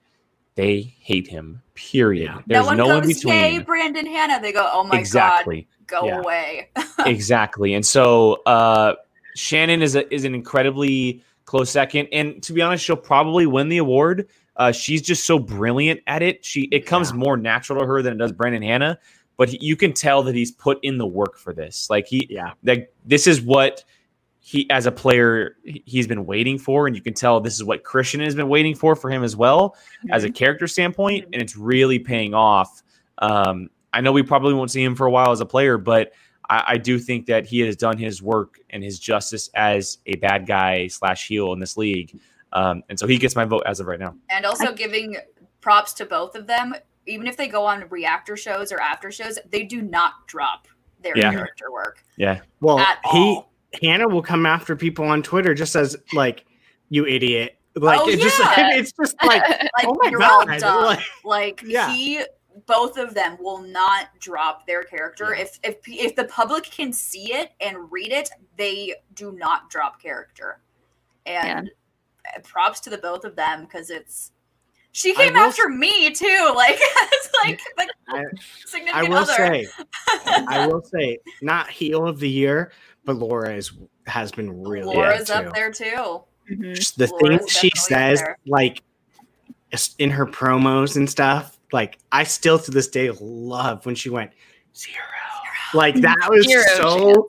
Speaker 1: they hate him. Period.
Speaker 3: Yeah.
Speaker 1: There's
Speaker 2: no
Speaker 1: no,
Speaker 2: one
Speaker 1: in
Speaker 2: goes, "Yay,
Speaker 1: between.
Speaker 2: Brandon Hannah!" They go, "Oh my god.
Speaker 1: exactly.
Speaker 2: god, go
Speaker 3: Yeah.
Speaker 2: away."
Speaker 1: exactly. And so uh, Shannon is a, is an incredibly close second, and to be honest, she'll probably win the award. Uh, she's just so brilliant at it. She it comes
Speaker 3: Yeah.
Speaker 1: more natural to her than it does Brandon Hannah. But he, you can tell that he's put in the work for this. Like he,
Speaker 3: Yeah.
Speaker 1: like this is what he as a player he- he's been waiting for, and you can tell this is what Christian has been waiting for for him as well as a character standpoint, and it's really paying off. Um, I know we probably won't see him for a while as a player, but I, I do think that he has done his work and his justice as a bad guy slash heel in this league. Um, and so he gets my vote as of right now.
Speaker 2: And also giving props to both of them. Even if they go on reactor shows or after shows, they do not drop their
Speaker 1: Yeah.
Speaker 2: character work
Speaker 1: Yeah.
Speaker 3: Well, he. Hannah will come after people on Twitter just as like you idiot. Like
Speaker 2: Oh,
Speaker 3: it just it's just like
Speaker 2: Like
Speaker 3: oh my
Speaker 2: you're all
Speaker 3: god.
Speaker 2: dumb.
Speaker 3: Like,
Speaker 2: Like
Speaker 3: Yeah.
Speaker 2: he, both of them will not drop their character.
Speaker 3: Yeah.
Speaker 2: If if if the public can see it and read it, they do not drop character. And uh, props to the both of them because it's. She came after me too, like it's like the
Speaker 3: I,
Speaker 2: significant
Speaker 3: I will
Speaker 2: other.
Speaker 3: say, I will say, not heel of the year, but Laura is has been really
Speaker 2: Laura's up
Speaker 3: too.
Speaker 2: there too.
Speaker 4: Mhm.
Speaker 3: The
Speaker 2: Laura's
Speaker 3: things she says, like in her promos and stuff. Like I still to this day love when she went zero. Like that was
Speaker 4: Zero
Speaker 3: so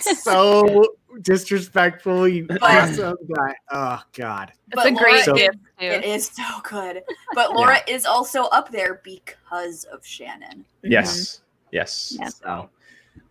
Speaker 3: so disrespectful. You
Speaker 2: But-
Speaker 3: awesome guy. Oh God.
Speaker 4: It's
Speaker 2: But
Speaker 4: a great
Speaker 3: Laura-
Speaker 4: gift
Speaker 2: It
Speaker 4: too.
Speaker 2: is so good. But Laura is also up there because of Shannon.
Speaker 1: Yes. Yes.
Speaker 4: Yeah.
Speaker 1: So,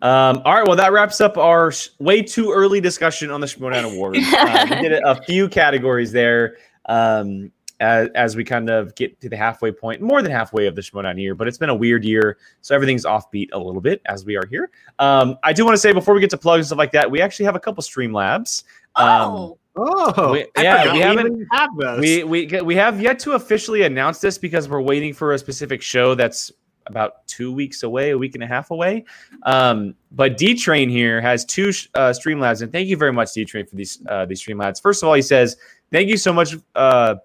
Speaker 1: um, all right. Well, that wraps up our sh- way too early discussion on the Schmoedown Awards. Uh, we did a, a few categories there um, as, as we kind of get to the halfway point, more than halfway of the Schmoedown year, but it's been a weird year. So everything's offbeat a little bit as we are here. Um, I do want to say before we get to plugs and stuff like that, we actually have a couple stream labs. Um,
Speaker 2: Oh,
Speaker 3: Oh,
Speaker 1: We- yeah, we haven't-
Speaker 3: have those.
Speaker 1: We we we have yet to officially announce this because we're waiting for a specific show that's about two weeks away, a week and a half away. Um, but D Train here has two uh, Streamlabs, and thank you very much, D Train, for these uh, these Streamlabs. First of all, he says thank you so much, uh,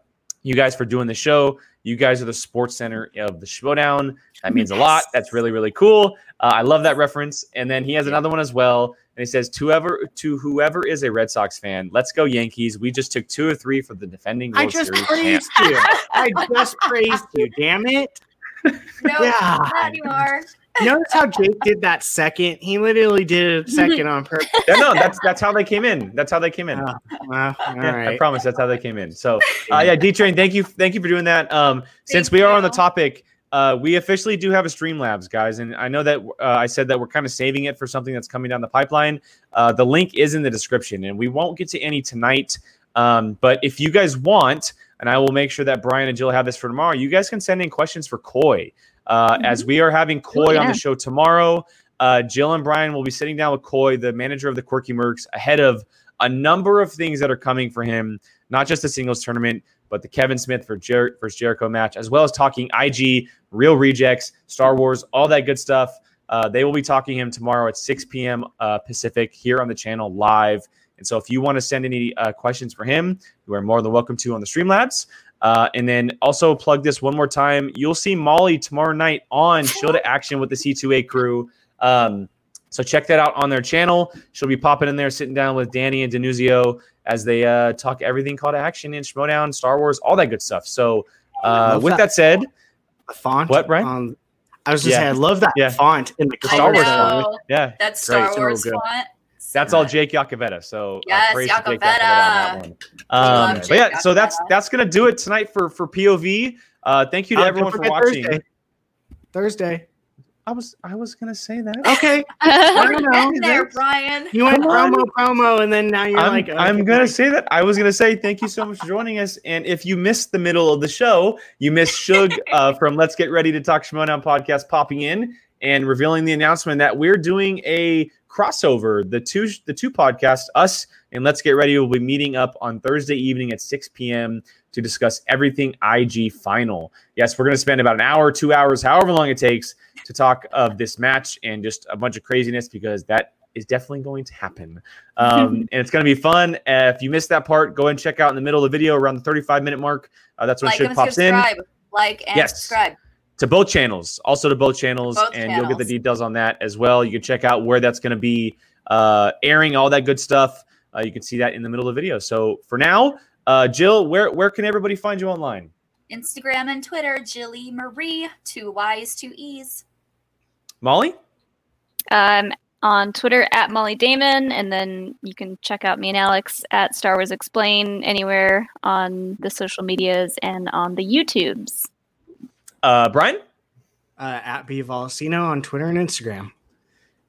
Speaker 1: you guys, for doing the show. You guys are the sports center of the Schmoedown. That means a lot. That's really really cool. Uh, I love that reference. And then he has another one as well. And he says, to whoever, to whoever is a Red Sox fan, let's go Yankees. We just took two or three for the defending
Speaker 3: I
Speaker 1: World
Speaker 3: just
Speaker 1: Series
Speaker 3: praised
Speaker 1: champ.
Speaker 3: you. I just praised you. Damn it.
Speaker 2: no,
Speaker 3: Yeah.
Speaker 2: not anymore.
Speaker 3: Notice how Jake did that second. He literally did it second on purpose.
Speaker 1: Yeah, no, that's that's how they came in. That's how they came in.
Speaker 3: Oh, well, all
Speaker 1: Yeah, I promise that's how they came in. So, uh, yeah, D Train, thank you, thank you for doing that. Um, since
Speaker 2: Thank
Speaker 1: we are on the topic, uh, we officially do have a Streamlabs, guys, and I know that uh, I said that we're kind of saving it for something that's coming down the pipeline. Uh, the link is in the description, and we won't get to any tonight. Um, but if you guys want, and I will make sure that Brian and Jill have this for tomorrow, you guys can send in questions for Coy. Uh, As we are having Coy on
Speaker 4: yeah.
Speaker 1: the show tomorrow, uh, Jill and Brian will be sitting down with Coy, the manager of the Quirky Mercs, ahead of a number of things that are coming for him, not just the singles tournament, but the Kevin Smith for Jer- versus Jericho match, as well as talking IG, Reel Rejects, Star Wars, all that good stuff. Uh, they will be talking to him tomorrow at 6 p.m. Uh, Pacific here on the channel live. And so if you want to send any uh, questions for him, you are more than welcome to on the Streamlabs. Uh, and then also plug this one more time. You'll see Molly tomorrow night on Show to Action with the C2A crew. Um, so check that out on their channel. She'll be popping in there, sitting down with Danny and Denuzio as they uh, talk everything called action in Schmoedown, Star Wars, all that good stuff. So uh, with
Speaker 3: that.
Speaker 1: that said,
Speaker 3: The font.
Speaker 1: What, Brian?
Speaker 3: on- I was just
Speaker 1: Yeah.
Speaker 3: saying, I love that
Speaker 1: Yeah.
Speaker 3: font in the
Speaker 1: Star Wars font. yeah,
Speaker 2: that's Star
Speaker 1: Great, so
Speaker 2: Wars
Speaker 1: good.
Speaker 2: font.
Speaker 1: That's all Jake Yacovetta. So uh,
Speaker 2: Yes,
Speaker 1: praise to Jake
Speaker 2: Yacovetta.
Speaker 1: Yacovetta on that one.
Speaker 2: love
Speaker 1: Um, but
Speaker 2: Jake
Speaker 1: yeah, so that's that's gonna do it tonight for for POV. Uh, thank you to everyone for watching.
Speaker 3: Thursday. Thursday.
Speaker 1: I was I was gonna say that.
Speaker 3: Okay. I don't know.
Speaker 2: there, Brian.
Speaker 3: You went
Speaker 1: Come on.
Speaker 3: promo, promo, and then now you're
Speaker 1: I'm,
Speaker 3: like,
Speaker 1: I'm gonna
Speaker 3: fine.
Speaker 1: say that. I was gonna say thank you so much for joining us. And if you missed the middle of the show, you missed Suge uh, from Let's Get Ready to Talk Schmoedown podcast popping in and revealing the announcement that we're doing a crossover. The two the two podcasts, us and Let's Get Ready, will be meeting up on Thursday evening at 6 p.m. to discuss everything IG final. Yes, we're gonna spend about an hour, two hours, however long it takes to talk of this match and just a bunch of craziness because that is definitely going to happen. Um, and it's going to be fun. Uh, if you missed that part, go and check out in the middle of the video around the 35 minute mark. Uh, that's when
Speaker 2: Like and
Speaker 1: pops in
Speaker 2: subscribe. Like and
Speaker 1: Yes.
Speaker 2: subscribe.
Speaker 1: To both channels, also to both channels,
Speaker 2: Both
Speaker 1: and you'll get the details on that as well. You can check out where that's going to be uh, airing, all that good stuff. Uh, you can see that in the middle of the video. So for now, uh, Jill, where where can everybody find you online?
Speaker 2: Instagram and Twitter, Jilly Marie, two Y's, two E's.
Speaker 1: Molly?
Speaker 4: um, on Twitter at Molly Damon, and then you can check out me and Alex at Star Wars Explain anywhere on the social medias and on the YouTubes.
Speaker 1: Uh, Brian?
Speaker 3: uh, at B Volcino on Twitter and Instagram.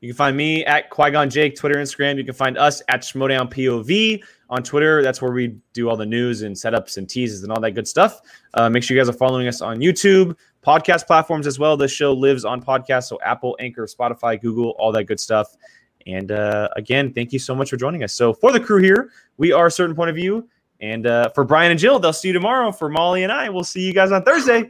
Speaker 1: You can find me at Qui Gon Jake, Twitter, Instagram. You can find us at Schmoedown POV on Twitter. That's where we do all the news and setups and teases and all that good stuff. Uh, make sure you guys are following us on YouTube, podcast platforms as well. The show lives on podcasts, so Apple, Anchor, Spotify, Google, all that good stuff. And uh, again, thank you so much for joining us. So for the crew here, we are a certain point of view. And uh, for Brian and Jill, they'll see you tomorrow. For Molly and I, we'll see you guys on Thursday.